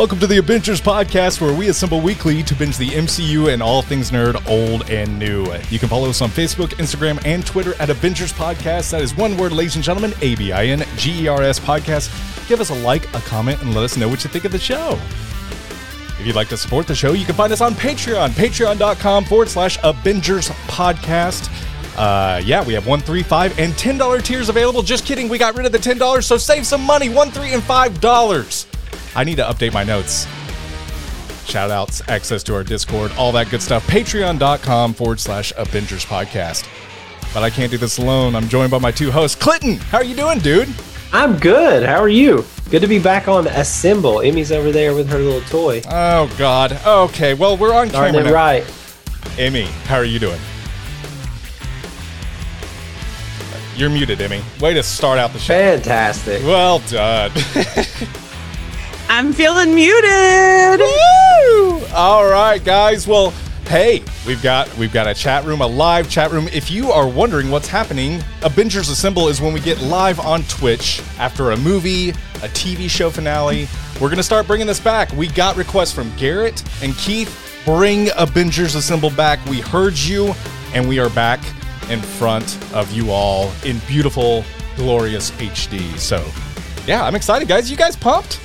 Welcome to the ABINGERS Podcast, where we assemble weekly to binge the MCU and all things nerd, old and new. You can follow us on Facebook, Instagram, and Twitter at ABINGERS Podcast. That is one word, ladies and gentlemen, A B I N G E R S Podcast. Give us a like, a comment, and let us know what you think of the show. If you'd like to support the show, you can find us on Patreon, patreon.com forward slash ABINGERS Podcast. Uh, yeah, we have one, three, five, and ten dollar tiers available. Just kidding, we got rid of the ten dollars, so save some money. One, three, and five dollars. I need to update my notes. Shout outs, access to our Discord, all that good stuff. Patreon.com forward slash ABINGERS Podcast. But I can't do this alone. I'm joined by my two hosts. Clinton, how are you doing, dude? I'm good. How are you? Good to be back on Assemble. Emmy's over there with her little toy. Oh God. Okay. Well, we're on Starting camera it now. right. Emmy, how are you doing? You're muted, Emmy. Way to start out the show. Fantastic. Well done. I'm feeling muted. Woo! All right, guys. Well, hey, we've got we've got a chat room, a live chat room. If you are wondering what's happening, ABINGERS Assemble is when we get live on Twitch after a movie, a TV show finale. We're gonna start bringing this back. We got requests from Garrett and Keith. Bring ABINGERS Assemble back. We heard you, and we are back in front of you all in beautiful, glorious HD. So, yeah, I'm excited, guys. You guys pumped?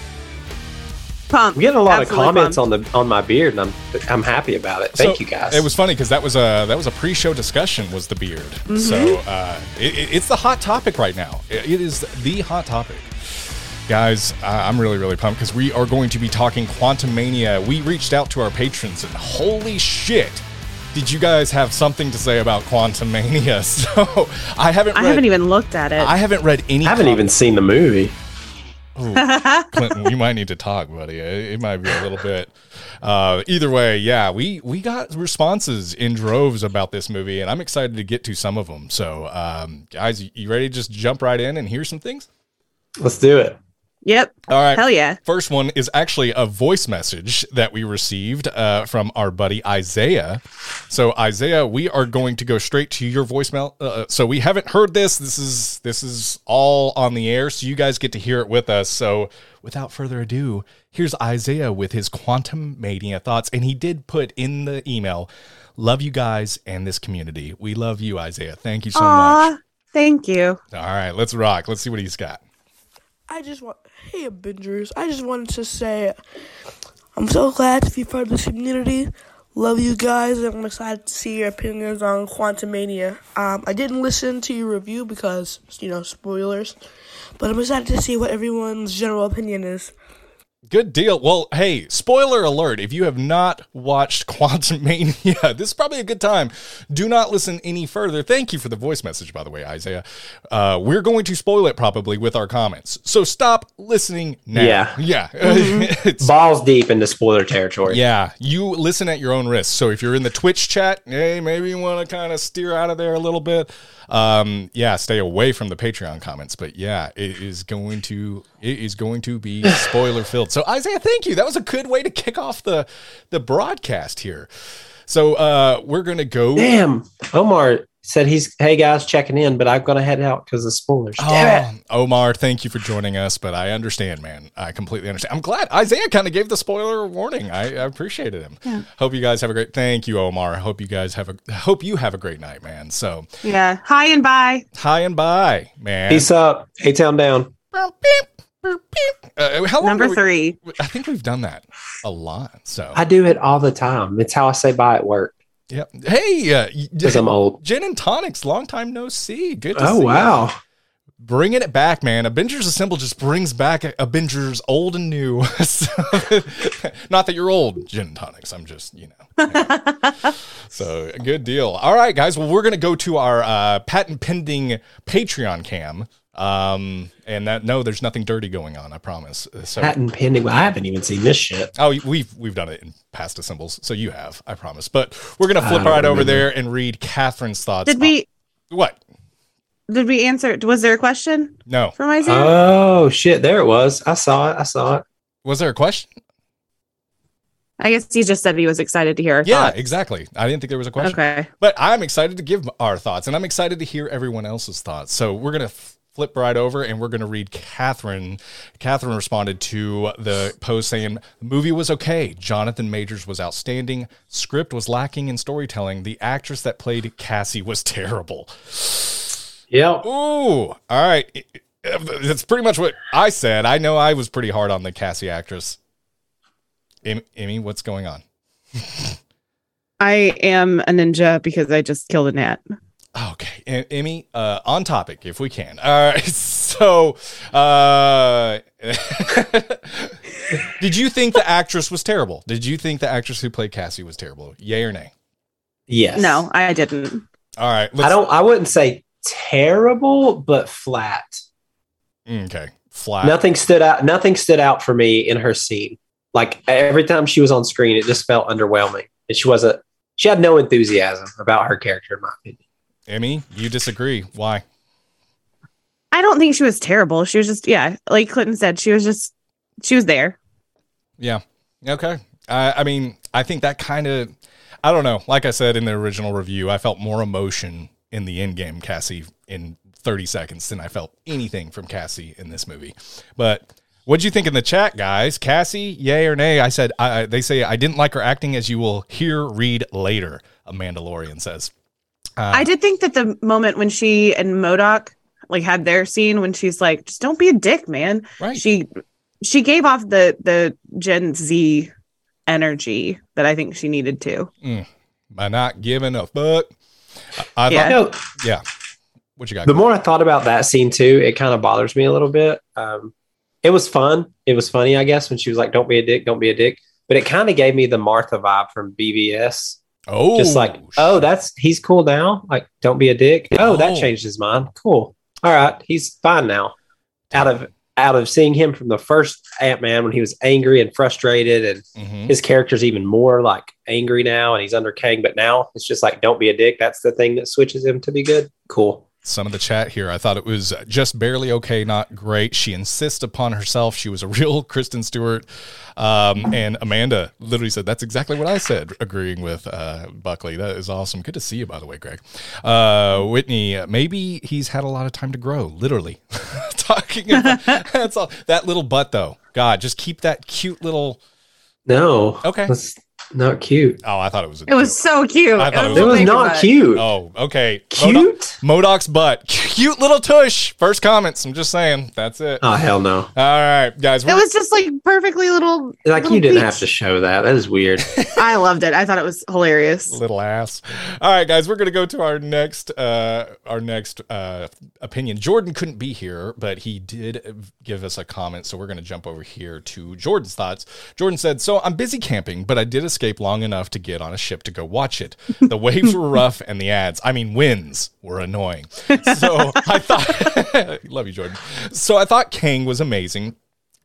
Pumped. I'm getting a lot Absolutely of comments pumped. on the on my beard, and I'm I'm happy about it. Thank So, you guys. It was funny because that was a that was a pre-show discussion. Was the beard? So uh, it, it- it's the hot topic right now. It- it is the hot topic, guys. Uh, I'm really really pumped because we are going to be talking Quantumania. We reached out to our patrons and holy shit. Did you guys have something to say about Quantumania? So I haven't. I read, haven't even looked at it. I haven't read any. I haven't com- even seen the movie. Clinton, you might need to talk, buddy. It, it might be a little bit. Uh, either way, yeah, we we got responses in droves about this movie, and I'm excited to get to some of them. So, um, guys, you ready to just jump right in and hear some things? Let's do it. Yep. All right. Hell yeah. First one is actually a voice message that we received uh, from our buddy Isaiah. So Isaiah, we are going to go straight to your voicemail. Uh, so we haven't heard this. This is this is all on the air, so you guys get to hear it with us. So without further ado, here's Isaiah with his Quantumania thoughts, and he did put in the email, "Love you guys and this community. We love you, Isaiah. Thank you so Aw, much." thank you. All right, let's rock. Let's see what he's got. I just want, hey ABINGERS, I just wanted to say I'm so glad to be part of this community. Love you guys, and I'm excited to see your opinions on Quantumania. Um, I didn't listen to your review because, you know, spoilers, but I'm excited to see what everyone's general opinion is. Good deal. Well, hey, spoiler alert. If you have not watched Quantumania, this is probably a good time. Do not listen any further. Thank you for the voice message, by the way, Isaiah. Uh, we're going to spoil it probably with our comments. So stop listening now. Yeah. Yeah. It's- Balls deep into spoiler territory. yeah. You listen at your own risk. So if you're in the Twitch chat, hey, maybe you want to kind of steer out of there a little bit. Um, yeah, stay away from the Patreon comments. But yeah, it is going to it is going to be spoiler filled. So Isaiah, thank you. That was a good way to kick off the the broadcast here. So uh we're gonna go Damn. Omar said he's hey guys checking in, but I'm gonna head out because of spoilers. Damn it. Oh, Omar, thank you for joining us, but I understand, man. I completely understand. I'm glad Isaiah kind of gave the spoiler warning. I, I appreciated him. Hope you guys have a great. Thank you, Omar. I hope you guys have a. Hope you have a great night, man. So Yeah. Hi and bye. hi and bye, man. Peace up. A town down. Uh, how long Number have we- three. I think we've done that a lot. So I do it all the time. It's how I say bye at work yeah. Hey, uh, y- because I'm old. Gin and tonics. Long time no see. Good to Oh see you. wow. bringing it back, man. ABINGERS Assemble just brings back Avengers old and new. So- not that you're old, gin and tonics. I'm just, you know. so good deal. All right, guys. Well, we're gonna go to our uh, patent pending Patreon cam. Um, and that no, there's nothing dirty going on. I promise. So. Patent pending. I haven't even seen this shit. Oh, we've we've done it in past assembles, so you have, I promise. But we're gonna flip don't right over there and read Catherine's thoughts. Did we on- what? did we answer was there a question No. from Isaiah? Oh shit! There it was. I saw it. I saw it. Was there a question? I guess he just said he was excited to hear our Yeah, thoughts. exactly. I didn't think there was a question. Okay. But I'm excited to give our thoughts, and I'm excited to hear everyone else's thoughts. So we're gonna f- flip right over and we're going to read Catherine. Catherine responded to the post saying, The movie was okay. Jonathan Majors was outstanding. Script was lacking in storytelling. The actress that played Cassie was terrible. Yep. Ooh, all right. That's pretty much what I said. I know I was pretty hard on the Cassie actress. Em- Emmy, what's going on? I am a ninja because I just killed a gnat. Okay, Emmy, uh, on topic if we can. All right, so uh, did you think the actress was terrible? Did you think the actress who played Cassie was terrible? Yay or nay? Yes. No, I didn't. All right, I don't. I wouldn't say terrible, but flat. Okay, flat. Nothing stood out. Nothing stood out for me in her scene. Like every time she was on screen, it just felt underwhelming, and she wasn't. She had no enthusiasm about her character, in my opinion. Emmy, you disagree? Why? I don't think she was terrible. She was just, yeah, like Clinton said, she was just, she was there. Yeah. Okay. I I mean, I think that kind of, I don't know. Like I said in the original review, I felt more emotion in the end game Cassie in 30 seconds than I felt anything from Cassie in this movie. But what'd you think in the chat, guys? Cassie, yay or nay? I said, I, I- they say, I didn't like her acting as you will hear, read later, a Mandalorian says. Uh, I did think that the moment when she and MODOK like had their scene when she's like, just don't be a dick, man. Right. She she gave off the the Gen Z energy that I think she needed to. by not giving a fuck. I, I Yeah. thought, You yeah. What you got? the more I thought about that scene too, it kind of bothers me a little bit. Um, it was fun. It was funny, I guess, when she was like, "Don't be a dick, don't be a dick." But it kind of gave me the Martha vibe from BVS. Oh, Just like, oh, that's he's cool now. Like, don't be a dick. Oh, that Oh. changed his mind. Cool. All right, he's fine now. Out of out of seeing him from the first Ant Man when he was angry and frustrated, and Mhm. his character's even more like angry now, and he's under Kang. But now it's just like, don't be a dick. That's the thing that switches him to be good. Cool. Some of the chat here. I thought it was just barely okay, not great. She insists upon herself. She was a real Kristen Stewart. Um, and Amanda literally said, That's exactly what I said, agreeing with uh, Buckley. That is awesome. Good to see you, by the way, Greg. Uh, Whitney, maybe he's had a lot of time to grow, literally. Talking about that's all. That little butt, though. God, just keep that cute little. No. Okay. That's not cute. Oh, I thought it was. A It was so cute. I thought it was- It was not butt. cute. Oh, okay. Cute? MODOK's butt. Cute little tush. First comments. I'm just saying. That's it. Oh hell no! All right, guys. It was just like perfectly little. Like little you didn't peach. have to show that. That is weird. I loved it. I thought it was hilarious. little ass. All right, guys, we're gonna go to our next uh our next uh opinion. Jordan couldn't be here, but he did give us a comment, so we're gonna jump over here to Jordan's thoughts. Jordan said, "So I'm busy camping, but I did escape long enough to get on a ship to go watch it. The waves were rough, and the ads, I mean winds, were annoying. So I thought, love you, Jordan. So I thought Kang was amazing."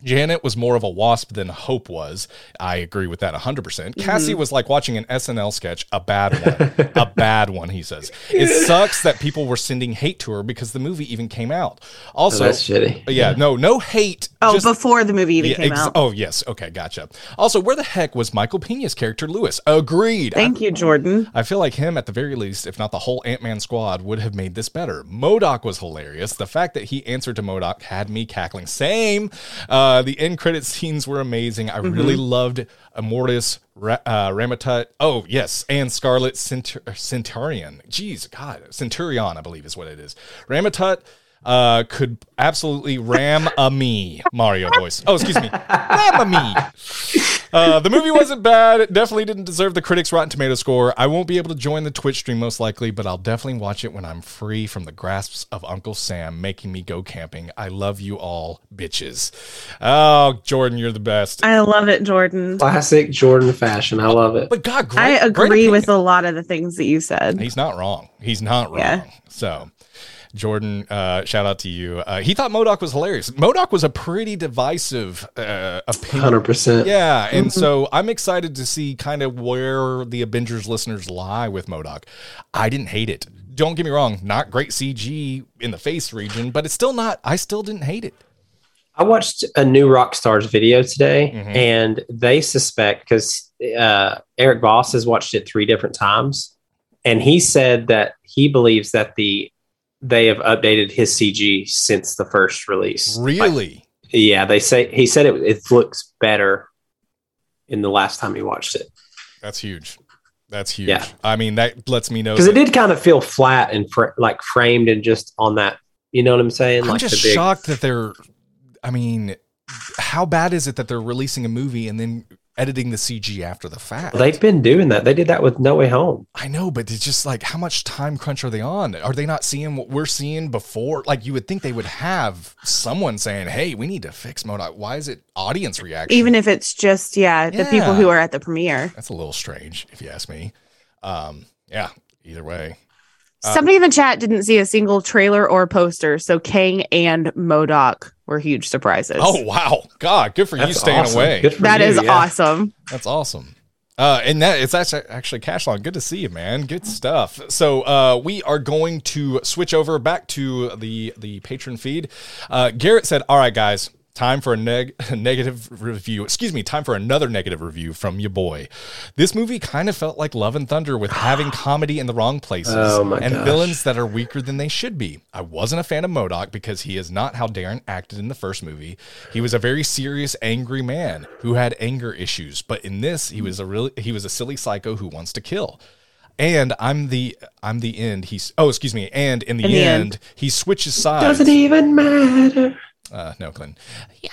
Janet was more of a wasp than Hope was. I agree with that 100%. percent Cassie was like watching an SNL sketch, a bad one. a bad one, he says. It sucks that people were sending hate to her because the movie even came out. Also, Oh, that's shitty. yeah, no, no hate. Oh, just- before the movie even yeah, came ex- out. Oh, yes. Okay, gotcha. Also, where the heck was Michael Pena's character, Luis? Agreed. Thank you, Jordan. I feel like him, at the very least, if not the whole Ant Man squad, would have made this better. MODOK was hilarious. The fact that he answered to MODOK had me cackling. Same. Uh, the end credit scenes were amazing. I really loved Immortus, Ra- uh, Rama-Tut. Oh, yes. And Scarlet Centur- Centurion. Jeez, God. Centurion, I believe is what it is. Rama-Tut. Uh, could absolutely ram a me, Mario voice. Oh, excuse me, ram a me. Uh, the movie wasn't bad. It definitely didn't deserve the critics' Rotten Tomato score. I won't be able to join the Twitch stream most likely, but I'll definitely watch it when I'm free from the grasps of Uncle Sam making me go camping. I love you all, bitches. Oh, Jordan, you're the best. I love it, Jordan. Classic Jordan fashion. I love it. But God, great, I great agree with a lot of the things that you said. He's not wrong. He's not wrong. Yeah. So. Jordan, uh, shout out to you. Uh, he thought MODOK was hilarious. MODOK was a pretty divisive uh, opinion. Hundred percent. Yeah, and so I'm excited to see kind of where the ABINGERS listeners lie with MODOK. I didn't hate it. Don't get me wrong, not great CG in the face region, but it's still not. I still didn't hate it. I watched a new Rockstar's video today, Mhm. and they suspect because uh, Erik Voss has watched it three different times, and he said that he believes that the they have updated his CG since the first release. Like, Really? yeah, they say he said it it looks better in the last time he watched it That's huge. That's huge. Yeah. I mean, that lets me know. because it did kind of feel flat and fr- like framed and just on that. You know what I'm saying? I'm like just the big. shocked that they're. I mean, how bad is it that they're releasing a movie and then editing the CG after the fact? They've been doing that. They did that with No Way Home. I know, but it's just like how much time crunch are they on? Are they not seeing what we're seeing before? Like you would think they would have someone saying, "Hey, we need to fix MODOK." Why is it audience reaction? Even if it's just yeah, the people who are at the premiere. that's a little strange, if you ask me. Um, yeah. Either way, Somebody in the chat didn't see a single trailer or poster, so Kang and MODOK were huge surprises. Oh wow, God, good for you staying awesome. away. Good for that you, is yeah. awesome. That's awesome. Uh, and that it's actually actually Cashlon. Good to see you, man. Good stuff. So uh, we are going to switch over back to the the patron feed. Uh, Garrett said, "All right, guys." Time for a neg- negative review. Excuse me, time for another negative review from your boy. This movie kind of felt like Love and Thunder with having comedy in the wrong places Oh and gosh. villains that are weaker than they should be. I wasn't a fan of MODOK because he is not how Darren acted in the first movie. He was a very serious, angry man who had anger issues, but in this, he was a really he was a silly psycho who wants to kill. And I'm the I'm the end. He's oh excuse me. And in the, In the end, end. he switches sides. Doesn't even matter. Uh, no, Glenn.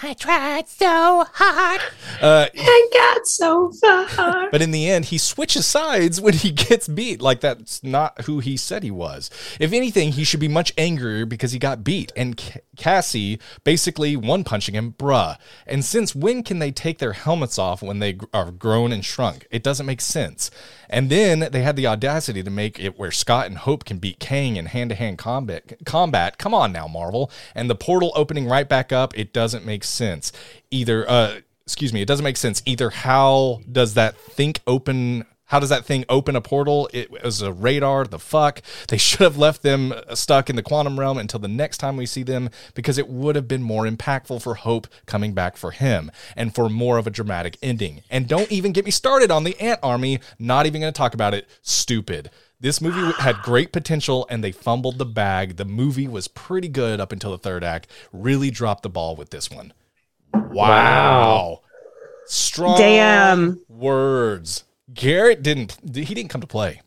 I tried so hard. Uh, I got so far. But in the end, he switches sides when he gets beat. Like that's not who he said he was. If anything, he should be much angrier because he got beat. And C- Cassie basically one punching him, bruh. And since when can they take their helmets off when they gr- are grown and shrunk? It doesn't make sense. And then they had the audacity to make it where Scott and Hope can beat Kang in hand to hand combat. Combat. Come on now, Marvel. And the portal opening right back up. It doesn't make sense either. Uh, excuse me, it doesn't make sense either. How does that think open? How does that thing open a portal? It was a radar. The fuck? They should have left them stuck in the quantum realm until the next time we see them because it would have been more impactful for Hope coming back for him and for more of a dramatic ending. And don't even get me started on the Ant Army. Not even going to talk about it. Stupid. This movie had great potential and they fumbled the bag. The movie was pretty good up until the third act. Really dropped the ball with this one. Wow. Wow. Strong Damn. words. Garrett didn't he didn't come to play.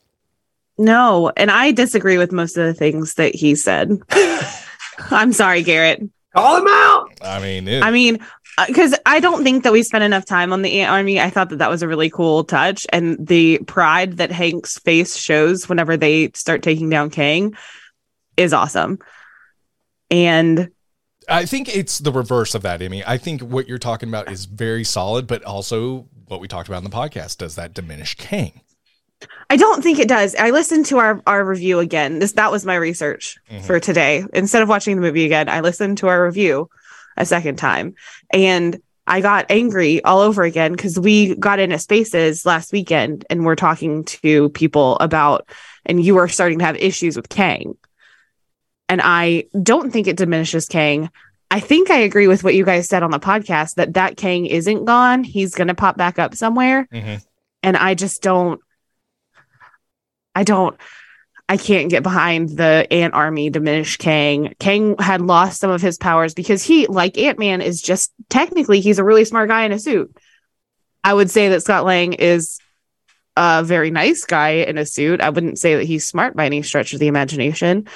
No, and I disagree with most of the things that he said. I'm sorry, Garrett. Call him out. I mean, it, I mean, because I don't think that we spent enough time on the Ant Army. I thought that that was a really cool touch, and the pride that Hank's face shows whenever they start taking down Kang is awesome. And I think it's the reverse of that, Amy. I think what you're talking about is very solid, but also what we talked about in the podcast. Does that diminish Kang? I don't think it does. I listened to our our review again. This that was my research Mhm. for today. Instead of watching the movie again, I listened to our review a second time, and I got angry all over again because we got into spaces last weekend and we're talking to people about, and you were starting to have issues with Kang, and I don't think it diminishes Kang. I think I agree with what you guys said on the podcast that that Kang isn't gone. He's going to pop back up somewhere Mm-hmm. and I just don't I don't I can't get behind the Ant Army diminish Kang. Kang had lost some of his powers because he, like Ant Man, is just technically he's a really smart guy in a suit. I would say that Scott Lang is a very nice guy in a suit. I wouldn't say that he's smart by any stretch of the imagination,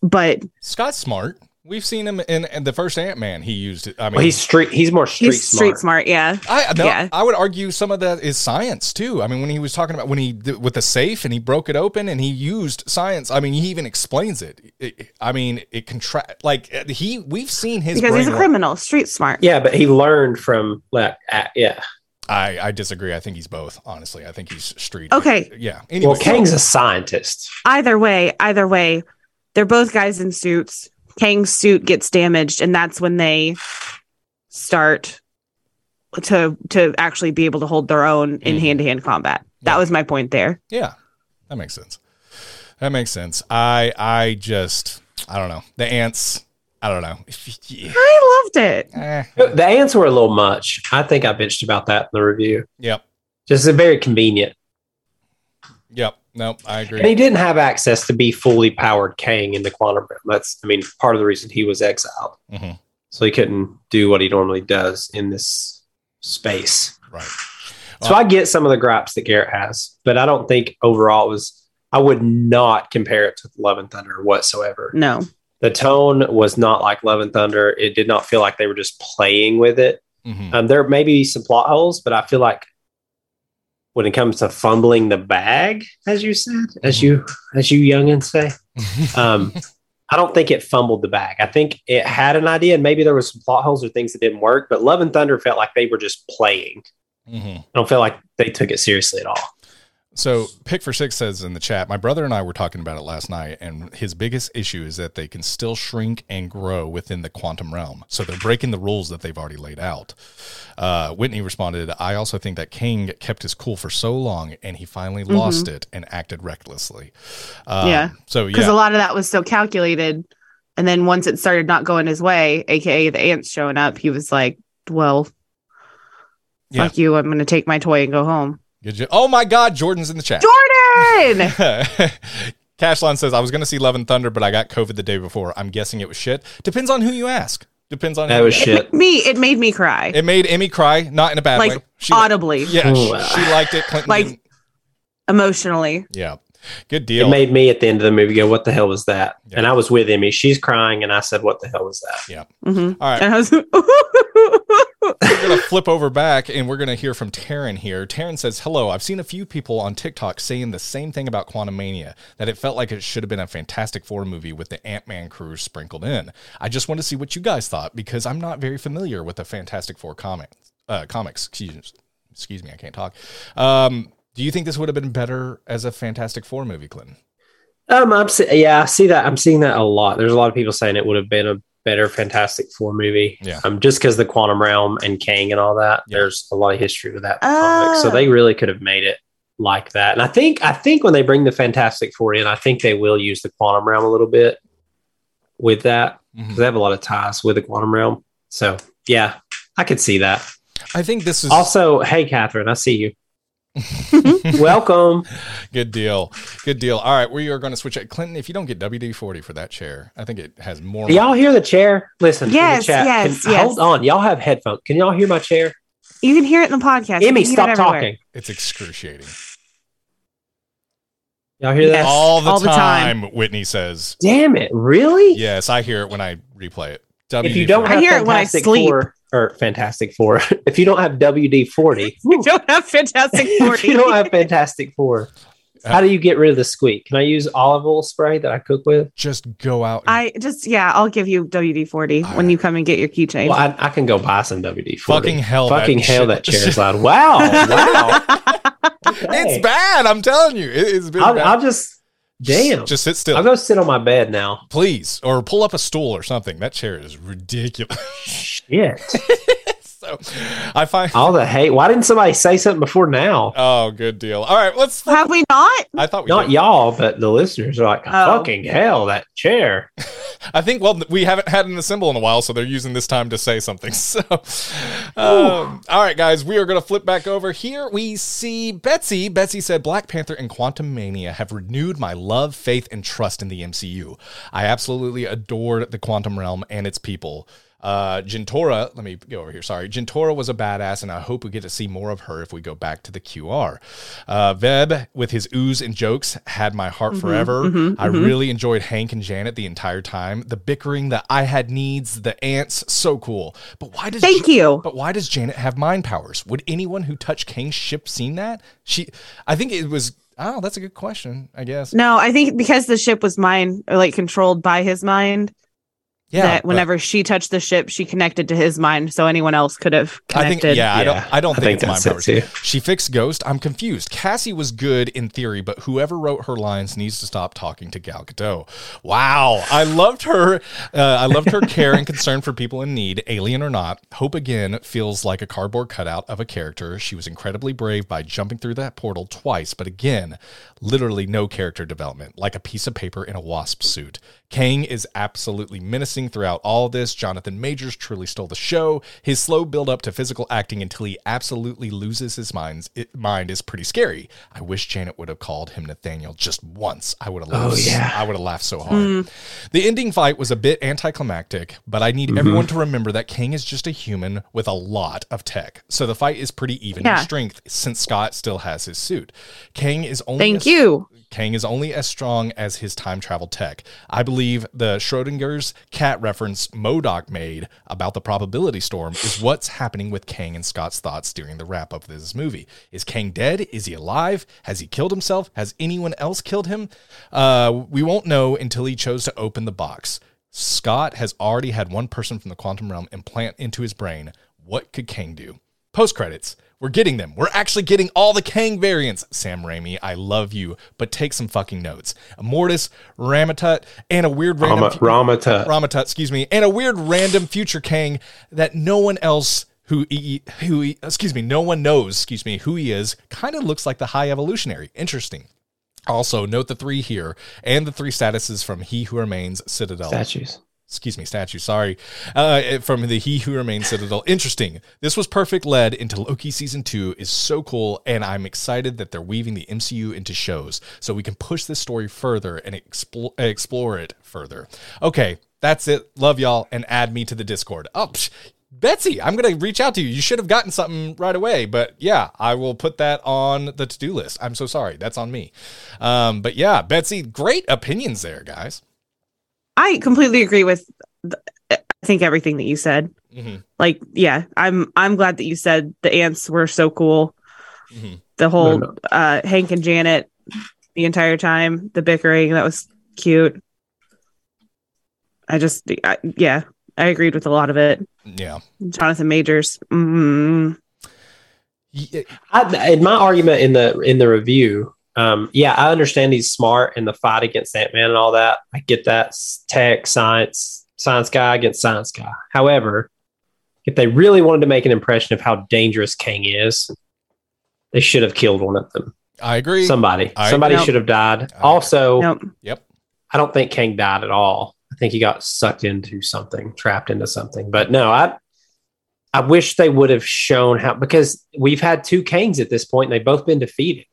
but Scott's smart. We've seen him in, in the first Ant Man. He used it. I mean, Well, he's street. He's more street he's smart. street smart. Yeah. I no, Yeah. I would argue some of that is science too. I mean, when he was talking about when he with the safe and he broke it open and he used science. I mean, he even explains it. It- I mean, it contract like he. We've seen his Because he's a brain work. criminal, street smart. Yeah, but he learned from like, uh, yeah. I I disagree. I think he's both. Honestly, I think he's street. Okay. Yeah. Anyway, Well, Kang's a scientist. either way, either way, they're both guys in suits. Kang's suit gets damaged, and that's when they start to to actually be able to hold their own in hand to hand combat. That Yeah. was my point there. Yeah, that makes sense. That makes sense. I I just I don't know the ants. I don't know. Yeah. I loved it. Eh, The ants were a little much. I think I bitched about that in the review. yep. Just a very convenient. Yep. No, I agree. And he didn't have access to be fully powered Kang in the quantum realm. That's, I mean, part of the reason he was exiled. Mhm. So he couldn't do what he normally does in this space. Right. So I get some of the gripes that Garrett has, but I don't think overall it was. I would not compare it to Love and Thunder whatsoever. No. The tone was not like Love and Thunder. It did not feel like they were just playing with it. Mhm. Um, there may be some plot holes, but I feel like when it comes to fumbling the bag, as you said, as you as you youngins say, um, I don't think it fumbled the bag. I think it had an idea, and maybe there was some plot holes or things that didn't work. But Love and Thunder felt like they were just playing. Mhm. I don't feel like they took it seriously at all. So, Pick for Six says in the chat, my brother and I were talking about it last night, and his biggest issue is that they can still shrink and grow within the quantum realm. So they're breaking the rules that they've already laid out. Uh, Whitney responded, I also think that Kang kept his cool for so long, and he finally lost it and acted recklessly. Um, Yeah. So Because yeah, a lot of that was so calculated. And then once it started not going his way, aka the ants showing up, he was like, Well, Yeah. fuck you. I'm going to take my toy and go home. Good jo- oh my God, Jordan's in the chat. Jordan! Cashline says, I was going to see Love and Thunder, but I got COVID the day before. I'm guessing it was shit. Depends on who you ask. Depends on That who was shit. me, it made me cry. It made Emmy cry, not in a bad like way. She li- audibly, yeah, she, Ooh. she liked it. Clinton Like- didn't. emotionally. Yeah. Good deal. It made me at the end of the movie go, "What the hell was that?" Yeah. And I was with Emmy. She's crying, and I said, "What the hell was that?" yeah. hmm All right. And I was, we're going to flip over back and we're going to hear from Taryn here. Taryn says, Hello, I've seen a few people on TikTok saying the same thing about Quantumania, that it felt like it should have been a Fantastic Four movie with the Ant Man crew sprinkled in. I just want to see what you guys thought because I'm not very familiar with the Fantastic Four comics. Uh, comics, excuse, excuse me, I can't talk. Um, do you think this would have been better as a Fantastic Four movie, Clinton? Um, I'm yeah, I see that. I'm seeing that a lot. There's a lot of people saying it would have been a better Fantastic Four movie. Yeah. Um, just because the quantum realm and Kang and all that. Yeah. There's a lot of history with that comic, so they really could have made it like that. And I think I think when they bring the Fantastic Four in, I think they will use the quantum realm a little bit with that because they have a lot of ties with the quantum realm. So yeah, I could see that. I think this is Also, hey Catherine, I see you. Welcome. Good deal. Good deal. All right, we are going to switch it. Clinton, if you don't get WD 40 for that chair, I think it has more. Do y'all hear the chair? Listen, in Yes, the chat. yes, Can- yes. Hold on, y'all have headphones. Can y'all hear my chair? you can hear it in the podcast. Emmy, stop it talking. It's excruciating. Y'all hear that? Yes. All the all the time, time. Whitney says. Damn it! Really? Yes, I hear it when I replay it. If you don't I hear it when I sleep. Four or Fantastic Four, if you don't have WD forty, You don't have Fantastic if Forty. you don't have Fantastic Four, how do you get rid of the squeak? Can I use olive oil spray that I cook with? just go out. and I just yeah, I'll give you WD forty All when right. you come and get your keychain. Well, I, I can go buy some WD forty. Fucking hell, that Fucking hell! shit- That chair is loud. Wow! Wow! It's bad. I'm telling you. It, has been I'll, bad. I'll just damn. Just sit still. I'll go sit on my bed now. please. Or pull up a stool or something. That chair is ridiculous. Shit. so I find. All the hate. Why didn't somebody say something before now? Oh, good deal. All right, let's. have we not? I thought we Not did. y'all, but the listeners are like, Oh. fucking hell, that chair. I think, well, we haven't had an assemble in a while, so they're using this time to say something. So, um, all right, guys, we are going to flip back over here. We see Betsy. Betsy said, Black Panther and Quantumania have renewed my love, faith, and trust in the MCU. I absolutely adored the Quantum Realm and its people. Uh, Jentorra, let me go over here. Sorry. Jentorra was a badass, and I hope we get to see more of her if we go back to the QR. Uh, Veb, with his ooze and jokes, had my heart forever. I really enjoyed Hank and Janet the entire time. The bickering, the I had needs, the ants, so cool. But why does Thank Ja- you. But why does Janet have mind powers? Would anyone who touched Kang's ship seen that? She, I think it was. Oh, that's a good question. I guess. No, I think because the ship was mine, or like controlled by his mind, Yeah. that but whenever she touched the ship, she connected to his mind, so anyone else could have I connected. think. Yeah, I don't. Yeah, I don't I think, think it's mind that's powers. it. She fixed Ghost. I'm confused. Cassie was good in theory, but whoever wrote her lines needs to stop talking to Gal Gadot. Wow, I loved her. Uh, I loved her care and concern for people in need, alien or not. Hope again feels like a cardboard cutout of a character. She was incredibly brave by jumping through that portal twice, but again, literally no character development, like a piece of paper in a wasp suit. Kang is absolutely menacing throughout all of this. Jonathan Majors truly stole the show. His slow build up to physical acting until he absolutely loses his mind's, it, mind is pretty scary. I wish Janet would have called him Nathaniel just once. I would have oh, laughed. Oh, yeah. I would have laughed so hard. Hmm. The ending fight was a bit anticlimactic, but I need mm-hmm. everyone to remember that Kang is just a human with a lot of tech. So the fight is pretty even in strength since Scott still has his suit. Kang is only Thank a- you. Kang is only as strong as his time travel tech. I believe the Schrodinger's cat reference MODOK made about the probability storm is what's happening with Kang and Scott's thoughts during the wrap up of this movie. Is Kang dead? Is he alive? Has he killed himself? Has anyone else killed him? Uh, we won't know until he chose to open the box. Scott has already had one person from the quantum realm implant into his brain. What could Kang do? Post credits. We're getting them. We're actually getting all the Kang variants. Sam Raimi, I love you, but take some fucking notes. Immortus, Rama-Tut, and a weird random Rama, Rama-Tut. Rama-Tut, excuse me, and a weird random future Kang that no one else who he, who he, excuse me, no one knows, excuse me, who he is. Kind of looks like the High Evolutionary. Interesting. Also, note the three here and the three statuses from He Who Remains Citadel Statues. Excuse me, statue, sorry, uh, from the He Who Remains Citadel. Interesting. This was perfect led into Loki season two is so cool, and I'm excited that they're weaving the MCU into shows so we can push this story further and explore explore it further. Okay, that's it. Love y'all, and add me to the Discord. Oh. psh, Betsy, I'm going to reach out to you. You should have gotten something right away, but yeah, I will put that on the to do list. I'm so sorry. That's on me. Um, but yeah, Betsy, great opinions there, guys. I completely agree with I think everything that you said. Mhm. Like, yeah, I'm I'm glad that you said the ants were so cool. Mhm. The whole No, no. uh Hank and Janet the entire time, the bickering, that was cute. I just I, yeah, I agreed with a lot of it. Yeah. Jonathan Majors. Mm, Ye- I, in my argument in the in the review, um, yeah, I understand he's smart in the fight against Ant Man and all that. I get that tech, science, science guy against science guy. However, if they really wanted to make an impression of how dangerous Kang is, they should have killed one of them. I agree. Somebody, I somebody agree. should have died. I- Also, nope. Yep. I don't think Kang died at all. I think he got sucked into something, trapped into something. But no, I I wish they would have shown how because we've had two Kangs at this point and they've both been defeated.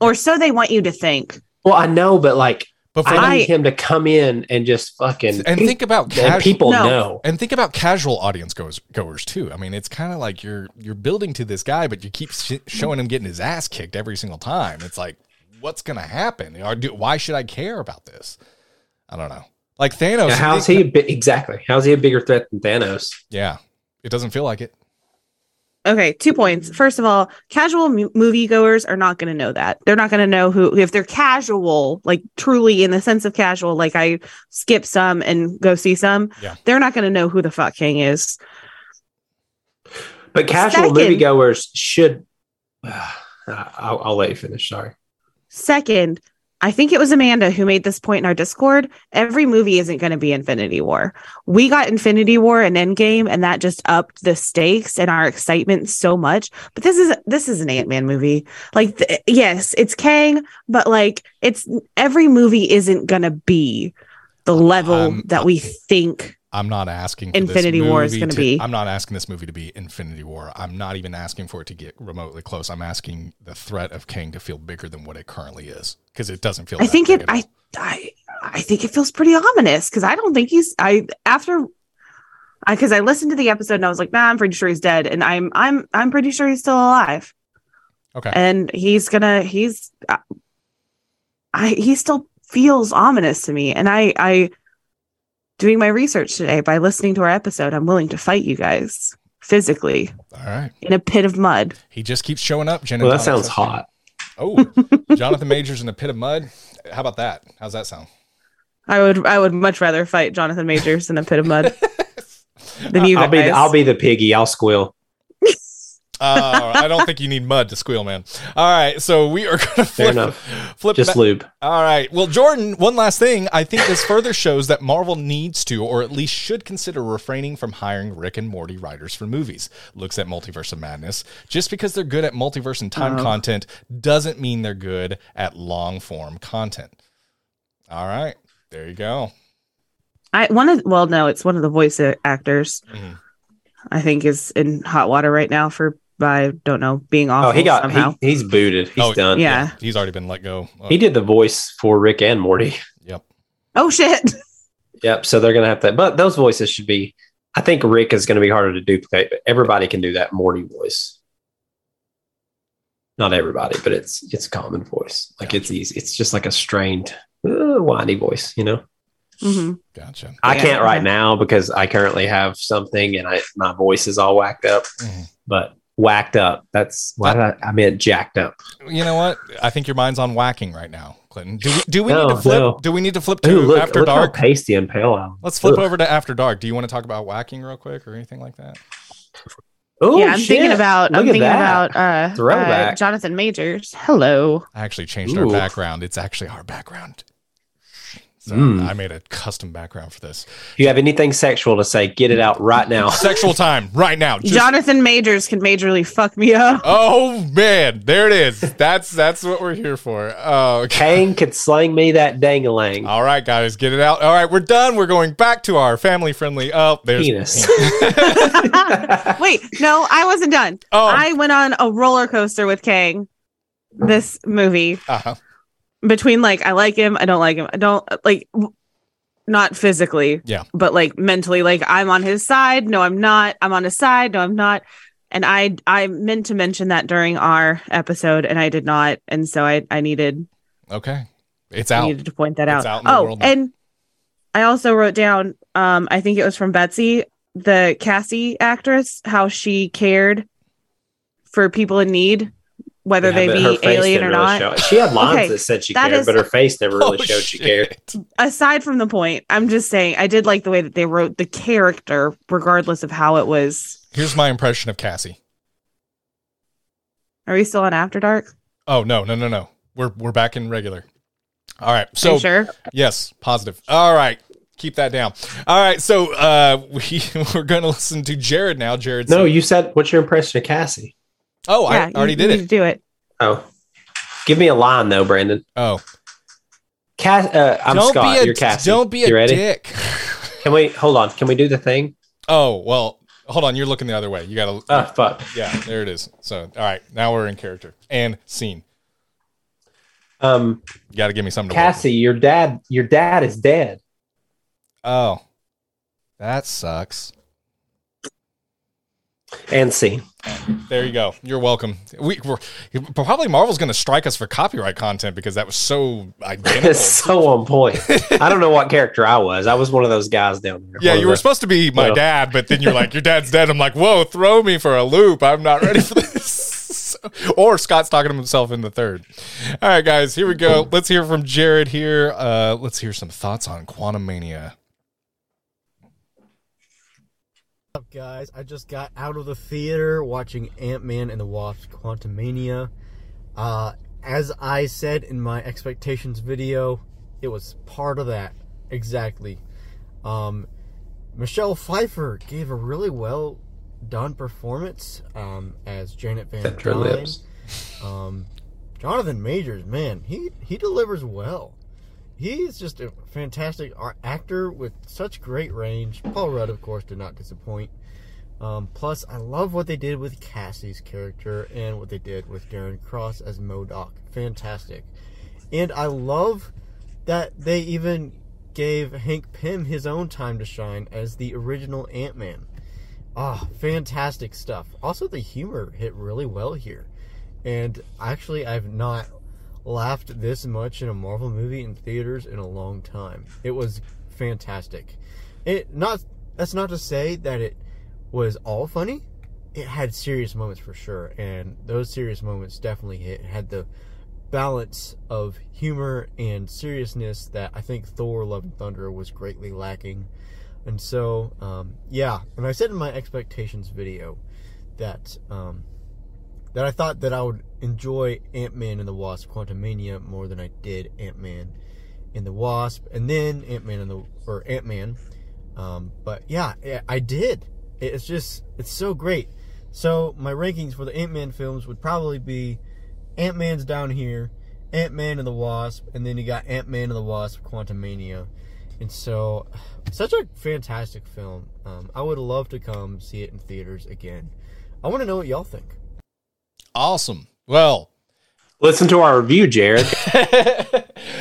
Or so they want you to think. Well, I know, but like But for I I- need him to come in and just fucking and think about and casual people No. know. and think about casual audience goers goers too. I mean, it's kind of like you're you're building to this guy, but you keep sh- showing him getting his ass kicked every single time. It's like, what's gonna happen? Or do, why should I care about this? I don't know. Like Thanos. Now, how's he a bi- exactly? How's he a bigger threat than Thanos? Yeah, it doesn't feel like it. Okay, two points. First of all, casual mu- moviegoers are not going to know that. They're not going to know who, if they're casual, like truly in the sense of casual, like I skip some and go see some, Yeah. they're not going to know who the fuck Kang is. But casual Second- moviegoers should. I'll, I'll let you finish. Sorry. Second, I think it was Amanda who made this point in our Discord. Every movie isn't going to be Infinity War. We got Infinity War and Endgame, and that just upped the stakes and our excitement so much. But this is this is an Ant Man movie. Like, th- yes, it's Kang, but like, it's every movie isn't going to be the level I'm- that we think. I'm not asking for Infinity this War is gonna be. I'm not asking this movie to be Infinity War. I'm not even asking for it to get remotely close. I'm asking the threat of Kang to feel bigger than what it currently is because it doesn't feel. I think it. I I I think it feels pretty ominous because I don't think he's. I after. I because I listened to the episode and I was like, nah, I'm pretty sure he's dead, and I'm I'm I'm pretty sure he's still alive, okay. and he's gonna he's. uh, I he still feels ominous to me, and I I. Doing my research today by listening to our episode, I'm willing to fight you guys physically All right. in a pit of mud. He just keeps showing up. Jen Well, that sounds Donna- hot. Oh, Jonathan Majors in a pit of mud. How about that? How's that sound? I would I would much rather fight Jonathan Majors in a pit of mud than you I'll guys. be the, I'll be the piggy. I'll squeal. Uh, I don't think you need mud to squeal, man. All right, so we are going to flip, enough. flip Just back- lube. All right. Well, Jordan, one last thing. I think this further shows that Marvel needs to, or at least should consider refraining from hiring Rick and Morty writers for movies. Looks at Multiverse of Madness. Just because they're good at multiverse and time Oh. content doesn't mean they're good at long form content. All right. There you go. I one of well, no, it's one of the voice a- actors. Mhm. I think is in hot water right now for I don't know being awful Oh, he got somehow. he, he's booted. He's Oh, done. yeah. He's already been let go. Uh, He did the voice for Rick and Morty. Yep. oh shit! Yep. So they're gonna have to, but those voices should be. I think Rick is gonna be harder to duplicate, but everybody can do that Morty voice. Not everybody, but it's it's a common voice. Like it's easy. It's just like a strained, uh, whiny voice. You know. hmm Gotcha. I Yeah. can't right now because I currently have something and I my voice is all whacked up. Mhm. But whacked up. That's why I, I meant jacked up. You know what? I think your mind's on whacking right now, Clinton. Do we, do we No, need to flip? no. Do we need to flip to Ooh, look, After look Dark? how pasty and pale I am. Let's flip Ugh. over to After Dark. Do you want to talk about whacking real quick or anything like that? Oh, yeah, I'm thinking about. Look I'm thinking that. about uh, Throwback. uh, Jonathan Majors. Hello. I actually changed our background. It's actually our background. So Mm. I made a custom background for this. If you have anything sexual to say, get it out right now. Sexual time right now. Just- Jonathan Majors can majorly fuck me up. Oh man, there it is. That's that's what we're here for. Oh, okay. Kang could sling me that dangalang. All right, guys, get it out. All right, we're done. We're going back to our family friendly. Oh, there's Penis. Wait, no, I wasn't done. Oh, I went on a roller coaster with Kang. This movie uh-huh. Between like I like him, I don't like him, I don't like w- not physically, Yeah. but like mentally. Like I'm on his side, no, I'm not. I'm on his side, no, I'm not. And I I meant to mention that during our episode, and I did not, and so I I needed okay. It's I needed to point that It's out. out in the oh, world and I also wrote down, um, I think it was from Betsy, the Cassie actress, how she cared for people in need, whether Yeah, they but be alien didn't or really not. show. She had lines Okay, that said she that cared, is- but her face never really Oh, showed she cared. Aside from the point, I'm just saying I did like the way that they wrote the character, regardless of how it was. Here's my impression of Cassie. Are we still on After Dark? Oh no, no, no, no. We're we're back in regular. All right. Are So you sure? yes, positive. All right. Keep that down. All right. So uh we we're gonna listen to Jared now. Jared No, said- you said, what's your impression of Cassie? Oh, I you- already you did need it. to do it. Oh, give me a line though, Brandon. Oh. Cass, uh, I'm don't Scott. be a, You're Cassie. Don't be a you ready? dick. Can we hold on? Can we do the thing? Oh, well, hold on. You're looking the other way. You gotta Oh fuck. Yeah, there it is. So all right, now we're in character and scene. Um, You gotta give me something to. Cassie, your dad, your dad is dead. Oh. That sucks. And scene. There you go. You're welcome. We we're, probably Marvel's going to strike us for copyright content because that was so identical. It's so on point. I don't know what character I was. I was one of those guys down there. yeah, you were the- supposed to be my Well. dad, but then you're like, your dad's dead. I'm like, whoa, throw me for a loop. I'm not ready for this. or Scott's talking to himself in the third. All right, guys, here we go. Let's hear from Jared here. Uh, let's hear some thoughts on Quantumania. Up, guys? I just got out of the theater watching Ant Man and the Wasp Quantumania. Uh, as I said in my expectations video, it was part of that. Exactly. Um, Michelle Pfeiffer gave a really well done performance um, as Janet Van Dyne. Um, Jonathan Majors, man, he he delivers well. He's just a fantastic actor with such great range. Paul Rudd, of course, did not disappoint. Um, plus, I love what they did with Cassie's character and what they did with Darren Cross as MODOK. Fantastic. And I love that they even gave Hank Pym his own time to shine as the original Ant Man. Ah, fantastic stuff. Also, the humor hit really well here. And actually, I've not laughed this much in a Marvel movie in theaters in a long time. It was fantastic. It not that's not to say that it was all funny. It had serious moments for sure, and those serious moments definitely hit had the balance of humor and seriousness that I think Thor: Love and Thunder was greatly lacking. And so, um, yeah, and I said in my expectations video that um, that I thought that I would enjoy Ant Man and the Wasp: Quantumania more than I did Ant Man and the Wasp, and then Ant Man and the or Ant Man. Um, but yeah, I did. It's just it's so great. So my rankings for the Ant Man films would probably be Ant Man's down here, Ant Man and the Wasp, and then you got Ant Man and the Wasp: Quantumania. And so, such a fantastic film. Um, I would love to come see it in theaters again. I want to know what y'all think. Awesome. Well, Listen to our review, Jared.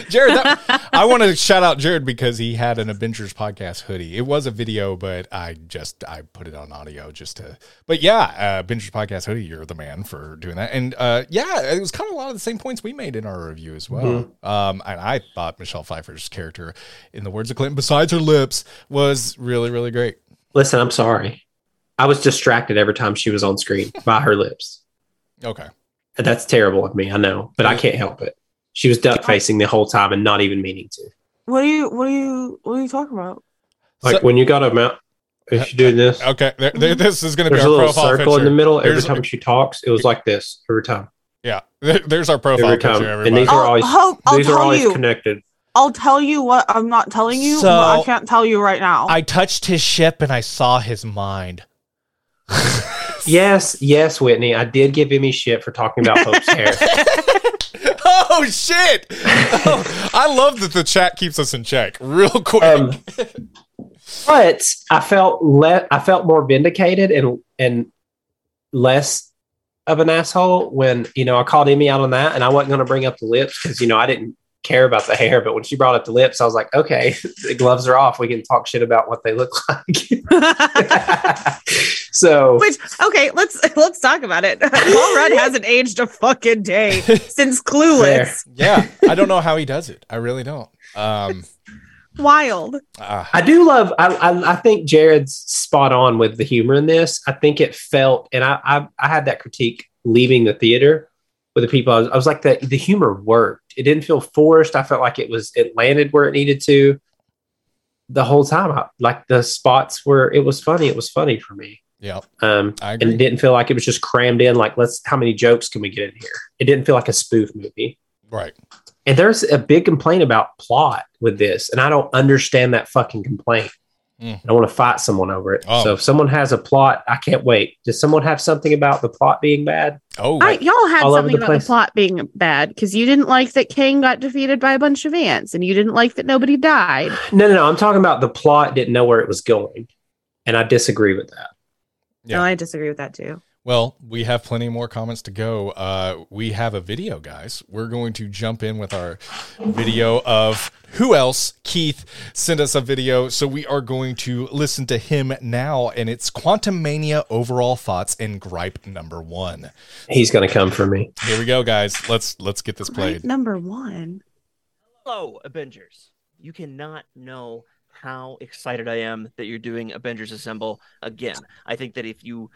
Jared, that, I want to shout out Jared because he had an ABINGERS podcast hoodie. It was a video, but I just I put it on audio just to. But yeah, uh, ABINGERS podcast hoodie. You're the man for doing that. And uh, yeah, it was kind of a lot of the same points we made in our review as well. Um, and I thought Michelle Pfeiffer's character, in the words of Clinton, besides her lips, was really really great. Listen, I'm sorry. I was distracted every time she was on screen by her lips. Okay. That's terrible of me, I know, but I can't help it. She was duck facing the whole time and not even meaning to. What are you? What are you? What are you talking about? Like So- when you got a mount, if you're doing this, Okay. There, there- this is going to be there's our a little profile circle in the middle. Every Here's- time she talks, it was like this every time. Yeah. There's our profile Every picture. time. Everybody. And these are I'll- always I'll- I'll these are always you. connected. I'll tell you what I'm not telling you. So- but I can't tell you right now. I touched his ship and I saw his mind. Yes, yes, Whitney. I did give Emmy shit for talking about Hope's hair. Oh shit! Oh, I love that the chat keeps us in check real quick. Um, but I felt le- I felt more vindicated and and less of an asshole when you know I called Emmy out on that, and I wasn't going to bring up the lips because you know I didn't care about the hair, but when she brought up the lips, I was like, okay, the gloves are off. We can talk shit about what they look like. so Which okay, let's let's talk about it. Paul Rudd hasn't aged a fucking day since Clueless. yeah, I don't know how he does it. I really don't. Um, Wild. ah, I do love. I, I I think Jared's spot on with the humor in this. I think it felt, and I I, I had that critique leaving the theater with the people. I was, I was like the the humor worked. It didn't feel forced. I felt like it was it landed where it needed to. The whole time, I, like the spots where it was funny, it was funny for me. yeah, Um, I and it didn't feel like it was just crammed in. Like, let's how many jokes can we get in here? It didn't feel like a spoof movie. right. And there's a big complaint about plot with this, and I don't understand that fucking complaint. Mm. I want to fight someone over it. Oh. So if someone has a plot, I can't wait. Does someone have something about the plot being bad? Oh, I, y'all had something the about place. the plot being bad because you didn't like that Kang got defeated by a bunch of ants, and you didn't like that nobody died. No, no, no. I'm talking about the plot didn't know where it was going, and I disagree with that. Yeah. No, I disagree with that too. Well, we have plenty more comments to go. Uh, we have a video, guys. We're going to jump in with our video of who else? Keith sent us a video, so we are going to listen to him now, and it's Quantumania overall thoughts and gripe number one. He's going to come for me. Here we go, guys. Let's let's get this Right, played. number one. Hello, ABINGERS. You cannot know how excited I am that you're doing ABINGERS Assemble again. I think that if you,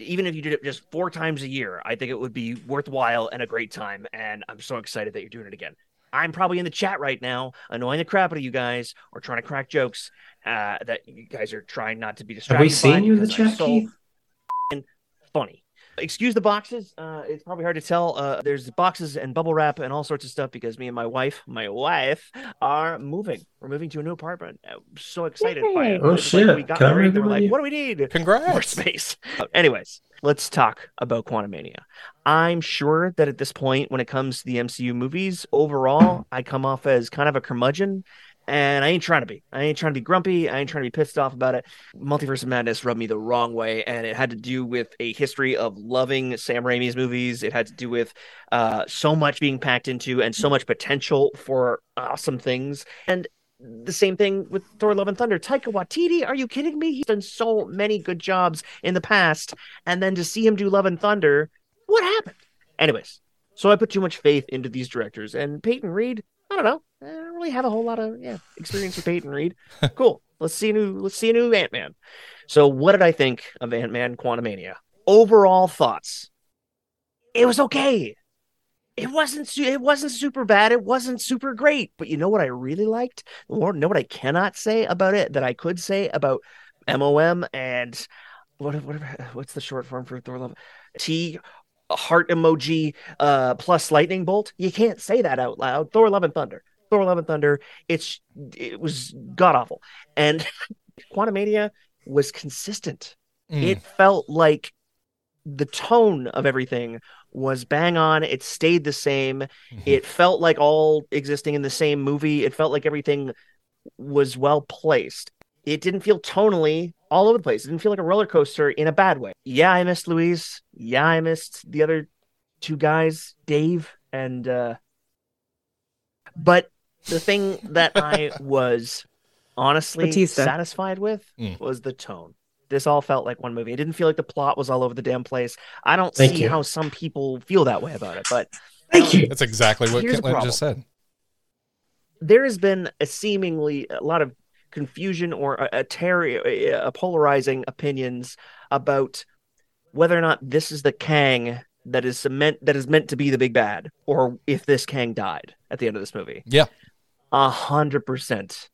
even if you did it just four times a year, I think it would be worthwhile and a great time. And I'm so excited that you're doing it again. I'm probably in the chat right now, annoying the crap out of you guys or trying to crack jokes uh, that you guys are trying not to be distracted. Have we seen you in the chat, so Keith? funny. Excuse the boxes. Uh, it's probably hard to tell. Uh, there's boxes and bubble wrap and all sorts of stuff because me and my wife, my wife, are moving. We're moving to a new apartment. I'm so excited by it. Oh, It's like shit. we got Can I married. move and We're like, what do we need? Congrats! More Congrats. space. Anyways, let's talk about Quantumania. I'm sure that at this point, when it comes to the MCU movies, overall, I come off as kind of a curmudgeon. And I ain't trying to be. I ain't trying to be grumpy. I ain't trying to be pissed off about it. Multiverse of Madness rubbed me the wrong way, and it had to do with a history of loving Sam Raimi's movies. It had to do with uh, so much being packed into and so much potential for awesome things. And the same thing with Thor: Love and Thunder. Taika Waititi, are you kidding me? He's done so many good jobs in the past, and then to see him do Love and Thunder, what happened? Anyways, so I put too much faith into these directors, and Peyton Reed. I don't know. Don't really have a whole lot of yeah experience with Peyton Reed. cool. Let's see a new. Let's see a new Ant Man. So, what did I think of Ant Man Quantumania? Overall thoughts. It was okay. It wasn't. su- It wasn't super bad. It wasn't super great. But you know what I really liked? Or know what I cannot say about it that I could say about MOM and what? What? What's the short form for Thor Love? T heart emoji uh plus lightning bolt. You can't say that out loud. Thor Love and Thunder. Thor Love and Thunder. It's it was god awful. And Quantumania was consistent. Mm. It felt like the tone of everything was bang on. It stayed the same. Mhm. It felt like all existing in the same movie. It felt like everything was well placed. It didn't feel tonally all over the place. It didn't feel like a roller coaster in a bad way. Yeah, I missed Luis. Yeah, I missed the other two guys, Dave and uh but the thing that I was honestly Batista. satisfied with Mm. was the tone. This all felt like one movie. It didn't feel like the plot was all over the damn place. I don't Thank see you. how some people feel that way about it, but Thank you. That's exactly what Here's the Caitlin just said. there has been a seemingly a lot of confusion or a, a, terri- a, a polarizing opinions about whether or not this is the Kang that is meant that is meant to be the big bad, or if this Kang died at the end of this movie. Yeah. A hundred percent,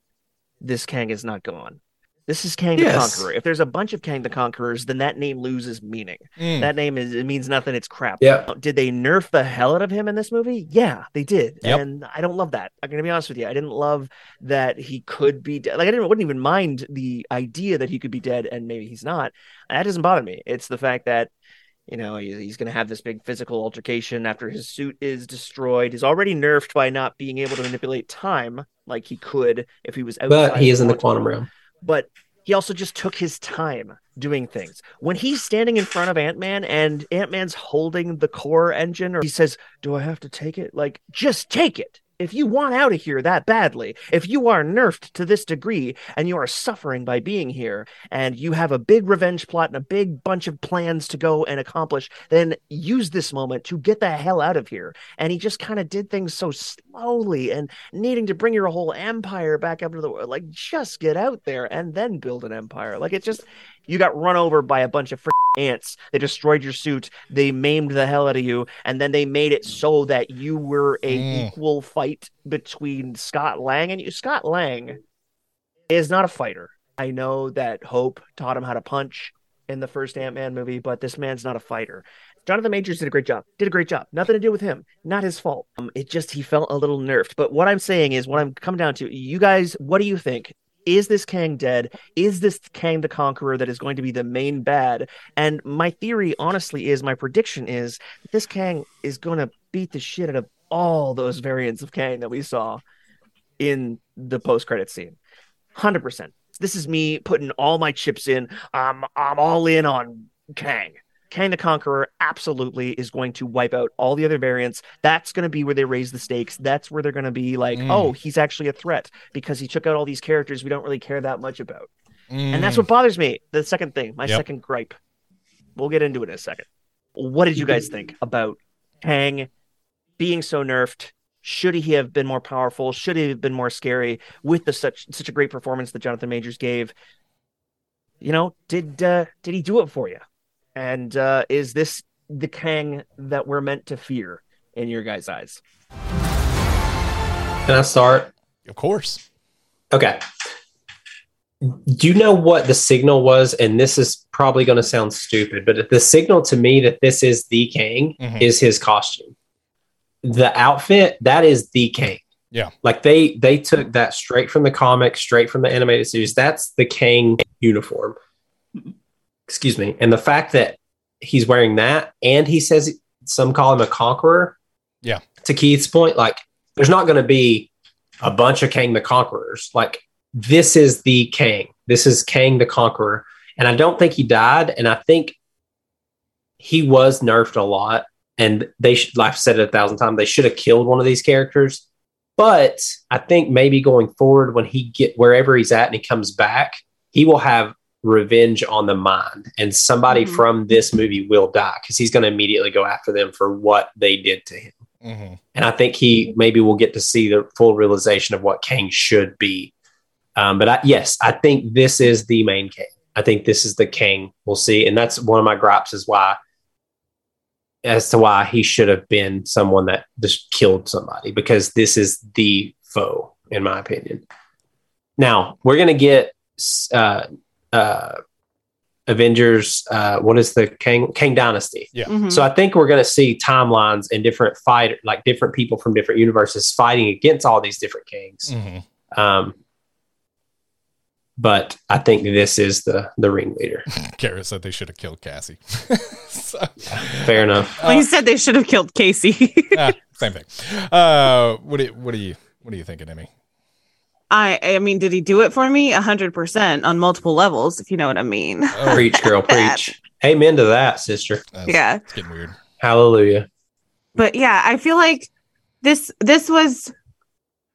this Kang is not gone. This is Kang Yes. the Conqueror. If there's a bunch of Kang the Conquerors, then that name loses meaning. Mm. That name is it means nothing. It's crap. Yeah. Did they nerf the hell out of him in this movie? Yeah, they did. Yep. And I don't love that. I'm gonna be honest with you. I didn't love that he could be dead. Like I didn't wouldn't even mind the idea that he could be dead and maybe he's not. That doesn't bother me. It's the fact that you know he's going to have this big physical altercation after his suit is destroyed. He's already nerfed by not being able to manipulate time like he could if he was outside. But he is in the quantum realm. but he also just took his time doing things. When he's standing in front of Ant Man and Ant Man's holding the core engine, or he says, Do I have to take it? Like, just take it. If you want out of here that badly, if you are nerfed to this degree and you are suffering by being here, and you have a big revenge plot and a big bunch of plans to go and accomplish, then use this moment to get the hell out of here. And he just kind of did things so slowly and needing to bring your whole empire back up to the world. Like, just get out there and then build an empire. Like, it just, you got run over by a bunch of frick ants. They destroyed your suit. They maimed the hell out of you. And then they made it so that you were a Mm. equal fight between Scott Lang and you. Scott Lang is not a fighter. I know that Hope taught him how to punch in the first Ant Man movie, but this man's not a fighter. Jonathan Majors did a great job. Did a great job. Nothing to do with him. Not his fault. Um, it just he felt a little nerfed. But what I'm saying is, what I'm coming down to, you guys, what do you think? Is this Kang dead? Is this Kang the Conqueror that is going to be the main bad? And my theory, honestly, is my prediction is this Kang is going to beat the shit out of all those variants of Kang that we saw in the post-credit scene. Hundred percent. This is me putting all my chips in. I'm I'm all in on Kang. Kang the Conqueror absolutely is going to wipe out all the other variants. That's going to be where they raise the stakes. That's where they're going to be like, Mm. oh, he's actually a threat because he took out all these characters we don't really care that much about. And that's Mm. what bothers me. The second thing, my Yep. second gripe. We'll get into it in a second. What did you guys think about Kang being so nerfed? Should he have been more powerful? Should he have been more scary with the such such a great performance that Jonathan Majors gave? You know, did uh, did he do it for you? And uh, is this the Kang that we're meant to fear in your guys' eyes? Can I start? Of course. Okay. Do you know what the signal was? And this is probably going to sound stupid, but the signal to me that this is the Kang Mhm. is his costume. The outfit that is the Kang. Yeah. Like they they took that straight from the comic, straight from the animated series. That's the Kang uniform. Excuse me. And the fact that he's wearing that and he says some call him a conqueror. Yeah. To Keith's point, like there's not going to be a bunch of Kang the Conquerors. Like this is the Kang. This is Kang the Conqueror. And I don't think he died. And I think he was nerfed a lot. And they should, like I've said it a thousand times, they should have killed one of these characters. But I think maybe going forward, when he get wherever he's at and he comes back, he will have revenge on the mind. And somebody Mhm. from this movie will die because he's going to immediately go after them for what they did to him. Mhm. And I think he maybe will get to see the full realization of what Kang should be. Um, but I, yes, I think this is the main Kang. I think this is the Kang we'll see. And that's one of my gripes is why, as to why he should have been someone that just killed somebody because this is the foe, in my opinion. Now, we're going to get uh, uh, Avengers. Uh, what is the Kang, Kang Dynasty? Mhm. So I think we're going to see timelines and different fight, like different people from different universes fighting against all these different Kangs. Mhm. Um, but I think this is the the ringleader. Garrett said they should have killed Cassie. So, Fair enough. well, you said they should have killed Casey. ah, same thing. Uh, what do you, what do you what are you thinking, Emmy? I I mean, did he do it for me? A hundred percent on multiple levels, if you know what I mean. Oh, Preach, girl, preach. Amen to that, sister. that's- Yeah. It's getting weird. Hallelujah. But yeah, I feel like this this was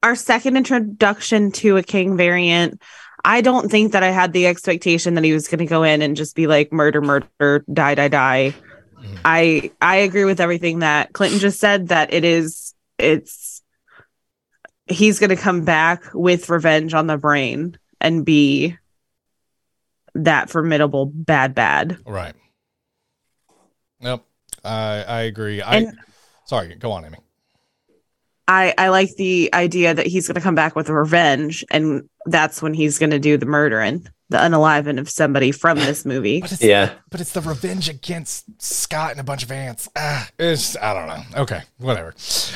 our second introduction to a Kang variant. I don't think that I had the expectation that he was going to go in and just be like murder, murder, die, die, die. Mhm. I I agree with everything that Clinton just said. That it is it's he's going to come back with revenge on the brain and be that formidable bad bad. Right. Yep. I I agree. I And- sorry. Go on, Amy. I I like the idea that he's going to come back with revenge, and that's when he's going to do the murdering, the unaliving of somebody from this movie. But it's Yeah. but it's the revenge against Scott and a bunch of ants. Ah, it's I don't know. Okay, whatever.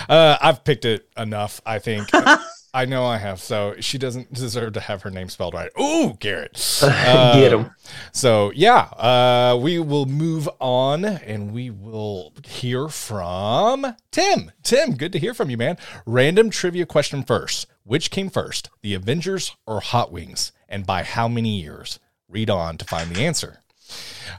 Uh, I've picked it enough. I think. I know I have. So she doesn't deserve to have her name spelled right. Ooh, Garrett. Uh, Get him. So yeah, uh, we will move on and we will hear from Tim. Tim, good to hear from you, man. Random trivia question first. Which came first, the Avengers or Hot Wings? And by how many years? Read on to find the answer.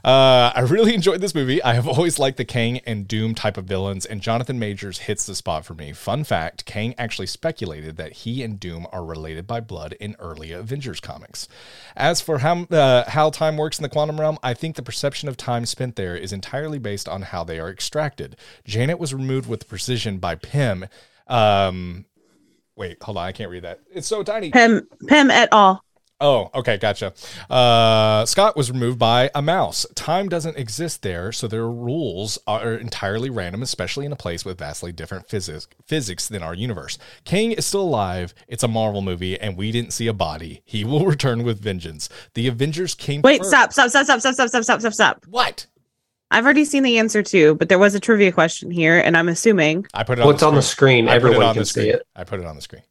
Uh, I really enjoyed this movie. I have always liked the Kang and Doom type of villains, and Jonathan Majors hits the spot for me. Fun fact Kang actually speculated that he and Doom are related by blood in early Avengers comics. As for how, uh, how time works in the quantum realm, I think the perception of time spent there is entirely based on how they are extracted. Janet was removed with precision by Pym. Um, wait, hold on. I can't read that. It's so tiny. Pym, Pym et al. Oh, okay, gotcha. Uh, Scott was removed by a mouse. Time doesn't exist there, so their rules are entirely random, especially in a place with vastly different physics physics than our universe. Kang is still alive. It's a Marvel movie, and we didn't see a body. He will return with vengeance. The Avengers came. Wait, first- stop, stop, stop, stop, stop, stop, stop, stop, stop, stop. What? I've already seen the answer too, but there was a trivia question here, and I'm assuming. I put it on. What's the on the screen. screen? I put it Everyone on can the see it. I put it on the screen.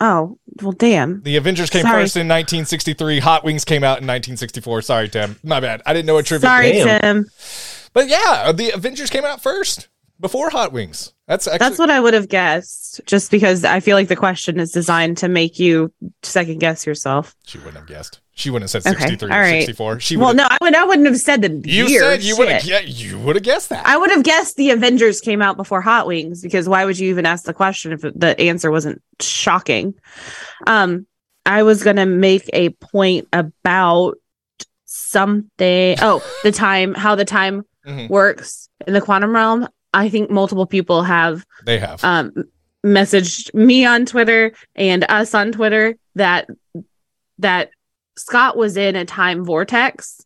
Oh, well, damn. The Avengers came Sorry. first in 1963. Hot Wings came out in 1964. Sorry, Tim. My bad. I didn't know what trivia. Sorry, Damn. Tim. But yeah, the Avengers came out first before Hot Wings. That's actually That's what I would have guessed, just because I feel like the question is designed to make you second guess yourself. she wouldn't have guessed. She wouldn't have said Okay, 63 all or right. 64. She Well, no, I would. I wouldn't have said the You year. said you would have yeah, you would have guessed that. I would have guessed the Avengers came out before Hot Wings because why would you even ask the question if the answer wasn't shocking? Um, I was gonna make a point about something. Oh, the time, how the time Mhm. works in the quantum realm. I think multiple people have They have. um messaged me on Twitter and us on Twitter that that Scott was in a time vortex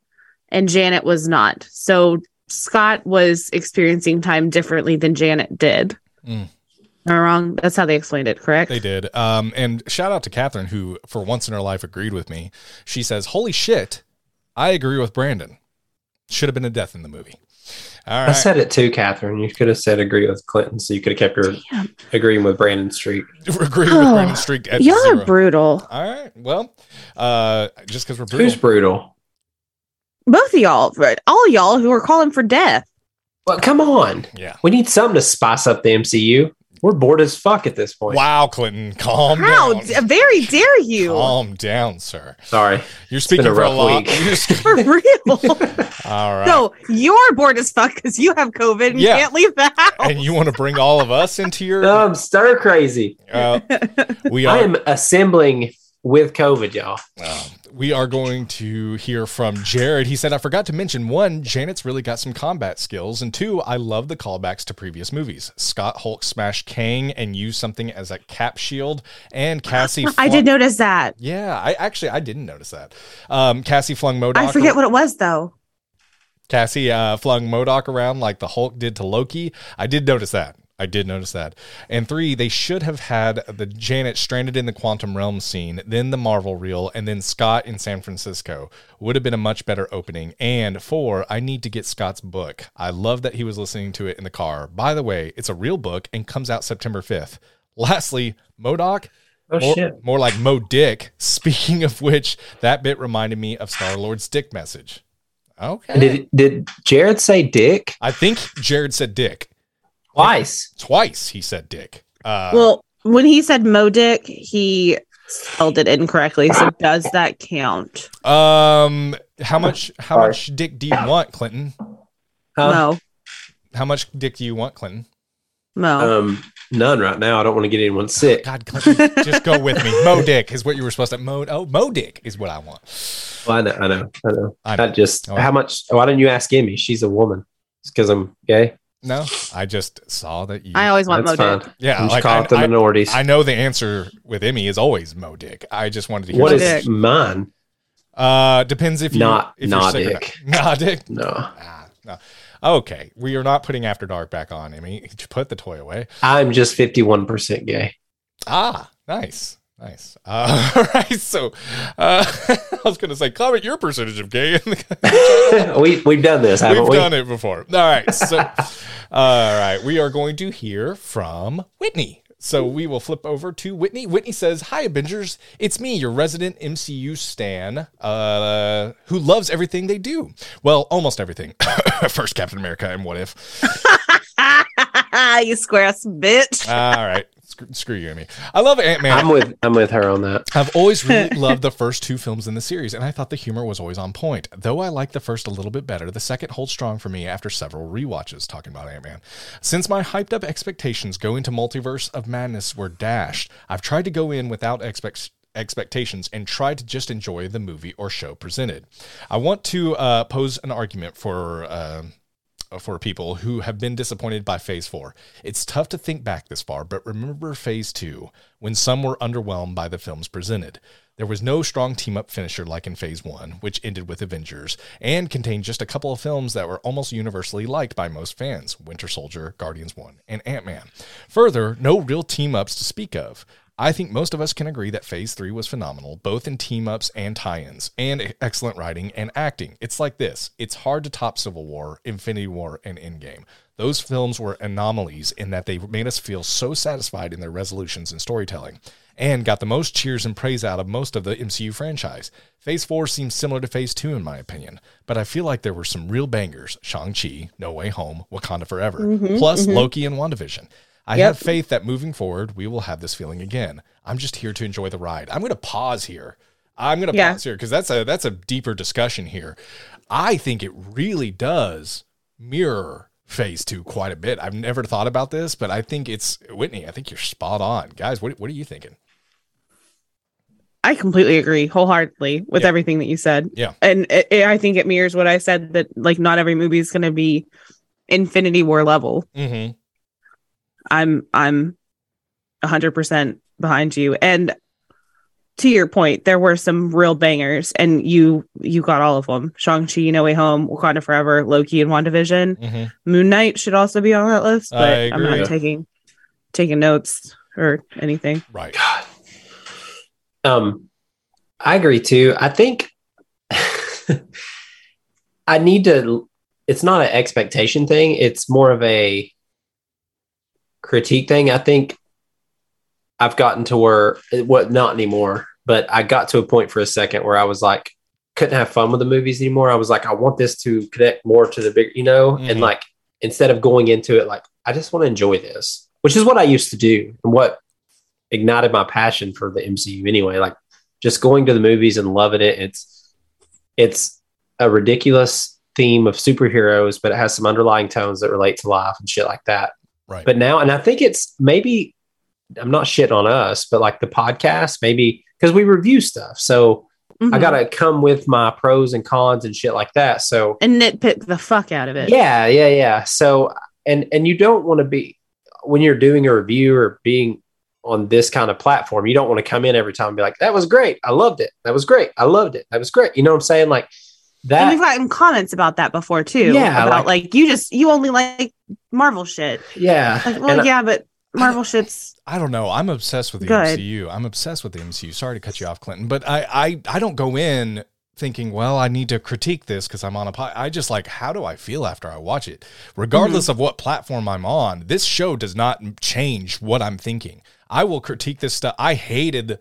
and Janet was not. So Scott was experiencing time differently than Janet did. Mm. Am I wrong? That's how they explained it, correct? They did. Um, and shout out to Catherine, who for once in her life agreed with me. She says, Holy shit, I agree with Brandon. Should have been a death in the movie. All I said it too, Catherine. You could have said agree with Clinton, so you could have kept your Damn. agreeing with Brandon Street. agree with Oh, Brandon Streak at Y'all zero. are brutal. All right. Well, uh, just because we're brutal. Who's brutal? Both of y'all, right? all y'all who are calling for death. Well, come on. Yeah. We need something to spice up the MCU. We're bored as fuck at this point. Wow, Clinton, calm How down. d- very dare you? Calm down, sir. Sorry. You're speaking been a for a rough lot. week. You're sp- For real. All right. No, you're bored as fuck because you have COVID and Yeah. can't leave the house. and you want to bring all of us into your. Um, stir crazy. Uh, we I am assembling with COVID, y'all. uh, we are going to hear from Jared. He said, I forgot to mention one, Janet's really got some combat skills. And two, I love the callbacks to previous movies. Scott Hulk smashed Kang and used something as a cap shield. And Cassie. I did notice that. Yeah, I actually I didn't notice that. Um, Cassie flung MODOK. I forget what it was though. Cassie uh, flung MODOK around like the Hulk did to Loki. I did notice that. I did notice that. And three, they should have had the Janet stranded in the quantum realm scene, then the Marvel reel, and then Scott in San Francisco. Would have been a much better opening. And four, I need to get Scott's book. I love that he was listening to it in the car. By the way, it's a real book and comes out September 5th. Lastly, MODOK. Oh, more, shit. more like Mo Dick. Speaking of which, that bit reminded me of Star Lord's dick message. Okay. Did did Jared say dick I think Jared said dick. Twice? Twice he said dick. Uh, well, when he said Modic, he spelled it incorrectly. So does that count? Um, how much? How Sorry. much dick do you want, Clinton? Huh? Mo. How much dick do you want, Clinton? Mo. Um, none right now. I don't want to get anyone sick. God, Clinton, just go with me. Mo Dick is what you were supposed to. Mo. Oh, Mo Dick is what I want. Well, I know, I know, I know. I I know. just Oh. how much? Why didn't you ask Emmy? She's a woman. It's because I'm gay. No, I just saw that you. I always want That's Mo fine. Dick. yeah, I'm just like caught I, the I, minorities. I know the answer with Emmy is always Mo Dick. I just wanted to hear. what Mo is Dick. mine? Uh, depends if you Not- if nah you're sick or dick. not. Nah, dick. No, Ah, no. Okay, we are not putting After Dark back on, Emmy. Put the toy away. I'm just 51 percent gay. Ah, nice, nice. Uh, all right, so uh, I was going to say, comment your percentage of gay. In the we we've done this, haven't We've we? done it before. All right, so all right, we are going to hear from Whitney. So we will flip over to Whitney. Whitney says, "Hi, ABINGERS. It's me, your resident MCU stan, uh, who loves everything they do. Well, almost everything. First Captain America and What If. you square ass bitch. All right, screw, screw you, Amy. I love Ant Man. I'm with I'm with her on that. I've always really loved the first two films in the series, and I thought the humor was always on point. Though I like the first a little bit better, the second holds strong for me after several rewatches, talking about Ant Man. Since my hyped up expectations going to Multiverse of Madness were dashed, I've tried to go in without expect- expectations and try to just enjoy the movie or show presented. I want to uh, pose an argument for. Uh, Uh, for people who have been disappointed by phase four. It's tough to think back this far, but remember phase two, when some were underwhelmed by the films presented. There was no strong team up finisher like in phase one, which ended with Avengers, and contained just a couple of films that were almost universally liked by most fans Winter Soldier, Guardians 1, and Ant Man. Further, no real team ups to speak of. I think most of us can agree that Phase 3 was phenomenal, both in team ups and tie ins, and excellent writing and acting. It's like this it's hard to top Civil War, Infinity War, and Endgame. Those films were anomalies in that they made us feel so satisfied in their resolutions and storytelling, and got the most cheers and praise out of most of the MCU franchise. Phase 4 seems similar to Phase 2, in my opinion, but I feel like there were some real bangers Shang-Chi, No Way Home, Wakanda Forever, mm-hmm, plus mm-hmm. Loki and WandaVision. I Yep. have faith that moving forward, we will have this feeling again. I'm just here to enjoy the ride. I'm going to pause here. I'm going to Yeah. pause here because that's a that's a deeper discussion here. I think it really does mirror phase two quite a bit. I've never thought about this, but I think it's Whitney. I think you're spot on, guys. What what are you thinking? I completely agree wholeheartedly with Yeah. everything that you said. Yeah. And it, it- I think it mirrors what I said that like not every movie is going to be Infinity War level. Mm-hmm. I'm I'm 100% behind you and to your point there were some real bangers and you you got all of them. Shang-Chi, No Way Home, Wakanda Forever, Loki and WandaVision. Mm-hmm. Moon Knight should also be on that list, but I I'm agree. not taking taking notes or anything. Right. God. Um, I agree too. I think I need to. It's not an expectation thing. It's more of a critique thing. I think I've gotten to where what not anymore, but I got to a point for a second where I was like, couldn't have fun with the movies anymore. I was like, I want this to connect more to the big, you know, Mhm. and like instead of going into it like I just want to enjoy this, which is what I used to do and what ignited my passion for the MCU anyway. Like just going to the movies and loving it. It's it's a ridiculous theme of superheroes, but it has some underlying tones that relate to life and shit like that. Right. But now, and I think it's maybe I'm not shitting on us, but like the podcast, maybe because we review stuff. So I Mhm. gotta come with my pros and cons and shit like that. So and nitpick the fuck out of it. yeah, yeah, yeah. So and and you don't want to be when you're doing a review or being on this kind of platform, you don't want to come in every time and be like, that was great. I loved it. That was great. I loved it. That was great. You know what I'm saying? Like And we've gotten comments about that before too. Yeah, About like- like, you just you only like Marvel shit. yeah. Like, well, And I- yeah, but Marvel shit's I don't know. I'm obsessed with the Good. MCU. I'm obsessed with the MCU. Sorry to cut you off, Clinton, but I I, I don't go in thinking, well, I need to critique this because I'm on a pod. I just like, how do I feel after I watch it? Regardless mm-hmm. of what platform I'm on, this show does not change what I'm thinking. I will critique this stuff. I hated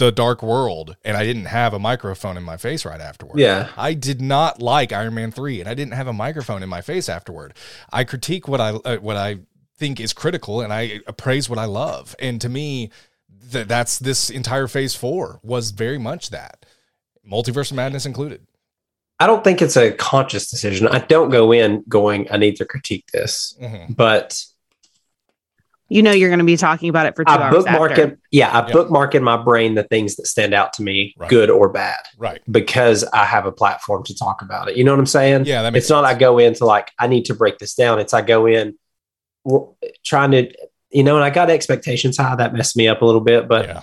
the Dark World, and I didn't have a microphone in my face right afterward. Yeah. I did not like Iron Man three, and I didn't have a microphone in my face afterward. I critique what I uh, what I think is critical, and I appraise what I love. And to me, th- that's this entire phase four was very much that. Multiverse of Madness included. I don't think it's a conscious decision. I don't go in going, I need to critique this, Mhm. but You know, you're going to be talking about it for two I hours bookmark after. it. Yeah, I Yep. bookmark in my brain the things that stand out to me, Right. good or bad, Right. because I have a platform to talk about it. You know what I'm saying? Yeah, that makes it's not I go into like I need to break this down. It's I go in w- trying to, you know, and I got expectations high. That messed me up a little bit. But yeah.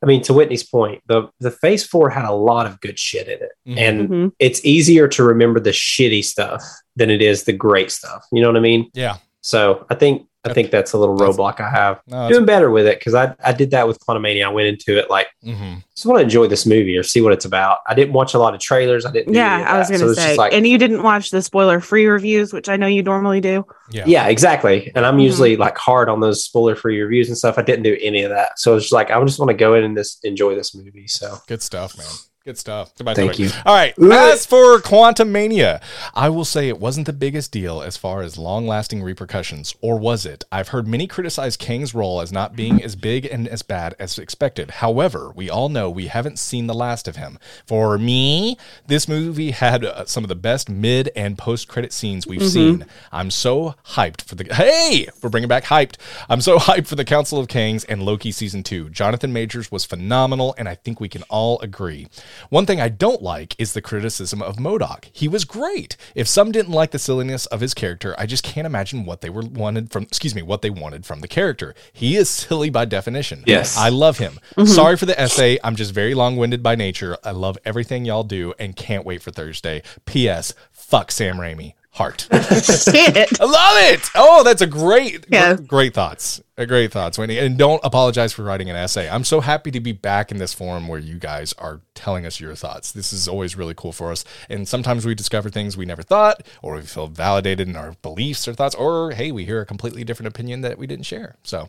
I mean, to Whitney's point, the the Phase Four had a lot of good shit in it, Mhm. and Mhm. it's easier to remember the shitty stuff than it is the great stuff. You know what I mean? Yeah. So I think I think that's a little That's- roadblock I have. No, Doing better with it because I I did that with Quantumania. I went into it like mm-hmm. just want to enjoy this movie or see what it's about. I didn't watch a lot of trailers. I didn't. Yeah, I was going to it's say. like, and you didn't watch the spoiler free reviews, which I know you normally do. Yeah. yeah, exactly. And I'm Mhm. usually like hard on those spoiler free reviews and stuff. I didn't do any of that. So it's just like I just want to go in and just enjoy this movie. So Good stuff, man. Good stuff. Goodbye, Thank you. All right. As for Quantumania, I will say it wasn't the biggest deal as far as long lasting repercussions, or was it? I've heard many criticize Kang's role as not being as big and as bad as expected. However, we all know we haven't seen the last of him. For me, this movie had uh, some of the best mid and post credit scenes we've seen. I'm so hyped for the hey for bringing back hyped. I'm so hyped for the Council of Kangs and Loki season two. Jonathan Majors was phenomenal, and I think we can all agree. One thing I don't like is the criticism of MODOK. He was great. If some didn't like the silliness of his character, I just can't imagine what they were wanted from. Excuse me, what they wanted from the character. He is silly by definition. Yes. I love him. Mm-hmm. Sorry for the essay. I'm just very long winded by nature. I love everything y'all do and can't wait for Thursday. P.S. Fuck Sam Raimi. Heart. Shit. I love it. Oh, that's a great, Yeah. gr- great thoughts. Great thoughts, Wendy. And don't apologize for writing an essay. I'm so happy to be back in this forum where you guys are telling us your thoughts. This is always really cool for us. And sometimes we discover things we never thought, or we feel validated in our beliefs or thoughts, or hey, we hear a completely different opinion that we didn't share. So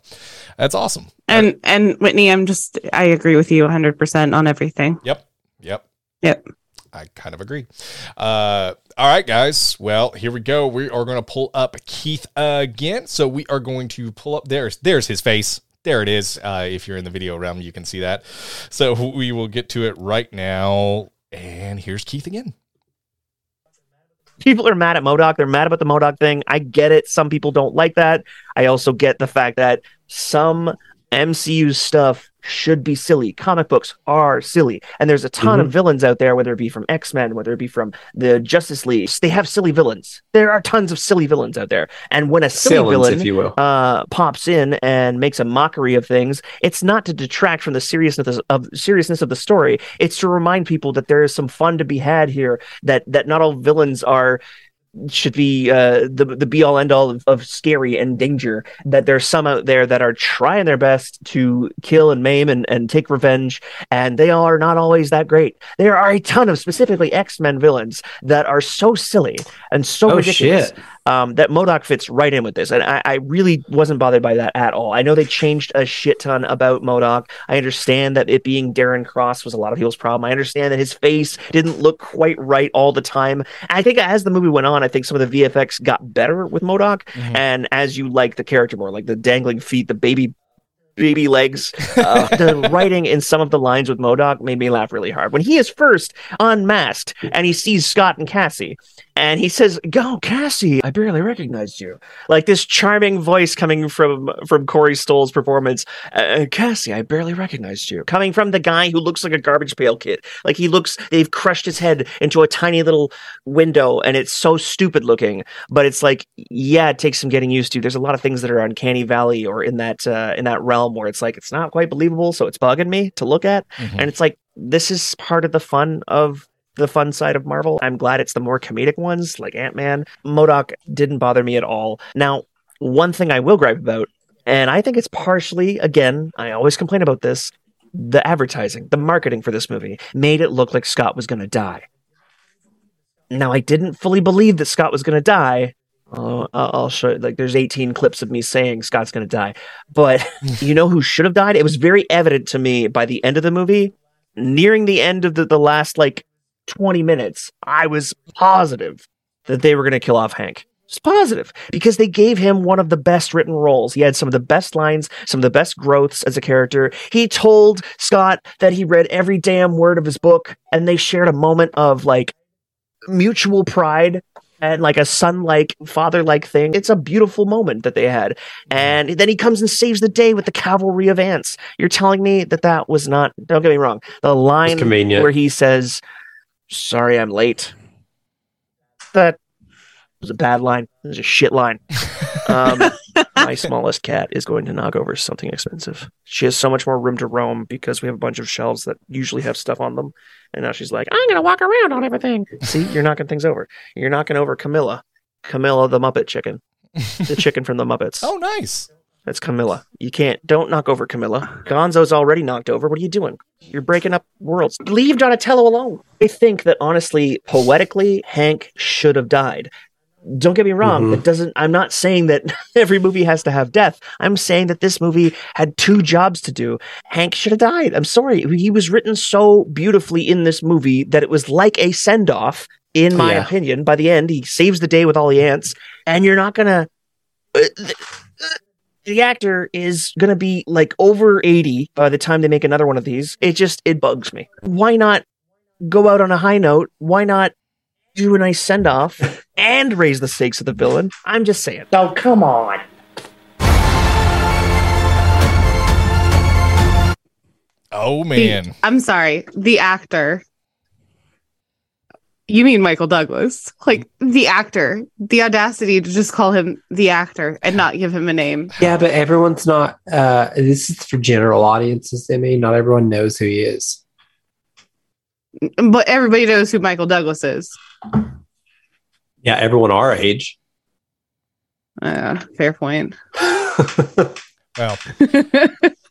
that's awesome. And and Whitney, I'm just I agree with you 100% on everything. Yep. Yep. Yep. I kind of agree. Uh, all right, guys. Well, here we go. We are going to pull up Keith again. So we are going to pull up. There's there's his face. There it is. Uh, if you're in the video realm, you can see that. So we will get to it right now. And here's Keith again. people are mad at MODOK. They're mad about the MODOK thing. I get it. Some people don't like that. I also get the fact that some MCU stuff should be silly. Comic books are silly. And there's a ton of villains out there, whether it be from X Men, whether it be from the Justice League. They have silly villains. There are tons of silly villains out there. And when a silly Sillins, villain if you will. uh, pops in and makes a mockery of things, it's not to detract from the seriousness of seriousness of the story. It's to remind people that there is some fun to be had here. That that not all villains are should be uh, the the be all end all of, of scary and danger. That there's some out there that are trying their best to kill and maim and, and take revenge, and they are not always that great. There are a ton of specifically X Men villains that are so silly and so Oh, ridiculous shit. Um, that MODOK fits right in with this. And I, I really wasn't bothered by that at all. I know they changed a shit ton about MODOK. I understand that it being Darren Cross was a lot of people's problem. I understand that his face didn't look quite right all the time. I think as the movie went on, I think some of the VFX got better with MODOK. Mhm. And as you like the character more, like the dangling feet, the baby baby legs. Uh, the writing in some of the lines with MODOK made me laugh really hard. When he is first unmasked and he sees Scott and Cassie, and he says, "Go, Cassie! I barely recognized you." Like this charming voice coming from from Corey Stoll's performance. Uh, Cassie, I barely recognized you. Coming from the guy who looks like a garbage pail kid. Like he looks, they've crushed his head into a tiny little window, and it's so stupid looking. But it's like, yeah, it takes some getting used to. There's a lot of things that are uncanny valley or in that uh, in that realm where it's like it's not quite believable, so it's bugging me to look at. Mhm. And it's like this is part of the fun of the fun side of Marvel. I'm glad it's the more comedic ones like Ant Man. MODOK didn't bother me at all. Now, one thing I will gripe about, and I think it's partially, again, I always complain about this the advertising, the marketing for this movie made it look like Scott was going to die. Now, I didn't fully believe that Scott was going to die. Uh, I'll show you, like there's 18 clips of me saying Scott's going to die, but you know who should have died? It was very evident to me by the end of the movie, nearing the end of the, the last like 20 minutes. I was positive that they were going to kill off Hank. It's positive because they gave him one of the best written roles. He had some of the best lines, some of the best growths as a character. He told Scott that he read every damn word of his book, and they shared a moment of like mutual pride and like a son like, father like thing. It's a beautiful moment that they had. And then he comes and saves the day with the cavalry of ants. You're telling me that that was not, don't get me wrong, the line where he says, Sorry, I'm late. That was a bad line. It was a shit line. Um, my smallest cat is going to knock over something expensive. She has so much more room to roam because we have a bunch of shelves that usually have stuff on them. And now she's like, I'm going to walk around on everything. See, you're knocking things over. You're knocking over Camilla. Camilla the Muppet chicken. The chicken from the Muppets. Oh, nice. That's Camilla. You can't, don't knock over Camilla. Gonzo's already knocked over. What are you doing? You're breaking up worlds. Leave Donatello alone. I think that honestly, poetically, Hank should have died. Don't get me wrong. Mhm. It doesn't, I'm not saying that every movie has to have death. I'm saying that this movie had two jobs to do. Hank should have died. I'm sorry. He was written so beautifully in this movie that it was like a send off, in my Yeah. opinion. By the end, he saves the day with all the ants, and you're not gonna. uh, th- the actor is going to be like over 80 by the time they make another one of these. It just, it bugs me. Why not go out on a high note? Why not do a nice send off and raise the stakes of the villain? I'm just saying. Oh, come on. Oh The- man. I'm sorry, the actor. You mean Michael Douglas? Like the actor, the audacity to just call him the actor and not give him a name. Yeah, but everyone's not. Uh, this is for general audiences. I mean, not everyone knows who he is. But everybody knows who Michael Douglas is. Yeah, everyone our age. Uh, fair point. Well,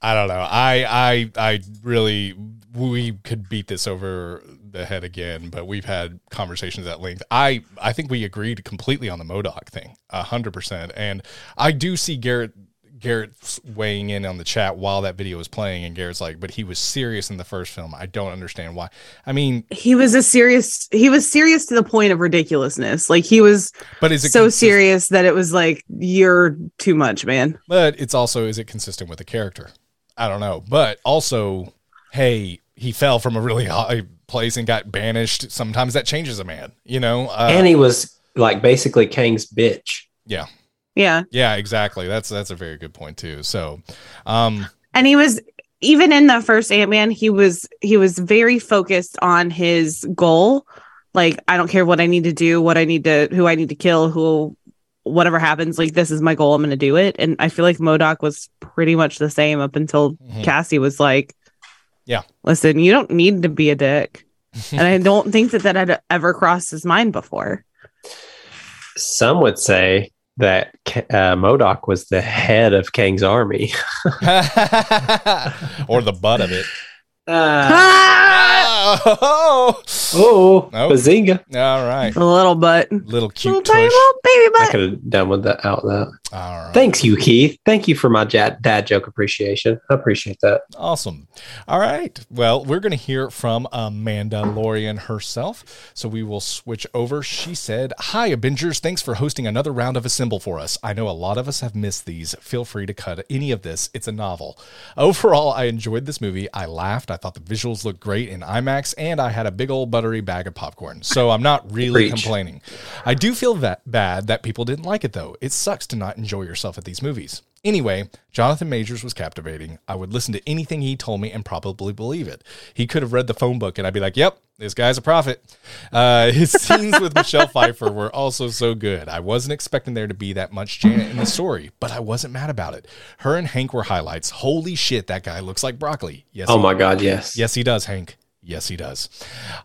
I don't know. I I I really we could beat this over the head again, but we've had conversations at length. I I think we agreed completely on the MODOK thing, a hundred percent. And I do see Garrett Garrett's weighing in on the chat while that video was playing, and Garrett's like, "But he was serious in the first film. I don't understand why." I mean, he was a serious. He was serious to the point of ridiculousness. Like he was but is it so consist- serious that it was like you're too much, man. But it's also is it consistent with the character? I don't know. But also, hey, he fell from a really high place and got banished. Sometimes that changes a man, you know. Uh, and he was like basically Kang's bitch. yeah, Yeah, yeah, exactly. That's that's a very good point too. So, um, and he was even in the first Ant Man. He was he was very focused on his goal. Like I don't care what I need to do, what I need to, who I need to kill, who, whatever happens. Like this is my goal. I'm going to do it. And I feel like MODOK was pretty much the same up until Mhm. Cassie was like, Yeah. listen, you don't need to be a dick." and I don't think that that had ever crossed his mind before. Some would say that uh, MODOK was the head of Kang's army. or the butt of it. Uh, Ah! Oh, oh, Nope. bazinga! all right, A little butt. little Little cute tiny little baby butt. I could have done with that out that. All right. Thanks you, Keith. Thank you for my dad, dad joke appreciation. I appreciate that. Awesome. All right. Well, we're going to hear from Amanda Lorian herself. So we will switch over. She said, Hi, ABINGERS. Thanks for hosting another round of Assemble for us. I know a lot of us have missed these. Feel free to cut any of this. It's a novel. Overall, I enjoyed this movie. I laughed. I thought the visuals looked great in IMAX, and I had a big old buttery bag of popcorn. So I'm not really Preach. complaining. I do feel that bad that people didn't like it, though. It sucks to not enjoy yourself at these movies. Anyway, Jonathan Majors was captivating. I would listen to anything he told me and probably believe it. He could have read the phone book and I'd be like, yep, this guy's a prophet. Uh, his scenes with Michelle Pfeiffer were also so good. I wasn't expecting there to be that much Janet in the story, but I wasn't mad about it. Her and Hank were highlights. Holy shit, that guy looks like broccoli. Yes, Oh my God, yes. Yes, he does, Hank. Yes, he does.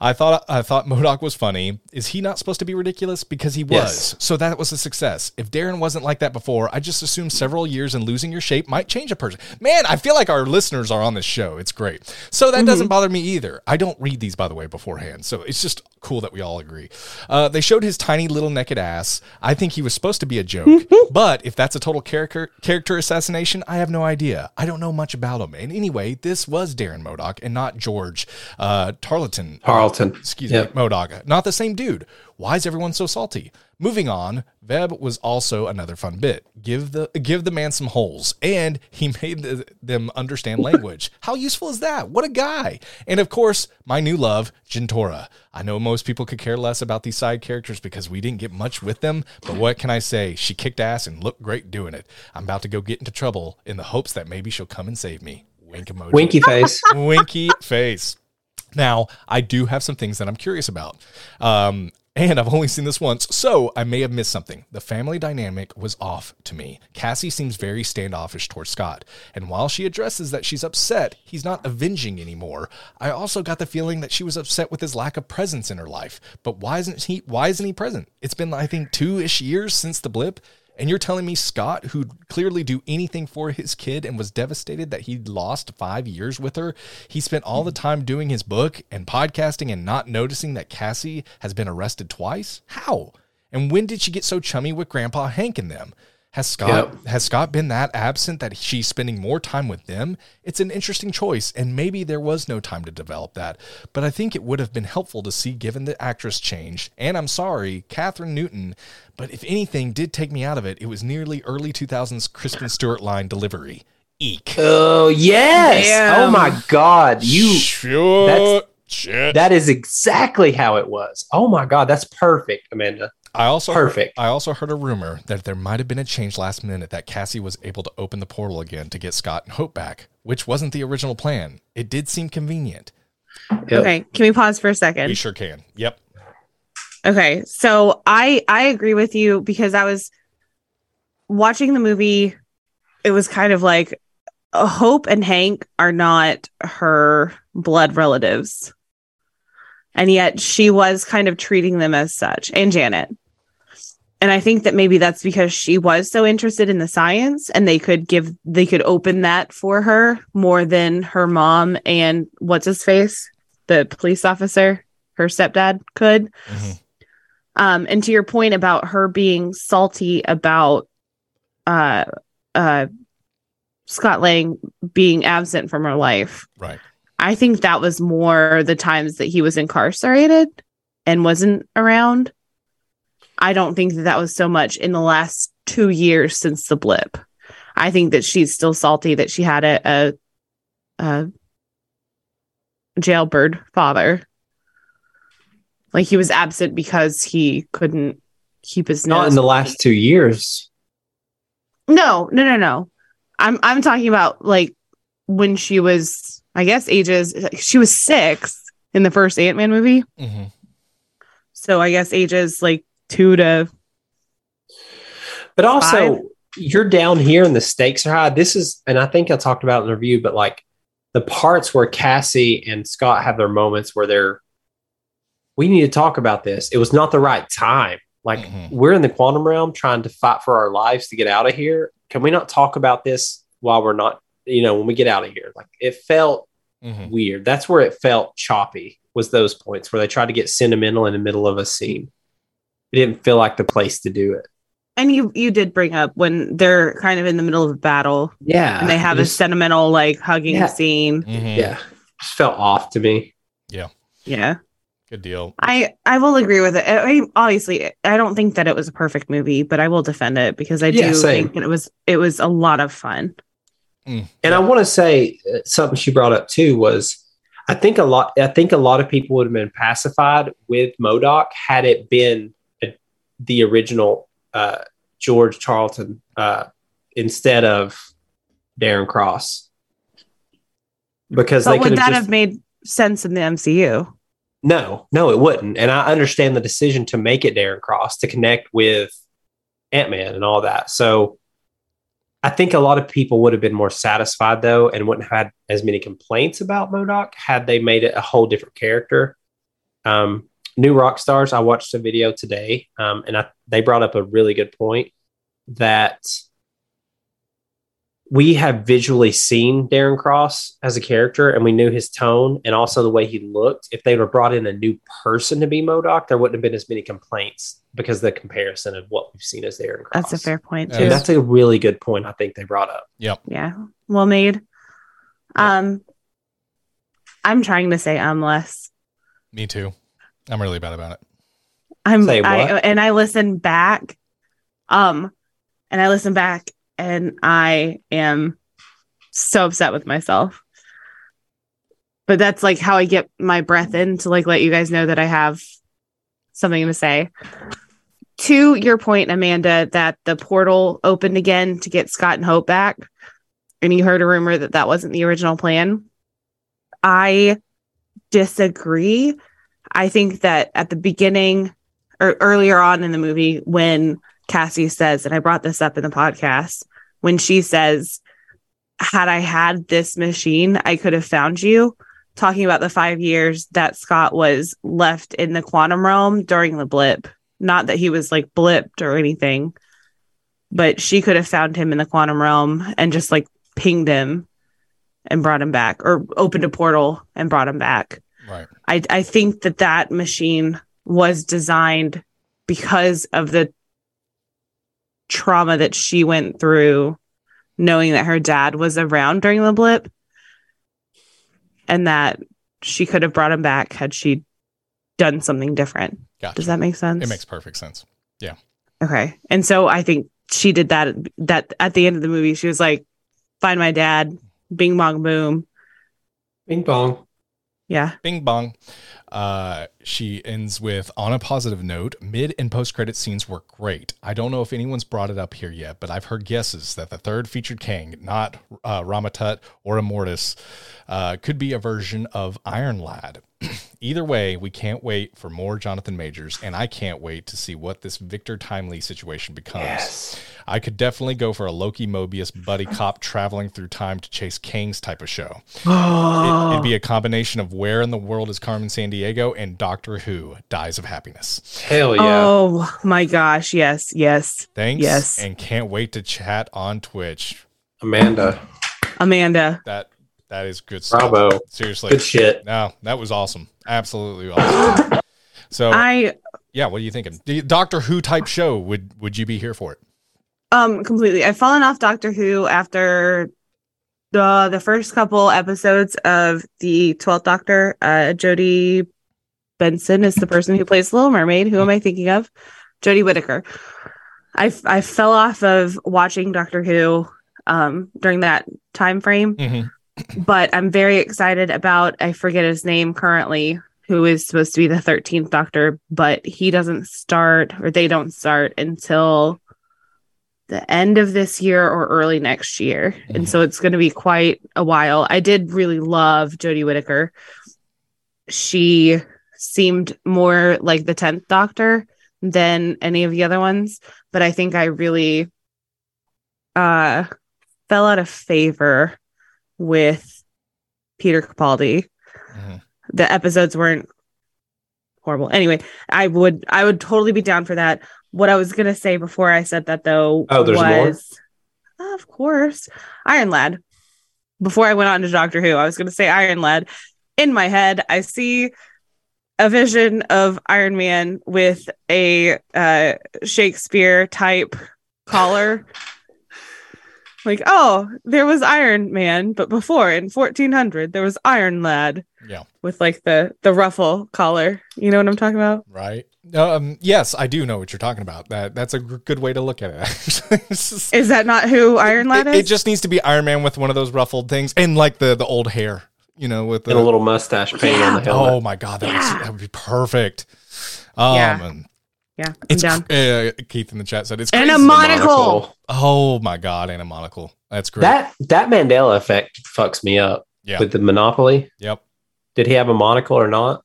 I thought I thought MODOK was funny. Is he not supposed to be ridiculous? Because he was. Yes. So that was a success. If Darren wasn't like that before, I just assume several years and losing your shape might change a person. Man, I feel like our listeners are on this show. It's great. So that doesn't bother me either. I don't read these, by the way, beforehand. So it's just cool that we all agree. Uh, they showed his tiny little naked ass. I think he was supposed to be a joke. but if that's a total character character assassination, I have no idea. I don't know much about him. And anyway, this was Darren MODOK and not George uh, uh, Tarleton. Tarleton. Excuse Yep. me, MODOK. Not the same dude. Why is everyone so salty? Moving on, Veb was also another fun bit. Give the give the man some holes, and he made the, them understand language. How useful is that? What a guy! And of course, my new love, Jentorra. I know most people could care less about these side characters because we didn't get much with them, but what can I say? She kicked ass and looked great doing it. I'm about to go get into trouble in the hopes that maybe she'll come and save me. Wink emoji. Winky face. Winky face. Now, I do have some things that I'm curious about. Um, and I've only seen this once, so I may have missed something. The family dynamic was off to me. Cassie seems very standoffish towards Scott, and while she addresses that she's upset, he's not avenging anymore. I also got the feeling that she was upset with his lack of presence in her life. But why isn't he why isn't he present? It's been I think 2ish years since the blip. And you're telling me Scott, who'd clearly do anything for his kid and was devastated that he'd lost five years with her, he spent all the hmm. time doing his book and podcasting and not noticing that Cassie has been arrested twice? How? And when did she get so chummy with Grandpa Hank and them? Has Scott Yep. has Scott been that absent that she's spending more time with them? It's an interesting choice, and maybe there was no time to develop that. But I think it would have been helpful to see given the actress changed. And I'm sorry, Kathryn Newton, but if anything did take me out of it, it was nearly early 2000s Kristen Stewart line delivery. Eek. Oh yes! Damn. Oh my God! You Sure. That's- Shit. that is exactly how it was. Oh my God, that's perfect, Amanda. I also Perfect. I also heard a rumor that there might have been a change last minute that Cassie was able to open the portal again to get Scott and Hope back, which wasn't the original plan. It did seem convenient. Yep. Okay, can we pause for a second? We sure can. Yep. Okay, so I I agree with you because I was watching the movie. It was kind of like uh, Hope and Hank are not her blood relatives, and yet she was kind of treating them as such, and Janet. And I think that maybe that's because she was so interested in the science, and they could give they could open that for her more than her mom and what's his face, the police officer, her stepdad could. Mhm. Um, and to your point about her being salty about uh uh Scott Lang being absent from her life, Right. I think that was more the times that he was incarcerated and wasn't around. I don't think that that was so much in the last two years since the blip. I think that she's still salty that she had a, a, a jailbird father. Like he was absent because he couldn't keep his Not in the last two years. No, no, no, no. I'm I'm talking about like when she was, I guess, ages. She was six in the first Ant Man movie, hmm so I guess ages like two to. But also, Five. you're down here and the stakes are high. This is, and I think I talked about it in the review, but like the parts where Cassie and Scott have their moments where they're, we need to talk about this. It was not the right time. Like Mhm. we're in the quantum realm trying to fight for our lives to get out of here. Can we not talk about this while we're not, you know, when we get out of here? Like it felt hmm weird. That's where it felt choppy. Was those points where they tried to get sentimental in the middle of a scene? It didn't feel like the place to do it. And you you did bring up when they're kind of in the middle of a battle Yeah, and they have it a sentimental like hugging Yeah. scene. hmm yeah, just felt off to me. Yeah, Yeah. Good deal. I I will agree with it. I obviously, I don't think that it was a perfect movie, but I will defend it because I do same. think it was it was a lot of fun. Mm. And I want to say uh, something she brought up too was I think a lot I think a lot of people would have been pacified with MODOK had it been a, the original uh, George Tarleton uh, instead of Darren Cross because But they would that have just have made sense in the MCU? no no it wouldn't and I understand the decision to make it Darren Cross to connect with Ant Man and all that so I think a lot of people would have been more satisfied though, and wouldn't have had as many complaints about MODOK had they made it a whole different character. Um, New Rockstars, I watched a video today, um, and I, they brought up a really good point that we have visually seen Darren Cross as a character, and we knew his tone and also the way he looked. If they would have brought in a new person to be MODOK, there wouldn't have been as many complaints because of the comparison of what we've seen as Darren Cross. That's a fair point too. And that's a really good point. I think they brought up. Yep. Yeah, well made. Um, I'm trying to say I'm less. Me too. I'm really bad about it. I'm Say I, and I listen back, um, and I listen back, and I am so upset with myself. But that's like how I get my breath in to like let you guys know that I have something to say. To your point, Amanda, that the portal opened again to get Scott and Hope back, and you heard a rumor that that wasn't the original plan. I disagree. I think that at the beginning or earlier on in the movie, when Cassie says, and I brought this up in the podcast, when she says, Had I had this machine, I could have found you, talking about the five years that Scott was left in the quantum realm during the blip. Not that he was like blipped or anything, but she could have found him in the quantum realm and just like pinged him and brought him back or opened a portal and brought him back. Right. I, I think that that machine was designed because of the trauma that she went through knowing that her dad was around during the blip and that she could have brought him back had she done something different. Gotcha. Does that make sense? It makes perfect sense. Yeah. Okay. And so I think she did that that at the end of the movie she was like find my dad bing bong boom. Bing bong. Yeah. Bing bong. Uh, she ends with on a positive note, mid and post credit scenes were great. I don't know if anyone's brought it up here yet, but I've heard guesses that the third featured Kang, not uh, Rama-Tut or Immortus, uh, could be a version of Iron Lad. Either way, we can't wait for more Jonathan Majors, and I can't wait to see what this Victor Timely situation becomes. Yes. I could definitely go for a Loki Mobius buddy cop traveling through time to chase Kang's type of show. It, it'd be a combination of Where in the World is Carmen Sandiego and Doctor Who Dies of Happiness. Hell yeah. Oh my gosh. Yes. Yes. Thanks. Yes. And can't wait to chat on Twitch. Amanda. Amanda. That that is good stuff. Bravo. Seriously. Good shit. No, that was awesome. Absolutely awesome. So I yeah, what are you thinking? The Doctor Who type show would would you be here for it? um completely I've fallen off Doctor Who after the the first couple episodes of the 12th Doctor. Uh Jodi Benson is the person who plays Little Mermaid. Who am I thinking of? Jodie Whittaker. I I fell off of watching Doctor Who um during that time frame. Mhm. But I'm very excited about I forget his name currently, who is supposed to be the 13th Doctor, but he doesn't start or they don't start until the end of this year or early next year. And so it's going to be quite a while. I did really love Jodie Whittaker. She seemed more like the 10th Doctor than any of the other ones, but I think I really uh fell out of favor with Peter Capaldi. Mhm. The episodes weren't horrible. Anyway, I would I would totally be down for that. What I was gonna say before I said that though Oh, there's more? was of course Iron Lad. Before I went on to Doctor Who, I was gonna say Iron Lad. In my head, I see a vision of Iron Man with a uh, Shakespeare type collar. like, oh, there was Iron Man, but before in 1400 there was Iron Lad Yeah. with like the the ruffle collar. You know what I'm talking about? Right. Um, yes, I do know what you're talking about. That that's a g- good way to look at it. It's just- Is that not who Iron Lad it, is? it just needs to be Iron Man with one of those ruffled things and like the the old hair, you know, with the And a little mustache paint on the helmet. Oh my god, that, would, that would be perfect. Um, Yeah. And yeah, I'm it's down. uh, Keith in the chat said it's And a crazy. monocle. Oh my god, and a monocle. That's great. That that Mandela effect fucks me up yeah. with the Monopoly. yep. Did he have a monocle or not?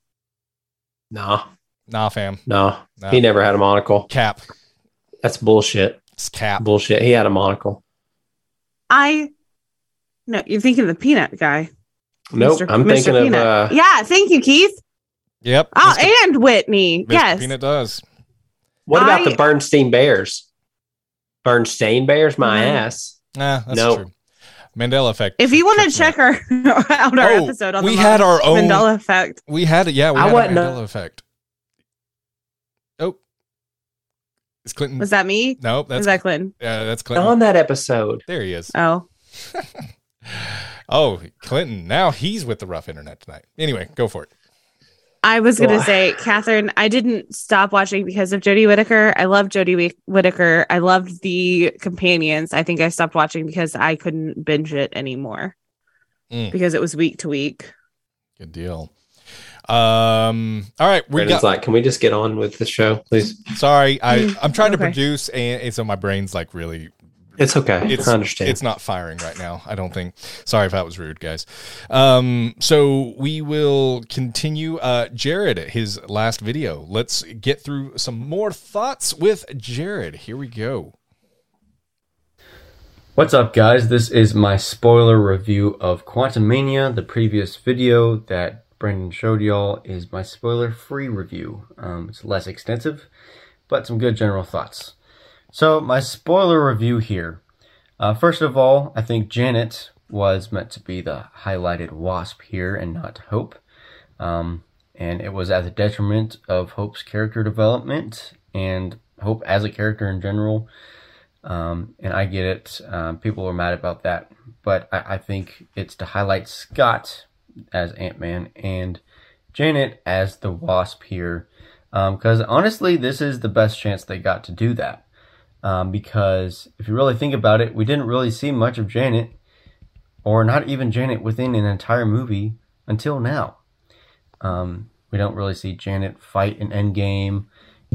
Nah. Nah, fam. no, No. he never had a monocle. Cap. That's bullshit. It's cap. Bullshit. He had a monocle. I no, you're thinking of the peanut guy. Nope, Mr. I'm Mr. thinking of Peanut. uh, yeah, thank you, Keith. Yep. Oh, Mr. and Whitney. Mr. yes. Peanut does. What about I- the Bernstein Bears? Bernstein Bears, my Mhm. ass. Nah, that's Nope. true. Mandela effect. If you want to check up. our out our Oh, episode on we the had our own- Mandela effect. we had it. Yeah, we I had a wasn't, Mandela effect. Oh, is Clinton? Was that me? nope, that's Was that Clinton? uh, that's Clinton. On that episode, there he is. Oh, Oh, Clinton. Now he's with the rough internet tonight. Anyway, go for it. I was gonna say, Catherine, I didn't stop watching because of Jodie Whittaker. I love Jodie Whit- Whittaker. I loved the companions. I think I stopped watching because I couldn't binge it anymore Mm. because it was week to week. Good deal. Um. All right, we Brandon's got. like, can we just get on with the show, please? sorry, I Mm, I'm trying to produce, and, and so my brain's like really It's okay. it's I understand. it's not firing right now. I don't think. Sorry if that was rude, guys. Um, so we will continue. Uh, Jared, his last video. Let's get through some more thoughts with Jared. Here we go. What's up, guys? This is my spoiler review of Quantumania. The previous video that Brendan showed y'all is my spoiler free review. Um, it's less extensive, but some good general thoughts. So, my spoiler review here. Uh, first of all, I think Janet was meant to be the highlighted wasp here and not Hope. Um, and it was at the detriment of Hope's character development and Hope as a character in general. Um, and I get it. Um, people are mad about that, but I, I think it's to highlight Scott as Ant Man and Janet as the Wasp here, because honestly, this is the best chance they got to do that. Um, because if you really think about it, we didn't really see much of Janet, or not even Janet within an entire movie until now. Um, we don't really see Janet fight in Endgame,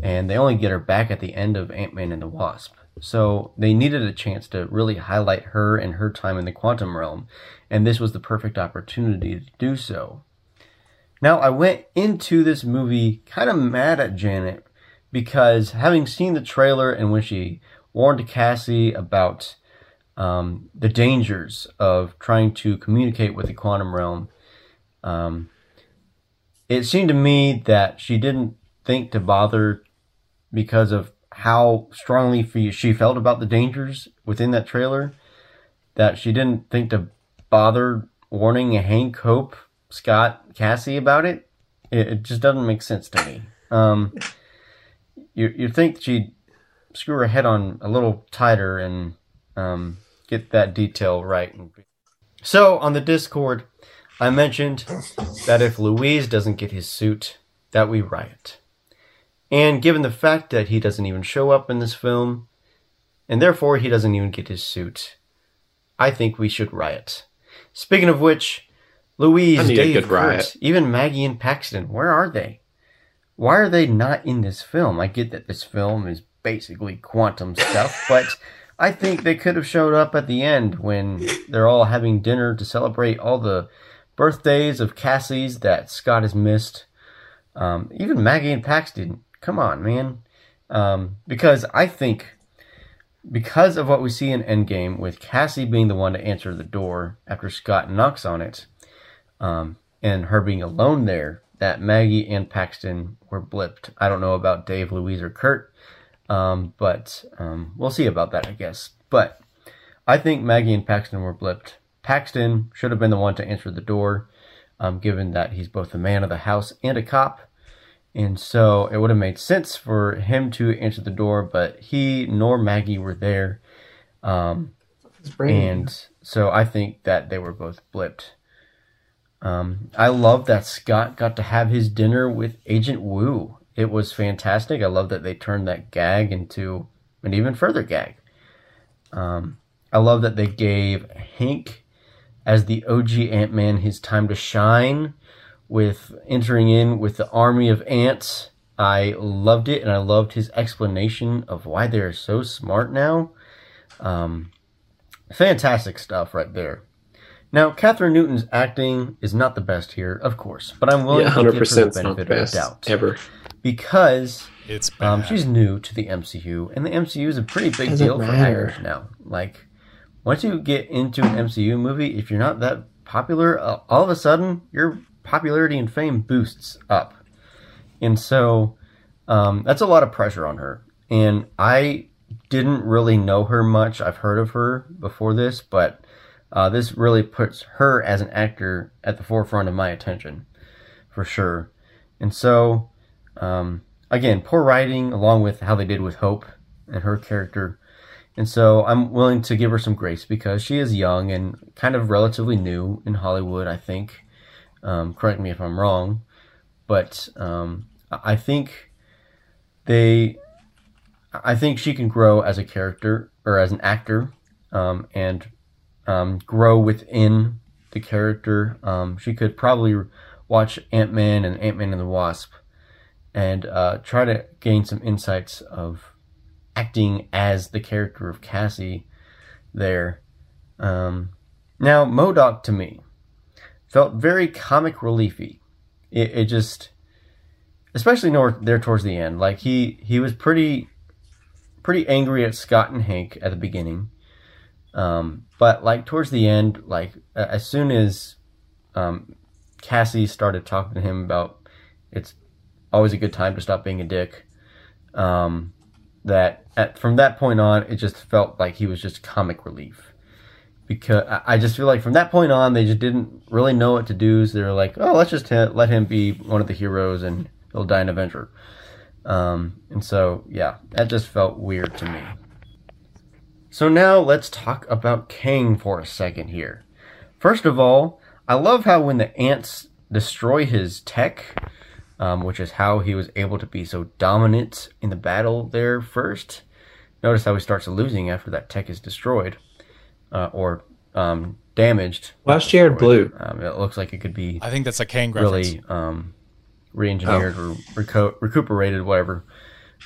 and they only get her back at the end of Ant Man and the Wasp. So they needed a chance to really highlight her and her time in the quantum realm, and this was the perfect opportunity to do so. Now, I went into this movie kind of mad at Janet because having seen the trailer and when she warned Cassie about um, the dangers of trying to communicate with the quantum realm, um, it seemed to me that she didn't think to bother because of how strongly she felt about the dangers within that trailer that she didn't think to bother warning Hank, Hope, Scott, Cassie about it. It, it just doesn't make sense to me. Um, you you think she'd screw her head on a little tighter and um, get that detail right. So on the Discord, I mentioned that if Luis doesn't get his suit, that we riot. And given the fact that he doesn't even show up in this film, and therefore he doesn't even get his suit, I think we should riot. Speaking of which, Luis, I need a Dave, Kurt, even Maggie and Paxton, where are they? Why are they not in this film? I get that this film is basically quantum stuff, but I think they could have showed up at the end when they're all having dinner to celebrate all the birthdays of Cassie's that Scott has missed. Um, even Maggie and Paxton. Come on, man. Um, because I think because of what we see in Endgame, with Cassie being the one to answer the door after Scott knocks on it, um, and her being alone there, that Maggie and Paxton were blipped. I don't know about Dave, Luis, or Kurt, um, but um, we'll see about that, I guess. But I think Maggie and Paxton were blipped. Paxton should have been the one to answer the door, um, given that he's both a man of the house and a cop. And so it would have made sense for him to answer the door, but he nor Maggie were there. Um, and so I think that they were both blipped. Um, I love that Scott got to have his dinner with Agent Woo. It was fantastic. I love that they turned that gag into an even further gag. Um, I love that they gave Hank, as the OG Ant Man, his time to shine with entering in with the army of ants. I loved it, and I loved his explanation of why they're so smart now. Um, fantastic stuff right there. Now, Kathryn Newton's acting is not the best here, of course, but I'm willing Yeah, to hundred give her percent the not the benefit of the doubt ever. because It's bad. um, she's new to the MCU, and the MCU is a pretty big Doesn't deal for matter. actors now. Like, once you get into an MCU movie, if you're not that popular, uh, all of a sudden your popularity and fame boosts up, and so um, that's a lot of pressure on her. And I didn't really know her much. I've heard of her before this, but uh, this really puts her as an actor at the forefront of my attention, for sure. And so, um, again, poor writing along with how they did with Hope and her character. And so I'm willing to give her some grace because she is young and kind of relatively new in Hollywood, I think. Um, correct me if I'm wrong, but um, I think they, I think she can grow as a character or as an actor, um, and um, grow within the character. Um, she could probably watch Ant Man and Ant Man and the Wasp, and uh, try to gain some insights of acting as the character of Cassie there. Um, now, MODOK to me felt very comic reliefy. It, it just, especially there towards the end, like he he was pretty pretty angry at Scott and Hank at the beginning. Um, but like towards the end, like as soon as um, Cassie started talking to him about it's always a good time to stop being a dick. Um, that at, from that point on, it just felt like he was just comic relief. Because I- just feel like from that point on, they just didn't really know what to do. So they were like, "Oh, let's just let him be one of the heroes, and he'll die an Avenger." Um, and so, yeah, that just felt weird to me. So now let's talk about Kang for a second here. First of all, I love how when the ants destroy his tech, um, which is how he was able to be so dominant in the battle there first. Notice how he starts losing after that tech is destroyed uh, or um, damaged. Why's Jared blue? Um, it looks like it could be I think that's a Kang reference. really um, re-engineered or reco- recuperated, whatever.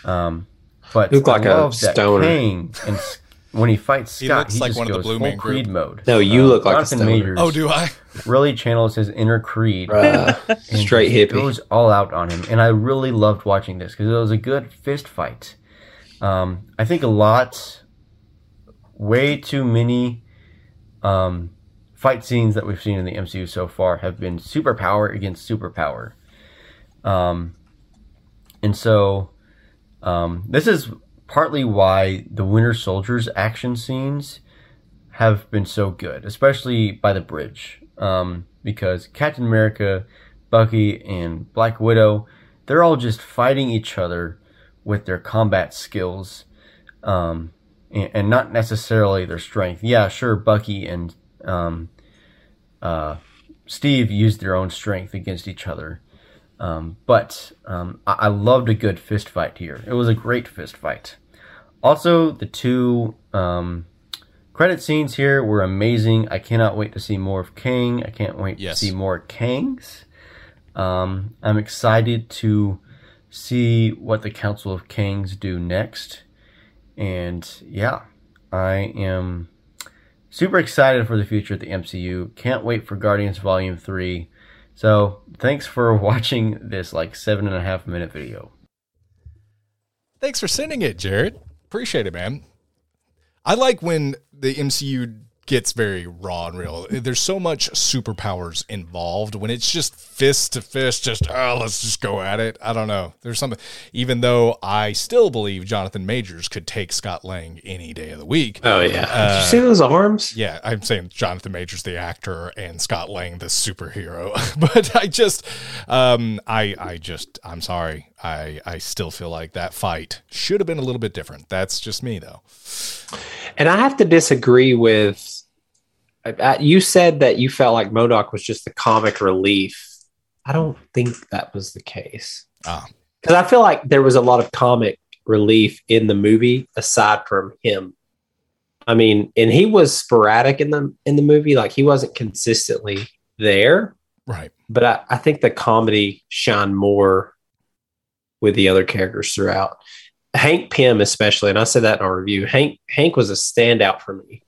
Um, but Look like I a love that stoner. Kang and s- when he fights He Scott, looks he, like just one of the goes Blue full Man Group. Creed mode. No, you look like a Jonathan stoner. Majors Oh, do I? really channels his inner Creed. Bruh, and straight just hippie. goes all out on him, and I really loved watching this because it was a good fist fight. Um, I think a lot, way too many um, fight scenes that we've seen in the MCU so far have been superpower against superpower. Um, and so um, this is partly why the Winter Soldier's action scenes have been so good, especially by the bridge. Um, because Captain America, Bucky, and Black Widow, they're all just fighting each other with their combat skills, um, and, and not necessarily their strength. Yeah, sure, Bucky and um, uh, Steve used their own strength against each other. Um, but um, I-, I loved a good fist fight here. It was a great fist fight. Also, the two um, credit scenes here were amazing. I cannot wait to see more of Kang. I can't wait Yes. to see more Kangs. Um, I'm excited to see what the Council of Kangs do next. And yeah, I am super excited for the future of the MCU. Can't wait for Guardians Volume 3. So, thanks for watching this like seven and a half minute video. Thanks for sending it, Jared. Appreciate it, man. I like when the MCU gets very raw and real. There's so much superpowers involved when it's just fist to fist, just oh, let's just go at it. I don't know. There's something. Even though I still believe Jonathan Majors could take Scott Lang any day of the week. Oh yeah. Uh, Did you see those arms? Yeah, I'm saying Jonathan Majors the actor and Scott Lang the superhero. but I just um I I just I'm sorry. I I still feel like that fight should have been a little bit different. That's just me though. And I have to disagree with. You said that you felt like MODOK was just the comic relief. I don't think that was the case. Ah. Because I feel like there was a lot of comic relief in the movie aside from him. I mean, and he was sporadic in the in the movie, like he wasn't consistently there. Right. But I, I think the comedy shined more with the other characters throughout. Hank Pym, especially, and I said that in our review. Hank Hank was a standout for me,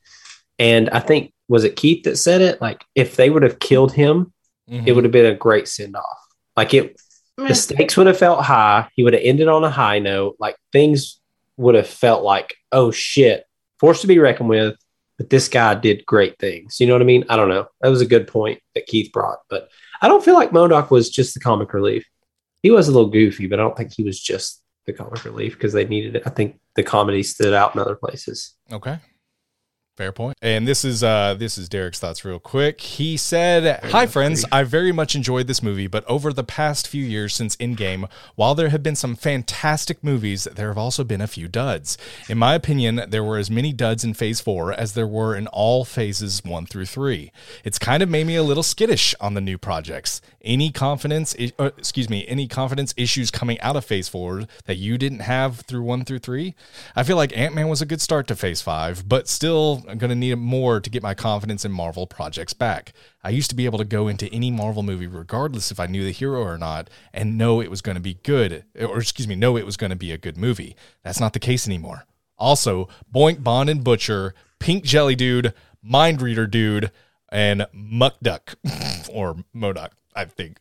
and I think was it Keith that said it? Like if they would have killed him, Mhm. it would have been a great send off. Like it, the stakes would have felt high. He would have ended on a high note. Like things would have felt like, oh shit, forced to be reckoned with. But this guy did great things. You know what I mean? I don't know. That was a good point that Keith brought. But I don't feel like MODOK was just the comic relief. He was a little goofy, but I don't think he was just the comic relief because they needed it. I think the comedy stood out in other places. Okay. Fair point. And this is uh this is Derek's thoughts real quick. He said, "Hi friends, I very much enjoyed this movie, but over the past few years since Endgame, while there have been some fantastic movies, there have also been a few duds. In my opinion, there were as many duds in Phase 4 as there were in all phases 1 through 3. It's kind of made me a little skittish on the new projects. Any confidence excuse me, any confidence issues coming out of Phase 4 that you didn't have through 1 through 3? I feel like Ant-Man was a good start to Phase 5, but still I'm going to need more to get my confidence in Marvel projects back. I used to be able to go into any Marvel movie, regardless if I knew the hero or not, and know it was going to be good, or excuse me, know it was going to be a good movie. That's not the case anymore. Also, Boink, Bond, and Butcher, Pink Jelly Dude, Mind Reader Dude, and Muck Duck, or MODOK, I think.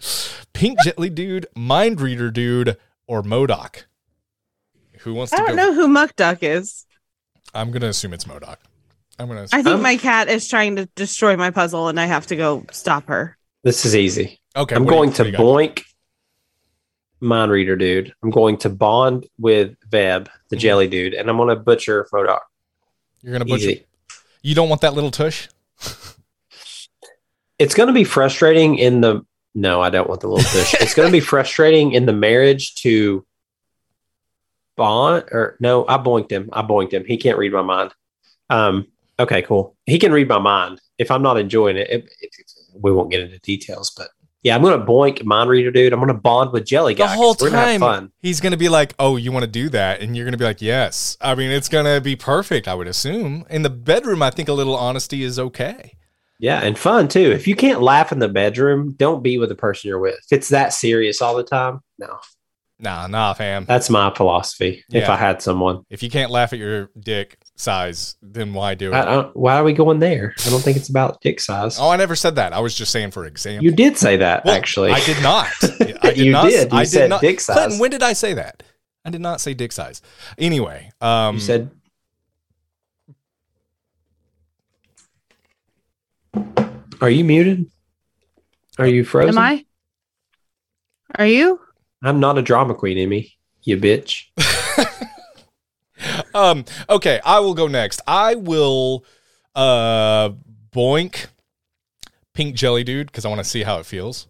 Pink Jelly Dude, Mind Reader Dude, or MODOK. Who wants to I don't go? know who Muck Duck is. I'm going to assume it's MODOK. I'm going to I assume. think Um, my cat is trying to destroy my puzzle, and I have to go stop her. This is easy. Okay, I'm what do you- going to do you boink mind reader dude. I'm going to bond with Veb, the Mhm. jelly dude, and I'm going to butcher MODOK. You're going to butcher. Easy. You don't want that little tush? It's going to be frustrating in the. No, I don't want the little fish. it's going to be frustrating in the marriage to bond or no, I boinked him. I boinked him. He can't read my mind. Um. Okay, cool. He can read my mind. If I'm not enjoying it, it, it we won't get into details, but yeah, I'm going to boink mind reader dude. I'm going to bond with jelly The guy. 'cause whole gonna time, he's going to be like, "Oh, you want to do that?" And you're going to be like, "Yes." I mean, it's going to be perfect. I would assume. In the bedroom, I think a little honesty is okay. Yeah, and fun too. If you can't laugh in the bedroom, don't be with the person you're with. If it's that serious all the time, no. Nah, nah, fam. That's my philosophy. If I had someone, If you can't laugh at your dick size, then why do it? Why are we going there? I don't think it's about dick size. oh, I never said that. I was just saying for example. you did say that Well, actually. I did not. I did You not. did. You I said did not. dick size. Clinton, when did I say that? I did not say dick size. Anyway, um, you said. Are you muted? Are you frozen? Am I? Are you? I'm not a drama queen, Emmy. You bitch. um okay i will go next i will uh boink pink jelly dude because i want to see how it feels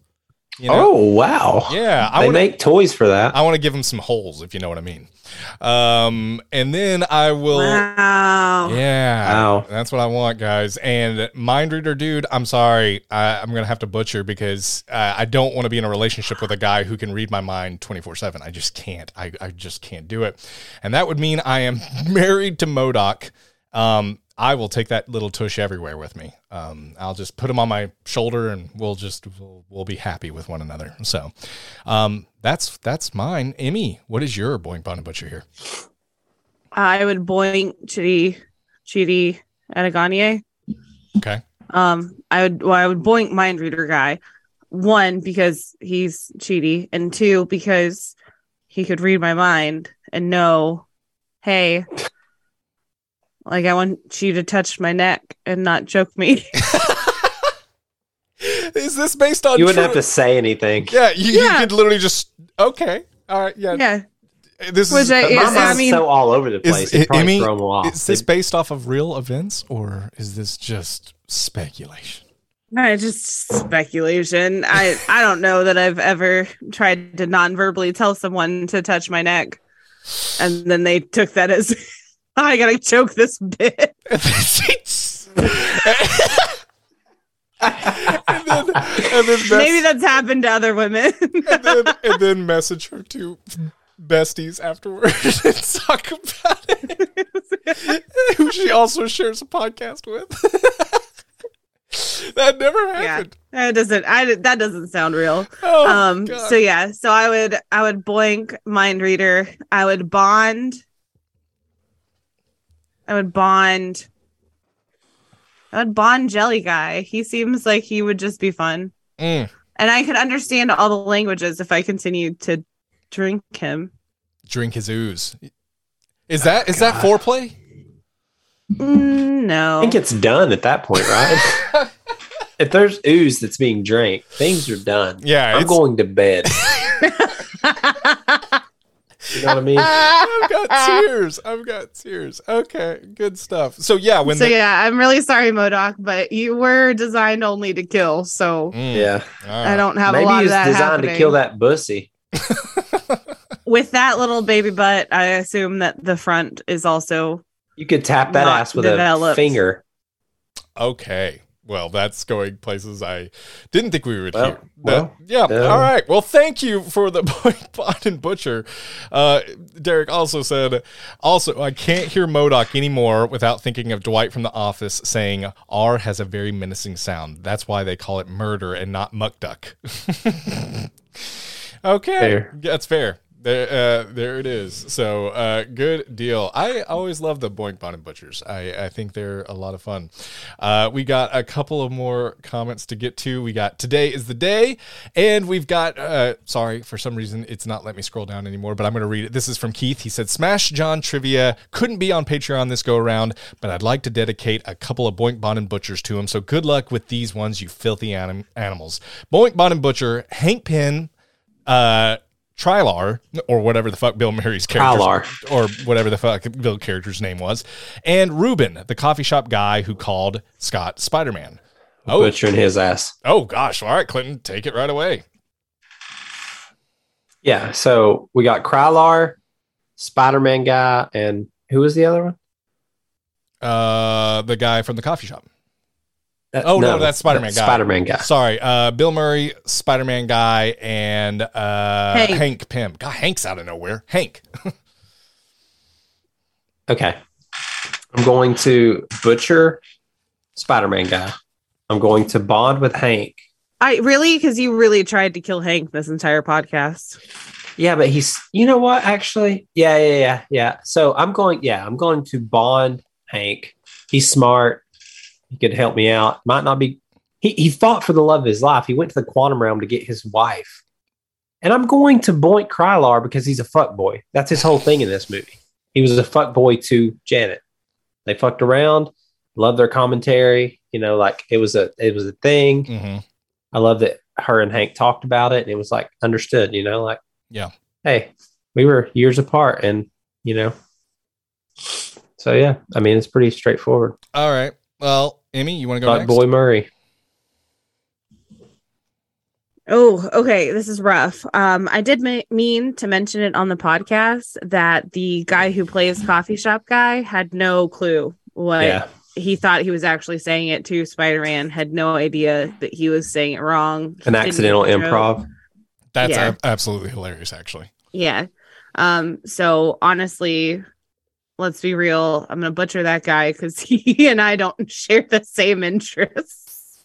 you know? Oh wow! yeah i they want make toys for that. i want to give him some holes if you know what i mean um and then i will wow. yeah Wow. that's what i want guys and mind reader dude i'm sorry I, i'm gonna have to butcher because uh, i don't want to be in a relationship with a guy who can read my mind 24-7 i just can't I, I just can't do it and that would mean i am married to MODOK um I will take that little tush everywhere with me. Um, I'll just put him on my shoulder, and we'll just we'll, we'll be happy with one another. So, um, that's that's mine. Emmy, what is your boink bond and butcher here? I would boink Chitty Chitty Ataganye. Okay, Um, I would well, I would boink mind reader guy. One, because he's cheaty, and two, because he could read my mind and know, hey, like I want you to touch my neck and not choke me. is this based on? you wouldn't have to say anything. Yeah, you, you could literally just okay. All right, yeah. yeah. This Which is I- But Yes, my I mind's mean- so all over the is place. It it, probably Emmy? throw 'em off. Is this based off of real events or is this just speculation? No, just speculation. I I don't know that I've ever tried to non-verbally tell someone to touch my neck, and then they took that as I gotta choke this bit. and then, and then mess- Maybe that's happened to other women. and then, and then message her to besties afterwards and talk about it. Who she also shares a podcast with. that never yeah, happened. that doesn't. I that doesn't sound real. Oh, um. God. So yeah. So I would I would boink mind reader. I would bond. I would bond. I would bond jelly guy. He seems like he would just be fun. Mm, And I could understand all the languages if I continued to drink him. drink his ooze. Is that is that foreplay? Mm, I think it's done at that point, right? if there's ooze that's being drank, things are done. Yeah, I'm it's- going to bed. You know what I mean? I've got tears. I've got tears. Okay, good stuff. So yeah, when so the, yeah, I'm really sorry, MODOK, but you were designed only to kill. So Mm, I Yeah. all right. don't have a lot of he's that designed happening. to kill that bussy. With that little baby butt, I assume that the front is also You could tap that ass with developed. a finger. Okay. Well, that's going places I didn't think we would Well, hear. well, That- yeah. all right. Well, thank you for the point, Bond and Butcher. Uh, Derek also said, also, I can't hear MODOK anymore without thinking of Dwight from The Office saying R has a very menacing sound. That's why they call it murder and not muck duck. okay. Fair. That's fair. There, uh, there it is. So, uh, good deal. I always love the Boink and Butchers. I, I think they're a lot of fun. Uh, we got a couple of more comments to get to. We got today is the day, and we've got. Uh, sorry, for some reason it's not let me scroll down anymore, but I'm going to read it. This is from Keith. He said, "Smash John trivia couldn't be on Patreon this go around, but I'd like to dedicate a couple of Boink and Butchers to him. So good luck with these ones, you filthy anim- animals. Boink and Butcher, Hank Pym." uh Trilar, or whatever the fuck Bill Murray's character, or whatever the fuck Bill character's name was, and Ruben, the coffee shop guy who called Scott Spider Man. Oh, Butchering his ass. oh gosh! All right, Clinton, take it right away. Yeah. So we got Krylar, Spider Man guy, and who was the other one? Uh, the guy from the coffee shop. Uh, Oh, no, that's Spider-Man guy. Spider Man guy. Sorry, uh, Bill Murray, Spider Man guy, and uh, Hank. Hank Pym. God, Hank's out of nowhere. Hank. Okay. I'm going to butcher Spider Man guy. I'm going to bond with Hank. I really because you really tried to kill Hank this entire podcast. Yeah, but he's you know what actually? Yeah, yeah, yeah, yeah. So I'm going, yeah, I'm going to bond Hank. He's smart. He could help me out. Might not be he he fought for the love of his life. He went to the quantum realm to get his wife. And I'm going to boink Krylar because he's a fuck boy. That's his whole thing in this movie. He was a fuck boy to Janet. They fucked around, love their commentary, you know, like it was a it was a thing. hmm I love that her and Hank talked about it and it was like understood, you know, like, Yeah. hey, we were years apart and, you know, so yeah, I mean, it's pretty straightforward. All right. Well, Emmy, you want to go Like next? Boy Murray. Oh, okay. This is rough. Um, I did ma- mean to mention it on the podcast that the guy who plays coffee shop guy had no clue what Yeah. he thought he was actually saying it to Spider Man. Had no idea that he was saying it wrong. An accidental get the joke. improv. That's Yeah. ab- absolutely hilarious, actually. Yeah. Um. So honestly, let's be real. I'm gonna butcher that guy because he and I don't share the same interests.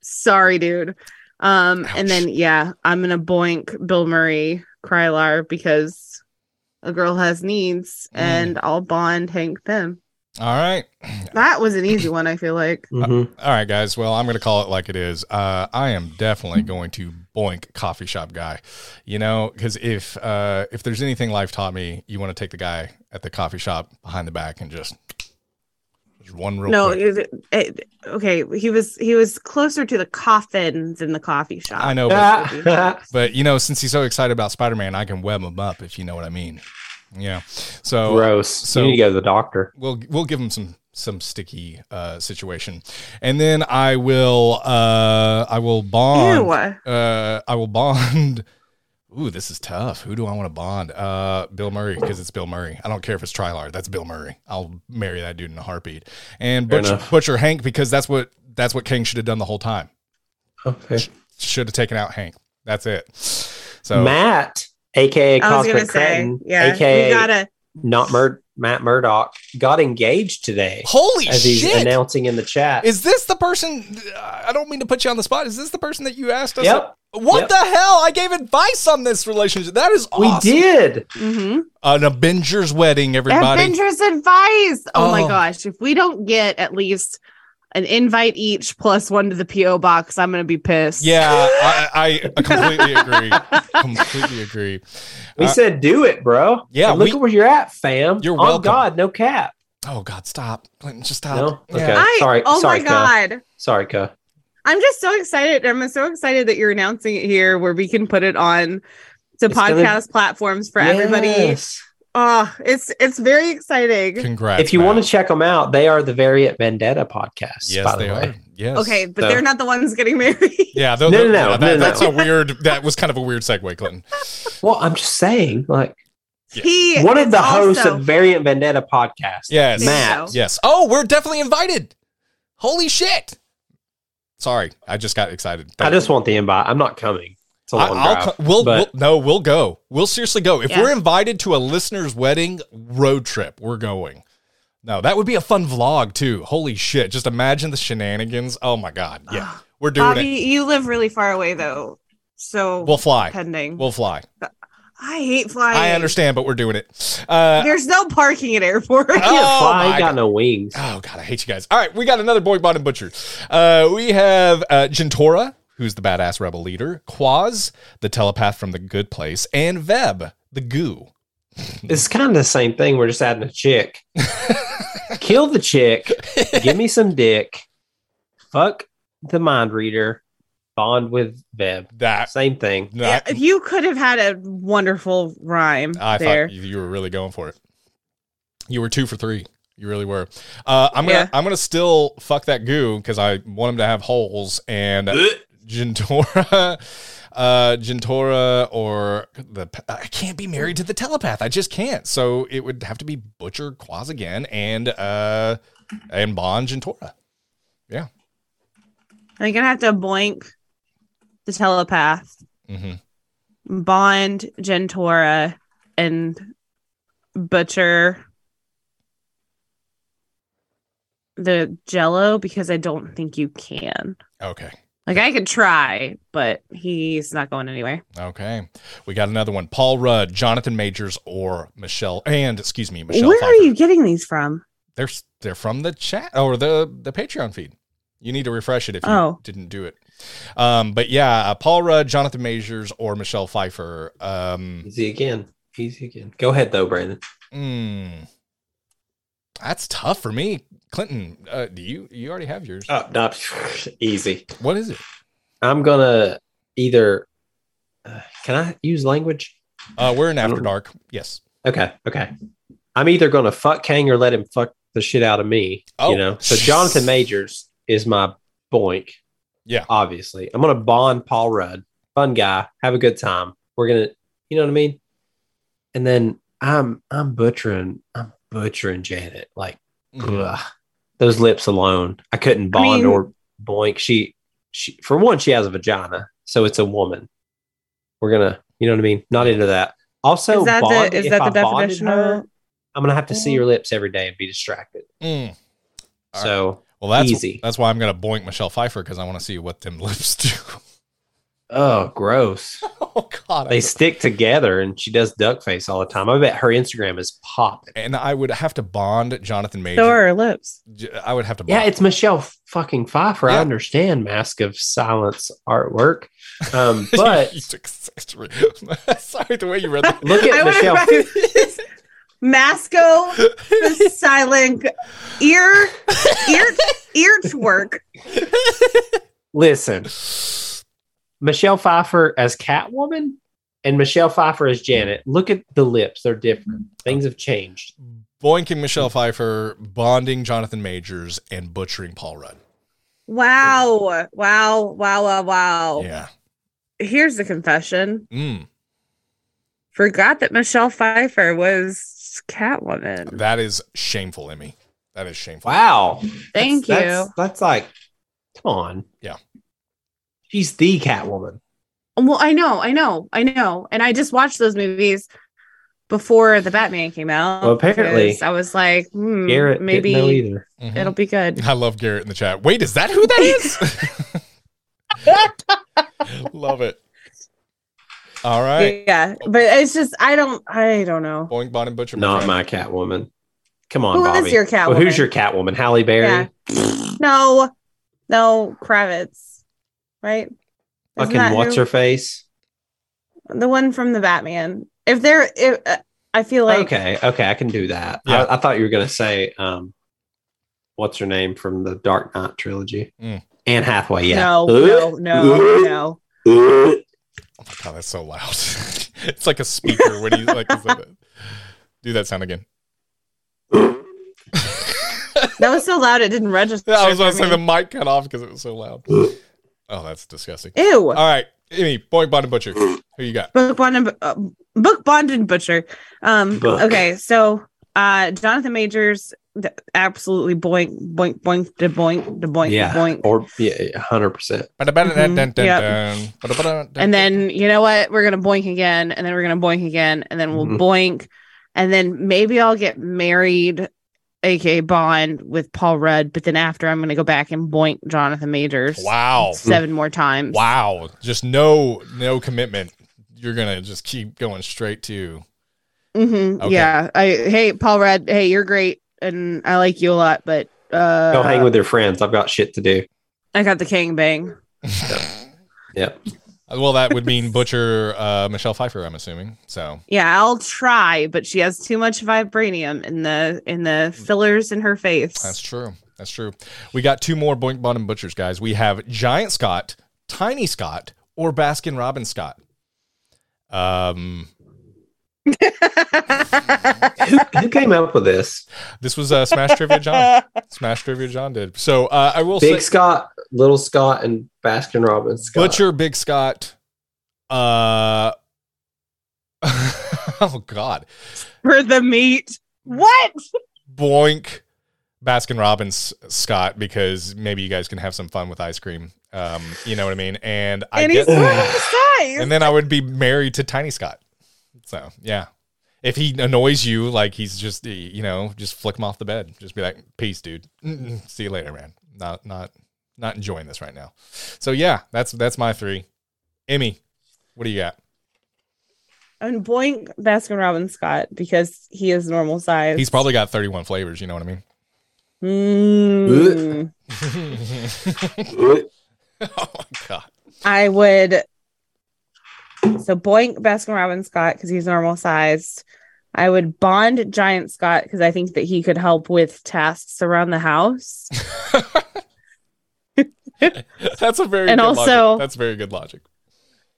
Sorry, dude. Um. And then yeah, I'm gonna boink Bill Murray Krylar because a girl has needs, Mm. and I'll bond Hank Pym. All right. That was an easy one. I feel like. Mhm. All right, guys. Well, I'm going to call it like it is. Uh, I am definitely going to boink coffee shop guy. You know, because if uh, if there's anything life taught me, you want to take the guy at the coffee shop behind the back and just, just one real no, it, it, okay. He was he was closer to the coffin than the coffee shop. I know, but, but you know, since he's so excited about Spider Man, I can web him up if you know what I mean. Yeah. So Gross. so- you need to go to the doctor. we'll we'll give him some some sticky uh situation and then i will uh i will bond Ew. uh i will bond Ooh, this is tough. Who do I want to bond? Uh, Bill Murray, because it's Bill Murray. I don't care if it's Trilar. That's Bill Murray. I'll marry that dude in a heartbeat. And Butcher. Butcher Hank, because that's what that's what King should have done the whole time. Okay. Should have taken out Hank. That's it. So Matt, aka I was gonna Cosmic say, Cretin, yeah, aka gotta. not Mur- Matt Murdock, got engaged today. holy As he's announcing in the chat. Is this the person? I don't mean to put you on the spot. Is this the person that you asked us? Yep. What Yep. the hell? I gave advice on this relationship. That is we did. Mm-hmm. An Avengers wedding, everybody. Avengers advice. Oh, my Oh. gosh! If we don't get at least an invite each plus one to the PO box, I'm gonna be pissed. Yeah, I, I completely agree. completely agree. We Uh, said do it, bro. yeah, And look we- at where you're at, fam. You're On welcome. God, no cap. Oh God, stop, Clinton, just stop. No? Yeah. Okay. I, Sorry- Oh sorry, my Kel. god! Sorry, Ka. I'm just so excited. I'm so excited that you're announcing it here, where we can put it on to It's gonna- podcast platforms for everybody. Yes. Oh, it's it's very exciting. Congrats. If you Matt. want to check them out, they are the Variant Vendetta podcast. yes, by the they way. are. Yes. Okay, but So- they're not the ones getting married. Yeah. tho- No, tho- no, no, yeah, that- no. That's a weird. That was kind of a weird segue, Clinton. Well, I'm just saying, like He one of is the hosts of Variant Vendetta podcast. Yes. There Matt. go. Yes. Oh, we're definitely invited. Holy shit. Sorry, I just got excited. I just want the invite. I'm not coming. It's a I- long I'll drive. co- we'll, but- we'll no, we'll go. We'll seriously go. If Yeah. we're invited to a listener's wedding road trip, we're going. No, that would be a fun vlog too. Holy shit! Just imagine the shenanigans. Oh my god, yeah, we're doing Bobby, it. you live really far away though, so We'll fly. pending. We'll fly. I hate flying. I understand, but we're doing it. Uh, There's no parking at airport. I Oh I got God. no wings. Oh god, I hate you guys. All right, we got another boy bond and butcher. Uh, we have uh, Jentorra, who's the badass rebel leader, Quaz, the telepath from the good place, and Veb, the goo. It's kind of the same thing. We're just adding a chick. Kill the chick. Give me some dick. Fuck the mind reader. Bond with Veb. That Same thing. Yeah, you could have had a wonderful rhyme I there. thought you, you were really going for it. You were two for three. You really were. Uh, I'm gonna Yeah. I'm gonna still fuck that goo because I want him to have holes and Jentorra, uh, Jentorra or the I can't be married to the telepath. I just can't. So it would have to be Butcher Quaz again and uh and Bond Jentorra. Yeah, I'm gonna have to boink the telepath, Mm-hmm. Bond, Jentorra, and Butcher the Jello because I don't think you can. Okay. Like I could try, but he's not going anywhere. Okay. We got another one. Paul Rudd, Jonathan Majors, or Michelle and excuse me, Michelle. Where are you getting these from? They're they're from the chat or the the Patreon feed. You need to refresh it if you Oh. didn't do it. Um, but yeah, uh, Paul Rudd, Jonathan Majors, or Michelle Pfeiffer. Um, Easy again. Easy again. Go ahead though, Brandon. mm, that's tough for me. Clinton, uh, do you you already have yours? Oh, not easy. what is it? I'm gonna either. Uh, can I use language? Uh, we're in After Dark. Yes. Okay. Okay. I'm either gonna fuck Kang or let him fuck the shit out of me. Oh. You know. So Jonathan Majors is my boink. Yeah. Obviously, I'm gonna bond Paul Rudd. Fun guy. Have a good time. We're gonna. You know what I mean? And then I'm I'm butchering I'm butchering Janet like Mhm. ugh, those lips alone. I couldn't I bond mean- or boink. She she for one she has a vagina, so it's a woman. We're gonna you know what I mean. Not into that. Also, is that bond, the is that I the definition her, of I'm gonna have to see your lips every day and be distracted. Mm. All so Well, that's Easy. that's why I'm gonna boink Michelle Pfeiffer because I want to see what them lips do. Oh, gross. oh God, they stick together, and she does duck face all the time. I bet her Instagram is popping. and I would have to bond Jonathan Majors. so are her lips? I would have to. Bond. Yeah, it's Michelle fucking Pfeiffer. I understand Mask of Silence artwork, um, but You took six- sorry the way you read that. look at would've Michelle. probably- Masco the silent ear ear ear twerk. Listen, Michelle Pfeiffer as Catwoman and Michelle Pfeiffer as Janet. Look at the lips; they're different. Things have changed. Boinking Michelle Pfeiffer, bonding Jonathan Majors, and butchering Paul Rudd. Wow. Wow. Wow. Wow. Wow. Yeah. Here's the confession. Mm, Forgot that Michelle Pfeiffer was Catwoman. that is shameful, Emmy. That is shameful. Wow, Thank That's- you. That's, that's like, come on. Yeah. She's the Catwoman. Well, I know, I know, I know. And I just watched those movies before the Batman came out. Well, apparently, I was like, hmm, Garrett maybe didn't know either. Mhm. it'll be good. I love Garrett in the chat. Wait, is that who that is? love it. All right. Yeah, but it's just I don't I don't know. Boink, bond, and butcher. my Not friend. my Catwoman. Come on, Who is Bobby. your Well, who's Catwoman? your Catwoman? Halle Berry. Yeah. No, no Kravitz, right? Isn't Fucking what's who? her face? The one from the Batman. If they're, if, uh, I feel like okay, okay, I can do that. Yeah. I, I thought you were gonna say, um, what's her name from the Dark Knight trilogy? Mm. Anne Hathaway. Yeah. no, no, no, no. Oh my god, that's so loud. it's like a speaker when you like is that- do that sound again. That was so loud it didn't register. Yeah, I was for about to say the mic cut off because it was so loud. Oh, that's disgusting. Ew. All right, Amy, Boy Bond and Butcher. Who you got? book bond and uh, book bond and butcher um Book. okay so uh jonathan majors absolutely boink boink boink de boink de boink Yeah. de boink Or yeah, hundred percent. and then you know what we're gonna boink again and then we're gonna boink again and then we'll Mhm. boink and then maybe i'll get married aka bond with paul rudd but then after i'm gonna go back and boink jonathan majors wow, seven more times wow, just no no commitment. You're gonna just keep going straight to. Mm-hmm. Okay. Yeah. I hey Paul Rudd, hey, you're great and I like you a lot, but uh Go hang with your friends. I've got shit to do. I got the king bang. Yep. Well, that would mean Butcher uh, Michelle Pfeiffer. I'm assuming. So Yeah, I'll try, but she has too much vibranium in the in the fillers in her face. that's true. That's true. We got two more Boink Bottom Butchers, guys. We have Giant Scott, Tiny Scott, or Baskin Robbins Scott. Um, Who, who came up with this? this was uh, Smash Trivia John. Smash Trivia John did. So uh, I will say Big say Scott, Little Scott, and Baskin Robbins Scott. Butcher, Big Scott. Uh, oh God, For the meat. What? Boink, Baskin Robbins Scott, because maybe you guys can have some fun with ice cream. Um, you know what I mean? And I and get, he's normal and then I would be married to Tiny Scott. So yeah, if he annoys you, like he's just you know, just flick him off the bed. Just be like, peace, dude. Mm-mm. See you later, man. Not not not enjoying this right now. So yeah, that's that's my three. Emmy, what do you got? and boink Baskin Robbins Scott because he is normal size. He's probably got 31 flavors. You know what I mean? Mm. oh my god. I would. So boink Baskin Robbins Scott because he's normal sized. I would bond Giant Scott because I think that he could help with tasks around the house. That's a very And good also- logic. that's very good logic.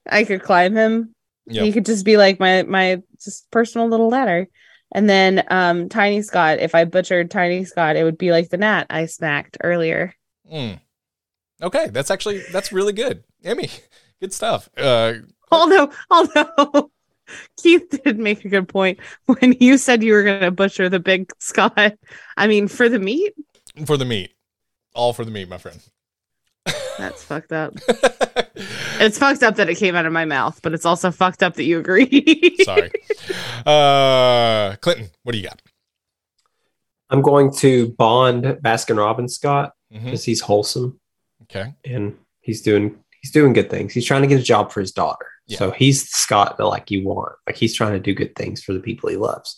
I could climb him. He could just be like my my just personal little ladder. And then um Tiny Scott, if I butchered Tiny Scott, it would be like the gnat I smacked earlier. Mm. Okay, that's actually that's really good. Emmy, good stuff. Uh Although although Keith did make a good point when you said you were gonna butcher the big Scott. I mean for the meat, for the meat. All for the meat, my friend. that's fucked up. It's fucked up that it came out of my mouth, but it's also fucked up that you agree. Sorry. Uh Clinton, what do you got? I'm going to bond Baskin Robbins Scott because he's wholesome Okay. and he's doing he's doing good things. He's trying to get a job for his daughter. Yeah. So he's the Scott that like you want. Like he's trying to do good things for the people he loves.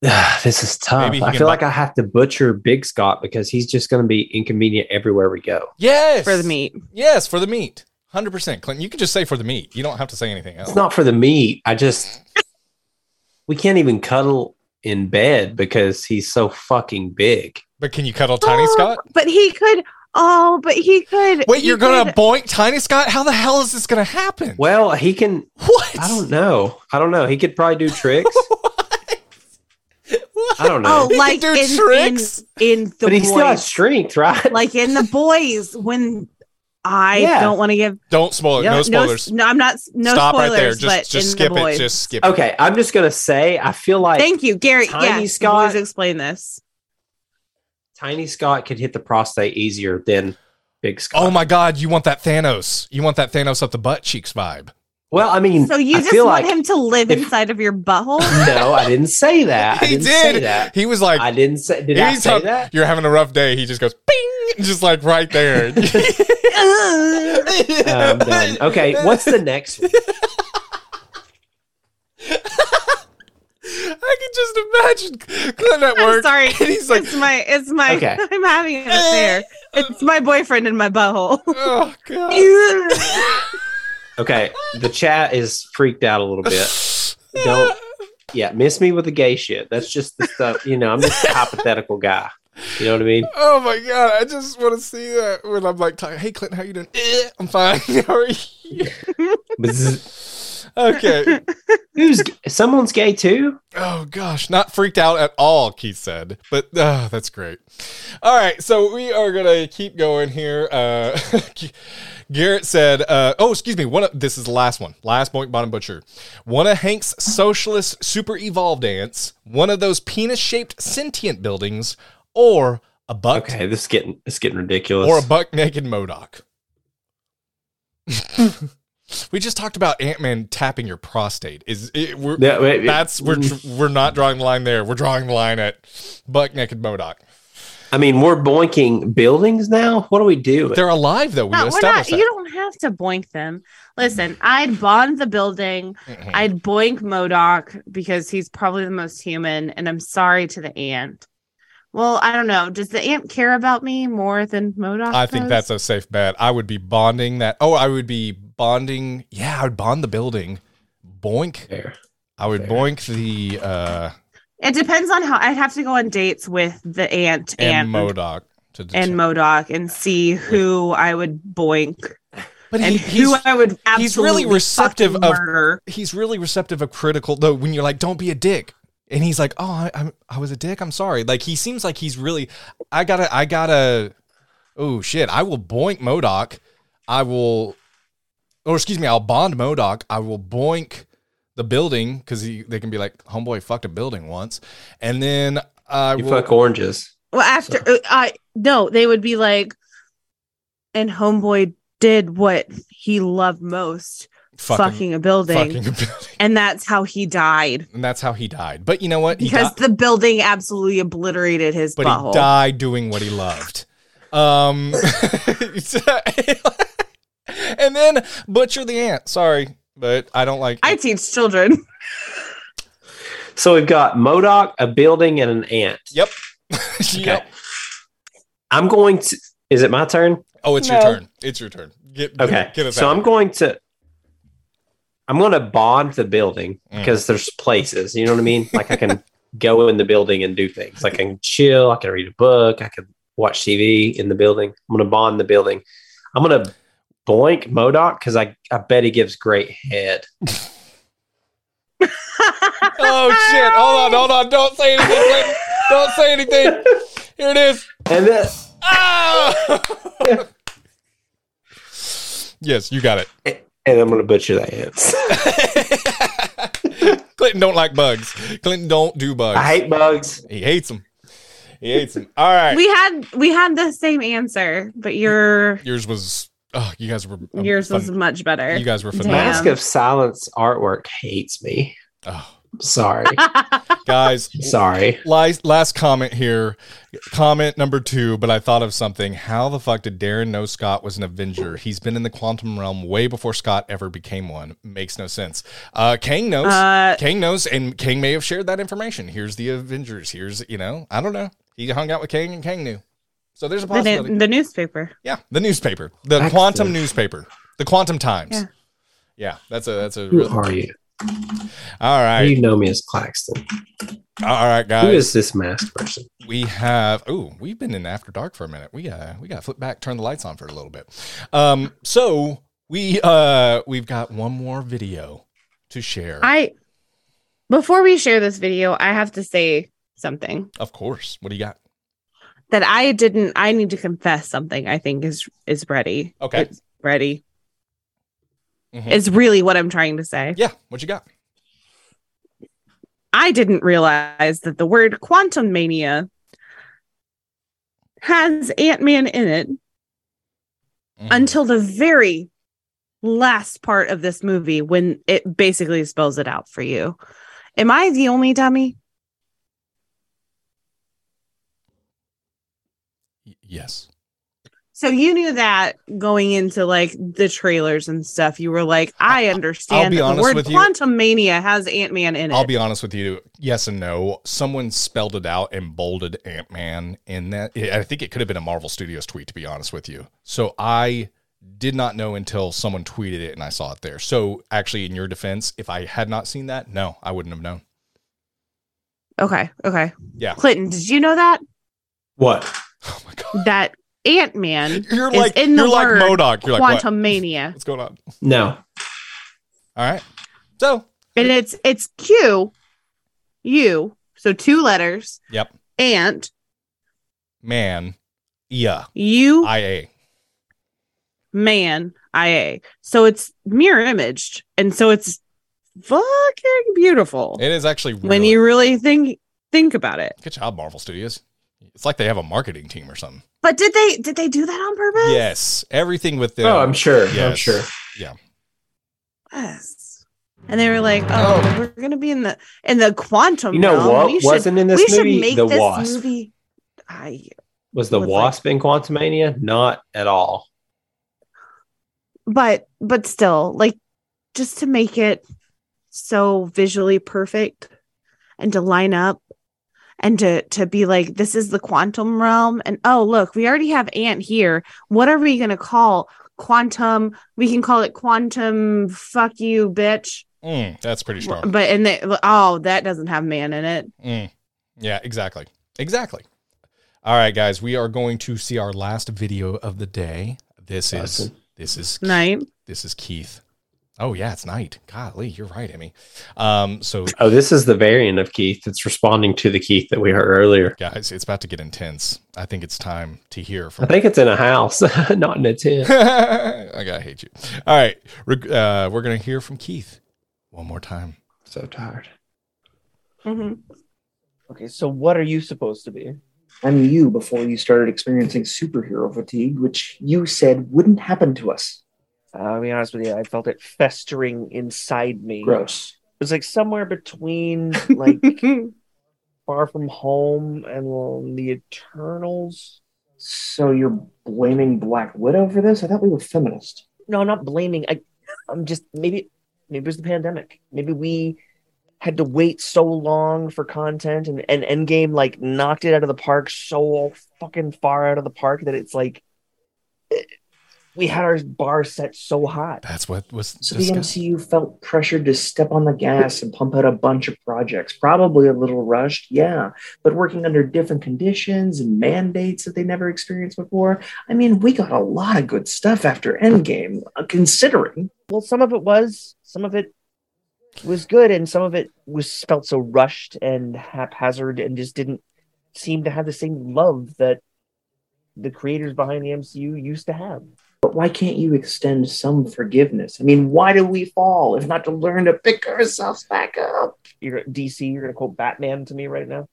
this is tough. I can feel buy- like I have to butcher Big Scott because he's just going to be inconvenient everywhere we go. Yes. for the meat. Yes, for the meat. 100%. Clinton, you can just say for the meat. You don't have to say anything else. It's not for the meat. I just we can't even cuddle in bed because he's so fucking big. But can you cuddle Tiny Oh, Scott? But he could oh, but he could Wait, he you're going to could- boink Tiny Scott? How the hell is this going to happen? Well, he can. What? I don't know. I don't know. He could probably do tricks. What? I don't know. Oh, He like do in, tricks? in in the but he still has strength, right? like in the boys when I Yeah. don't want to give Don't spoil it. No no, spoilers. no, I'm not no Stop spoilers, right there. but Just, just skip the it. Just skip it. okay, I'm just gonna say I feel like Thank you, Gary. Tiny yeah, Scott- Boys explain this. Tiny Scott could hit the prostate easier than Big Scott. Oh my God, you want that Thanos. You want that Thanos up the butt cheeks vibe. Well, I mean, So you I just feel want like him to live if- inside of your butthole? no, I didn't say that. I he didn't did. say that. He was like, I didn't say. Did I say anytime that? you're having a rough day, he just goes, bing, just like right there. I'm. Okay, what's the next one? I can just imagine Clint at I'm sorry. And he's like, it's my it's my Okay. I'm having an affair. It's my boyfriend in my butthole. oh, God. Okay, the chat is freaked out a little bit. Don't. Yeah, miss me with the gay shit. That's just the stuff. You know, I'm just a hypothetical guy. You know what I mean? Oh my god! I just want to see that when I'm like, "Hey, Clinton, how you doing?" Eh, I'm fine. How are you? Okay. Who's someone's gay too? Oh gosh, not freaked out at all, Keith said. But uh, that's great. All right, so we are gonna keep going here. Uh, Garrett said, uh, "Oh, excuse me. One of, this is the last one. Last Boink Bottom Butcher. One of Hank's socialist super evolved ants. One of those penis shaped sentient buildings, or a buck, Okay, this is getting it's getting ridiculous. or a buck naked MODOK." we just talked about Ant Man tapping your prostate. Is it, we're, Yeah, wait, that's we're we're not drawing the line there. We're drawing the line at buck naked MODOK. I mean, we're boinking buildings now. What do we do? They're alive though. We No, we're not. established You don't have to boink them. Listen, I'd bond the building. Mhm. I'd boink MODOK because he's probably the most human, and I'm sorry to the ant. Well, I don't know. Does the ant care about me more than MODOK? I think that's a safe bet. I would be bonding that. Oh, I would be bonding. Yeah, I would bond the building. Boink. Fair. I would Fair. boink the uh It depends on how I'd have to go on dates with the aunt and, and MODOK to and MODOK and see who I would boink But and he, who he's I would absolutely he's really receptive of- murder. he's really receptive of critical though when you're like don't be a dick and he's like oh I, I'm I was a dick I'm sorry like he seems like he's really I gotta I gotta oh shit I will boink MODOK I will or excuse me I'll bond MODOK. I will boink the building because they can be like homeboy fucked a building once. And then I You will fuck oranges. Well, after uh, I no, they would be like, and homeboy did what he loved most, fucking, a building, fucking a building. And that's how he died. And that's how he died. But you know what? He because di- the building absolutely obliterated his but butthole. he died doing what he loved. Um, and then butcher the ant. Sorry, but I don't like. I teach children. So we've got MODOK, a building, and an ant. yep. Okay. yep. I'm going to. Is it my turn? Oh, it's your turn. It's your turn. Get, Okay. Get, get us so out. I'm going to. I'm going to bond the building Mm. because there's places. You know what I mean? Like I can go in the building and do things. Like I can chill. I can read a book. I can watch TV in the building. I'm going to bond the building. I'm going to boink MODOK because I, I bet he gives great head. Oh shit! Hold on, hold on! Don't say anything. Clinton. Don't say anything. Here it is. And this. Ah! yes, you got it. and I'm going to butcher that ants. Clinton don't like bugs. Clinton don't do bugs. I hate bugs. He hates them. He hates them. All right. we had we had the same answer, but your yours was. Oh, you guys were. um, yours fun- was much better. You guys were Damn. phenomenal. Mask of Silence artwork hates me. Oh, Sorry. guys, Sorry. last, last comment here. Comment number two, but I thought of something. How the fuck did Darren know Scott was an Avenger? He's been in the quantum realm way before Scott ever became one. Makes no sense. Uh, Kang knows. Uh, Kang knows, and Kang may have shared that information. Here's the Avengers. Here's, you know, I don't know. He hung out with Kang and Kang knew. So there's a the, possibility. the newspaper. yeah, the newspaper, the Excellent. quantum newspaper, the quantum times. Yeah. Yeah, that's a that's a. Who Real, are you? all right, You know me as Claxton. all right, guys. Who is this masked person? we have oh we've been in after dark for a minute we uh we got to flip back turn the lights on for a little bit um so we uh we've got one more video to share I before we share this video, I have to say something of course what do you got that I didn't. I need to confess something. I think is is ready. Okay. it's ready. Mhm. Is really what I'm trying to say. yeah what you got I didn't realize that the word Quantumania has Ant Man in it Mhm. until the very last part of this movie when it basically spells it out for you. Am I the only dummy? Yes So you knew that going into like the trailers and stuff. You were like, I understand be that the honest word with you. Quantumania has Ant Man in it. i'll be honest with you yes and no someone spelled it out and bolded ant-man in that i think it could have been a marvel studios tweet to be honest with you so i did not know until someone tweeted it and i saw it there so actually in your defense if i had not seen that no i wouldn't have known okay, okay. Yeah. Clinton, did you know that What? Oh my god that Ant Man You're is like in the you're like word MODOK. You're like what? Quantumania? What's going on? No. All right. So, and it's it's Q, U, so two letters, yep. and Man. Yeah. U I A. Man IA. So it's mirror imaged, and so it's fucking beautiful It is actually really, when you really think think about it. good job, Marvel Studios. It's like they have a marketing team or something. But did they did they do that on purpose? Yes. Everything with the Oh, I'm sure. I'm Yes. sure. Yes. And they were like, oh, "Oh, we're gonna be in the in the quantum." You know realm. what We wasn't in this we movie? should make The this Wasp. movie. I Was the Was like- Wasp in Quantumania? Not at all. but but still like just to make it so visually perfect and to line up and to to be like this is the quantum realm and oh look we already have ant here what are we going to call quantum we can call it quantum fuck you bitch Mm, that's pretty strong. but and they oh that doesn't have man in it Mm. Yeah, exactly. Exactly. All right, guys, we are going to see our last video of the day. This is this is night this is Keith. Oh yeah, it's night. Golly, you're right, Emmy. Um, so Oh, this is the variant of Keith that's responding to the Keith that we heard earlier. guys, it's about to get intense. I think it's time to hear from. I think it's in a house, not in a tent. I gotta hate you. All right, we're, uh, we're gonna hear from Keith one more time. so tired. Mhm. Okay, so what are you supposed to be? I'm you before you started experiencing superhero fatigue, which you said wouldn't happen to us. Uh, I'll be honest with you, I felt it festering inside me. Gross. It was like somewhere between like Far From Home and the Eternals. So you're blaming Black Widow for this? I thought we were feminist. No, I'm not blaming. I, I'm just maybe maybe it was the pandemic. Maybe we had to wait so long for content, and and Endgame like knocked it out of the park so fucking far out of the park that it's like eh, we had our bar set so high. That's what was So the. MCU felt pressured to step on the gas and pump out a bunch of projects. Probably a little rushed, yeah, but working under different conditions and mandates that they never experienced before. I mean, we got a lot of good stuff after Endgame, uh, considering. Well, some of it was, some of it was good, and some of it was felt so rushed and haphazard, and just didn't seem to have the same love that the creators behind the MCU used to have. But why can't you extend some forgiveness? I mean, why do we fall if not to learn to pick ourselves back up? You're DC. You're gonna quote Batman to me right now.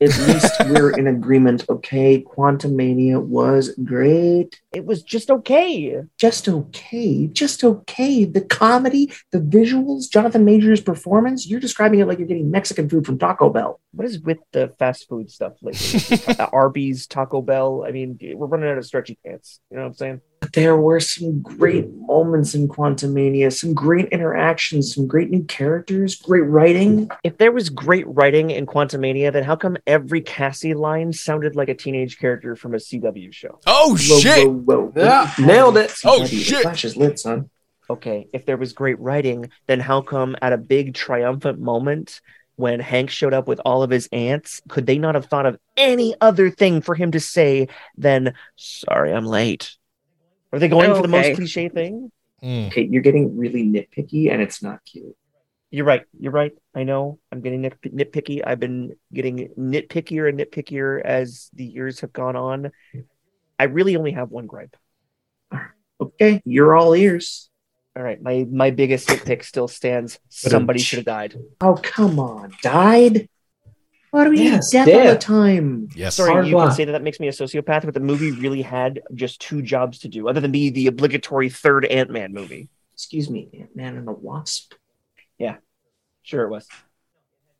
At least we're in agreement, okay? Quantumania was great. It was just okay. just okay, just okay. The comedy, the visuals, Jonathan Majors' performance, you're describing it like you're getting Mexican food from Taco Bell. What is with the fast food stuff lately? Arby's, Taco Bell. I mean, we're running out of stretchy pants. You know what I'm saying? But there were some great moments in Quantumania, some great interactions, some great new characters, great writing. If there was great writing in Quantumania, then how come every Cassie line sounded like a teenage character from a CW show? Oh Whoa, shit! whoa, whoa. Yeah, nailed it. Oh, shit. Flash is lit, son. okay, if there was great writing, then how come at a big triumphant moment when Hank showed up with all of his aunts, could they not have thought of any other thing for him to say than "Sorry, I'm late"? Are they going for the most cliche thing? Mm. Okay, you're getting really nitpicky and it's not cute. You're right. You're right. I know. I'm getting nit- nitpicky. I've been getting nitpickier and nitpickier as the years have gone on. I really only have one gripe. Okay, you're all ears. All right, my my biggest nitpick still stands. Somebody should have died. Oh, come on. Died? Why do we Yes, need death all the time? Yes. Sorry, Hard you can say that that makes me a sociopath, but the movie really had just two jobs to do, other than be the obligatory third Ant Man movie. Excuse me, Ant Man and the Wasp. Yeah, sure, it was.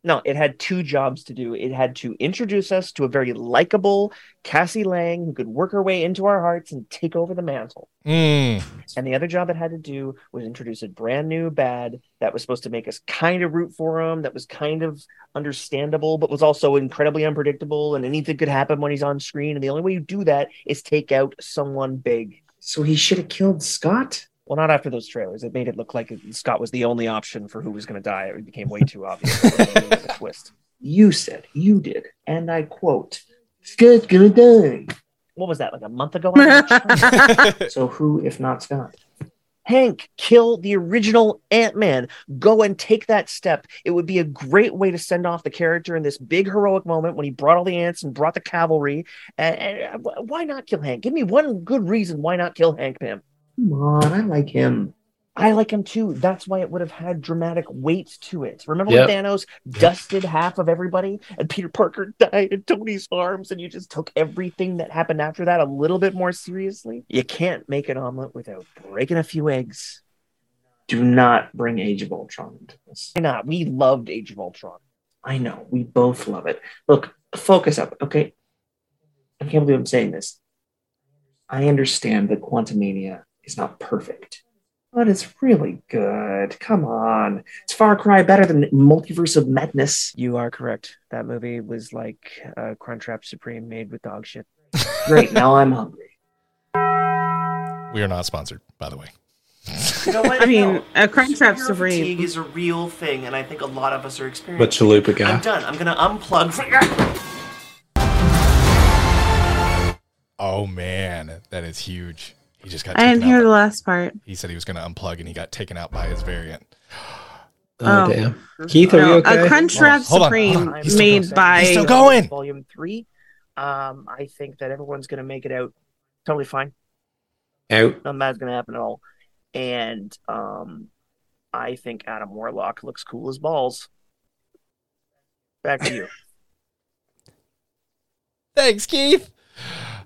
No, it had two jobs to do. It had to introduce us to a very likable Cassie Lang who could work her way into our hearts and take over the mantle. Mm. And the other job it had to do was introduce a brand new bad that was supposed to make us kind of root for him, that was kind of understandable, but was also incredibly unpredictable, and anything could happen when he's on screen. And the only way you do that is take out someone big. So he should have killed Scott? Well, not after those trailers. It made it look like Scott was the only option for who was going to die. It became way too obvious. It was a twist. You said, you did. And I quote, Scott's gonna die. What was that, like a month ago? on the show? So who, if not Scott? Hank, kill the original Ant Man. Go and take that step. It would be a great way to send off the character in this big heroic moment when he brought all the ants and brought the cavalry. And, and why not kill Hank? Give me one good reason why not kill Hank Pym. Come on, I like him. I like him too. That's why it would have had dramatic weight to it. Remember Yep. when Thanos dusted half of everybody and Peter Parker died in Tony's arms and you just took everything that happened after that a little bit more seriously? You can't make an omelet without breaking a few eggs. Do not bring Age of Ultron into this. Why not? We loved Age of Ultron. I know, we both love it. Look, focus up, okay? I can't believe I'm saying this. I understand that Quantumania is not perfect, but it's really good. Come on. It's Far Cry better than Multiverse of Madness. You are correct. That movie was like uh, Crunchwrap Supreme made with dog shit. Great, now I'm hungry. We are not sponsored, by the way. You know what? I mean, No. a Crunchwrap Supreme. fatigue is a real thing, and I think a lot of us are experiencing. But Chalupa it. guy. I'm done. I'm gonna unplug. For- Oh man, that is huge. He just got. I didn't taken hear out the last part. He said he was going to unplug, and he got taken out by his variant. Oh, Oh. damn. Keith, are you okay? a Crunchwrap Hold on, Supreme hold on. He's still made going. by. He's still going. Volume three. Um, I think that everyone's gonna make it out totally fine. Out. Nothing bad's gonna happen at all. And um, I think Adam Warlock looks cool as balls. Back to you. Thanks, Keith.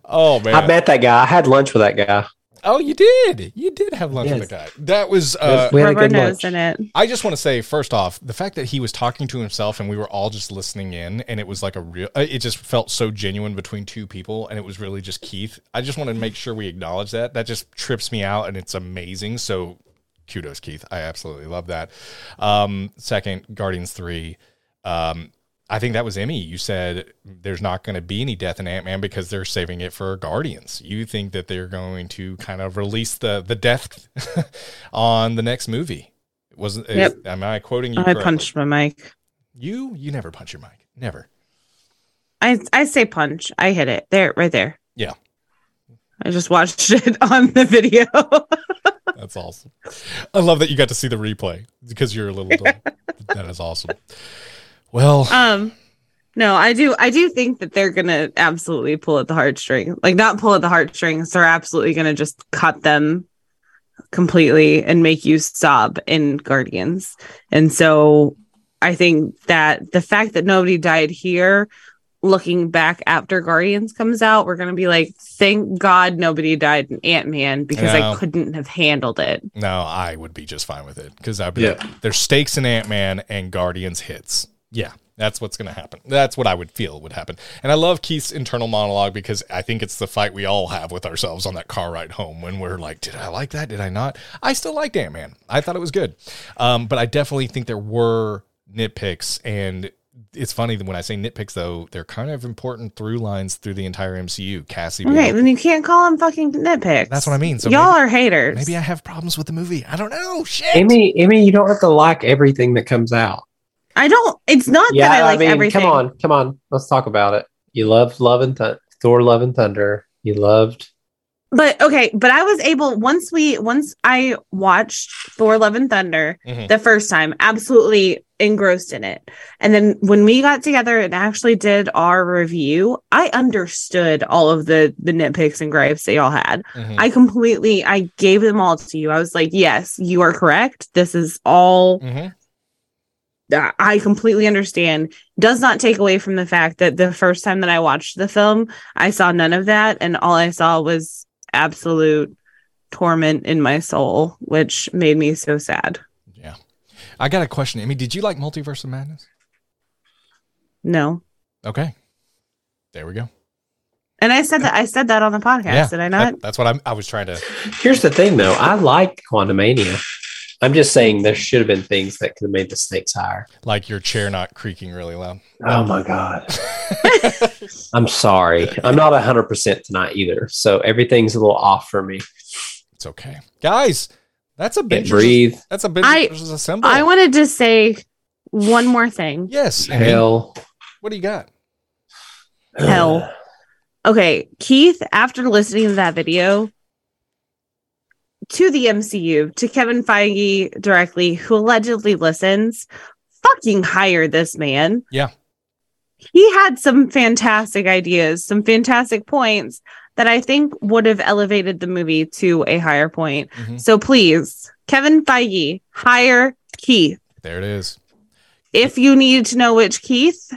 Oh man. I met that guy. I had lunch with that guy. Oh, you did. You did have lunch with Yes. the guy. That was. Uh, we had a Rubber good nose lunch. in it. I just want to say first off, the fact that he was talking to himself and we were all just listening in, and it was like a real. uh, It just felt so genuine between two people, and it was really just Keith. I just want to make sure we acknowledge that. That just trips me out, and it's amazing. So, kudos, Keith. I absolutely love that. Um, second, Guardians three. Um, I think that was Emmy. You said there's not going to be any death in Ant Man because they're saving it for Guardians. You think that they're going to kind of release the the death on the next movie. Wasn't? is- am I quoting you? I correctly? punched my mic. You you never punch your mic. Never. I I say punch. I hit it there, right there. Yeah. I just watched it on the video. That's awesome. I love that you got to see the replay because you're a little that is awesome. Well, um, no, I do. I do think that they're gonna absolutely pull at the heartstring. Like not pull at the heartstrings. They're absolutely gonna just cut them completely and make you sob in Guardians. And so I think that the fact that nobody died here, looking back after Guardians comes out, we're gonna be like, thank God nobody died in Ant Man because No. I couldn't have handled it. no, I would be just fine with it because I'd be Yeah. like, there's stakes in Ant Man and Guardians hits. Yeah, that's what's going to happen. That's what I would feel would happen. And I love Keith's internal monologue because I think it's the fight we all have with ourselves on that car ride home when we're like, did I like that? Did I not? I still liked Ant Man. I thought it was good. Um, but I definitely think there were nitpicks. And it's funny that when I say nitpicks, though, they're kind of important through lines through the entire MCU. Cassie, being Okay, then you can't call them fucking nitpicks. That's what I mean. So y'all maybe- are haters. maybe I have problems with the movie. I don't know. Shit. Amy, Amy, you don't have to like everything that comes out. I don't. It's not Yeah, that I like I, like mean, everything. come on, come on. Let's talk about it. You loved Love and Th- Thor, Love and Thunder. You loved. But okay, but I was able once we once I watched Thor: Love and Thunder Mhm. the first time, absolutely engrossed in it. And then when we got together and actually did our review, I understood all of the the nitpicks and gripes that y'all had. Mhm. I completely I gave them all to you. I was like, yes, you are correct. This is all Mhm. I- I completely understand. Does not take away from the fact that the first time that I watched the film, I saw none of that, and all I saw was absolute torment in my soul, which made me so sad. Yeah. I got a question. Amy, did you like Multiverse of Madness? No, Okay. There we go. and I said that I said that on the podcast. Did I not? that- that's what I'm, I was trying to. Here's the thing, though. I liked Quantumania. I'm just saying there should have been things that could have made the stakes higher. Like your chair not creaking really loud. Oh my god. I'm sorry. I'm not 100% tonight either. So everything's a little off for me. It's okay. Guys, that's a Can't binge. breathe. That's a binge I- versus. I wanted to say one more thing. yes. Amy, Hell. What do you got? Hell. Okay, Keith, after listening to that video, to the MCU, to Kevin Feige directly, who allegedly listens, fucking hire this man. Yeah. He had some fantastic ideas, some fantastic points that I think would have elevated the movie to a higher point. Mhm. So please, Kevin Feige, hire Keith. There it is. If you need to know which Keith,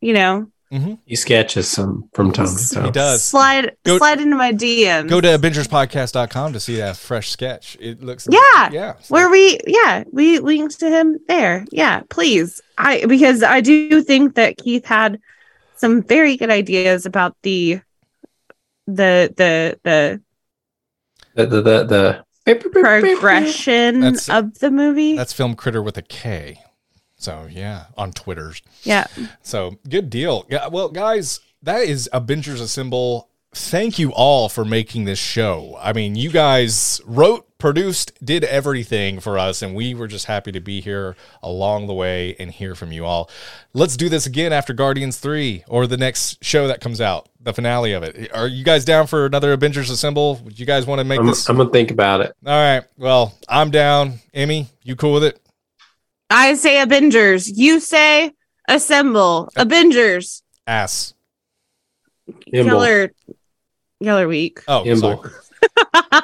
you know, Mm-hmm. He sketches some from time to time. He does. slide Go- slide into my DMs. Go to abingerspodcast.com to see that fresh sketch. It looks Yeah. yeah. so- where we yeah we linked to him there yeah please i because i do think that keith had some very good ideas about the the the the The the the, the progression of the movie That's film critter with a K. So yeah, on Twitter's. yeah So good deal. Yeah, well, guys, that is ABINGERS Assemble. Thank you all for making this show. I mean, you guys wrote, produced, did everything for us, and we were just happy to be here along the way and hear from you all. Let's do this again after Guardians 3 or the next show that comes out, the finale of it. Are you guys down for another ABINGERS Assemble? Would you guys want to make I'm, this? I'm gonna think about it. all right. Well, I'm down. Emmy, you cool with it? I say avengers you say assemble avengers Ass. Imble. killer killer week Oh, Imble. sorry.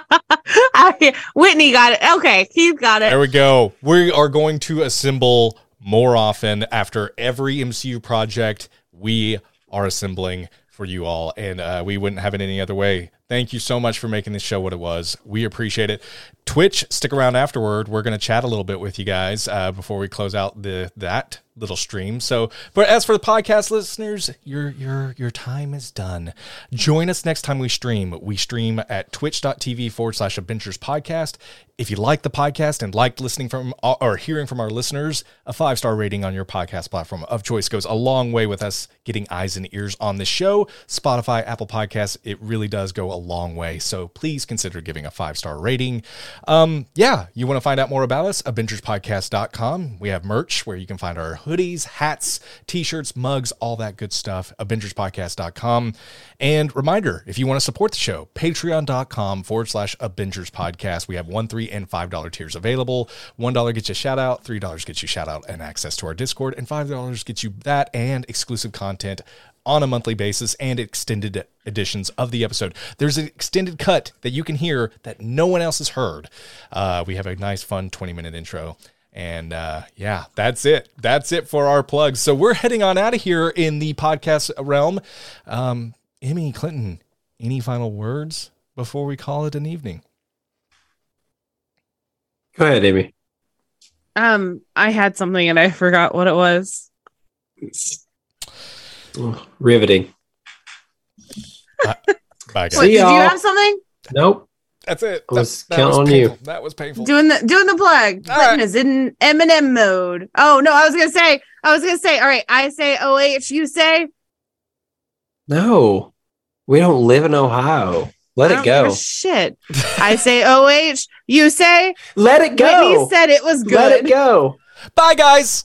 I, whitney got it okay keith got it There we go. We are going to assemble more often after every MCU project. We are assembling for you all, and uh, we wouldn't have it any other way. Thank you so much for making this show what it was. We appreciate it. Twitch, stick around afterward. We're going to chat a little bit with you guys uh, before we close out the that little stream. So, but as for the podcast listeners, your your your time is done. Join us next time we stream. We stream at twitch.tv forward slash ABINGERS podcast. If you like the podcast and like listening from or hearing from our listeners, a five star rating on your podcast platform of choice goes a long way with us getting eyes and ears on the show. Spotify, Apple Podcasts, it really does go a long way. So please consider giving a five star rating. Um, yeah, you want to find out more about us? ABINGERSPodcast.com. We have merch where you can find our hoodies, hats, t shirts, mugs, all that good stuff. ABINGERSPodcast.com. And reminder if you want to support the show, patreon.com forward slash ABINGERS Podcast. We have one, three, and five dollar tiers available. One dollar gets you a shout out, three dollars gets you shout out and access to our Discord, and five dollars gets you that and exclusive content on a monthly basis and extended editions of the episode. There's an extended cut that you can hear that no one else has heard. Uh, we have a nice, fun 20 minute intro. And uh, yeah, that's it. That's it for our plugs. So we're heading on out of here in the podcast realm. Um, Emmy Clinton, any final words before we call it an evening? Go ahead, Amy. um i had something and i forgot what it was Oh, riveting. Bye, guys. What, See did you have something Nope. That's it. I was that, that counting was on you. painful. That was painful. doing the doing the plug. All Clinton right. is in Eminem mode. Oh no, I was gonna say, I was gonna say, all right, I say OH, you say No. We don't live in Ohio. Let it oh, go. Shit. I say OH, you say Let it go. Whitney said it was good. Let it go. Bye, guys.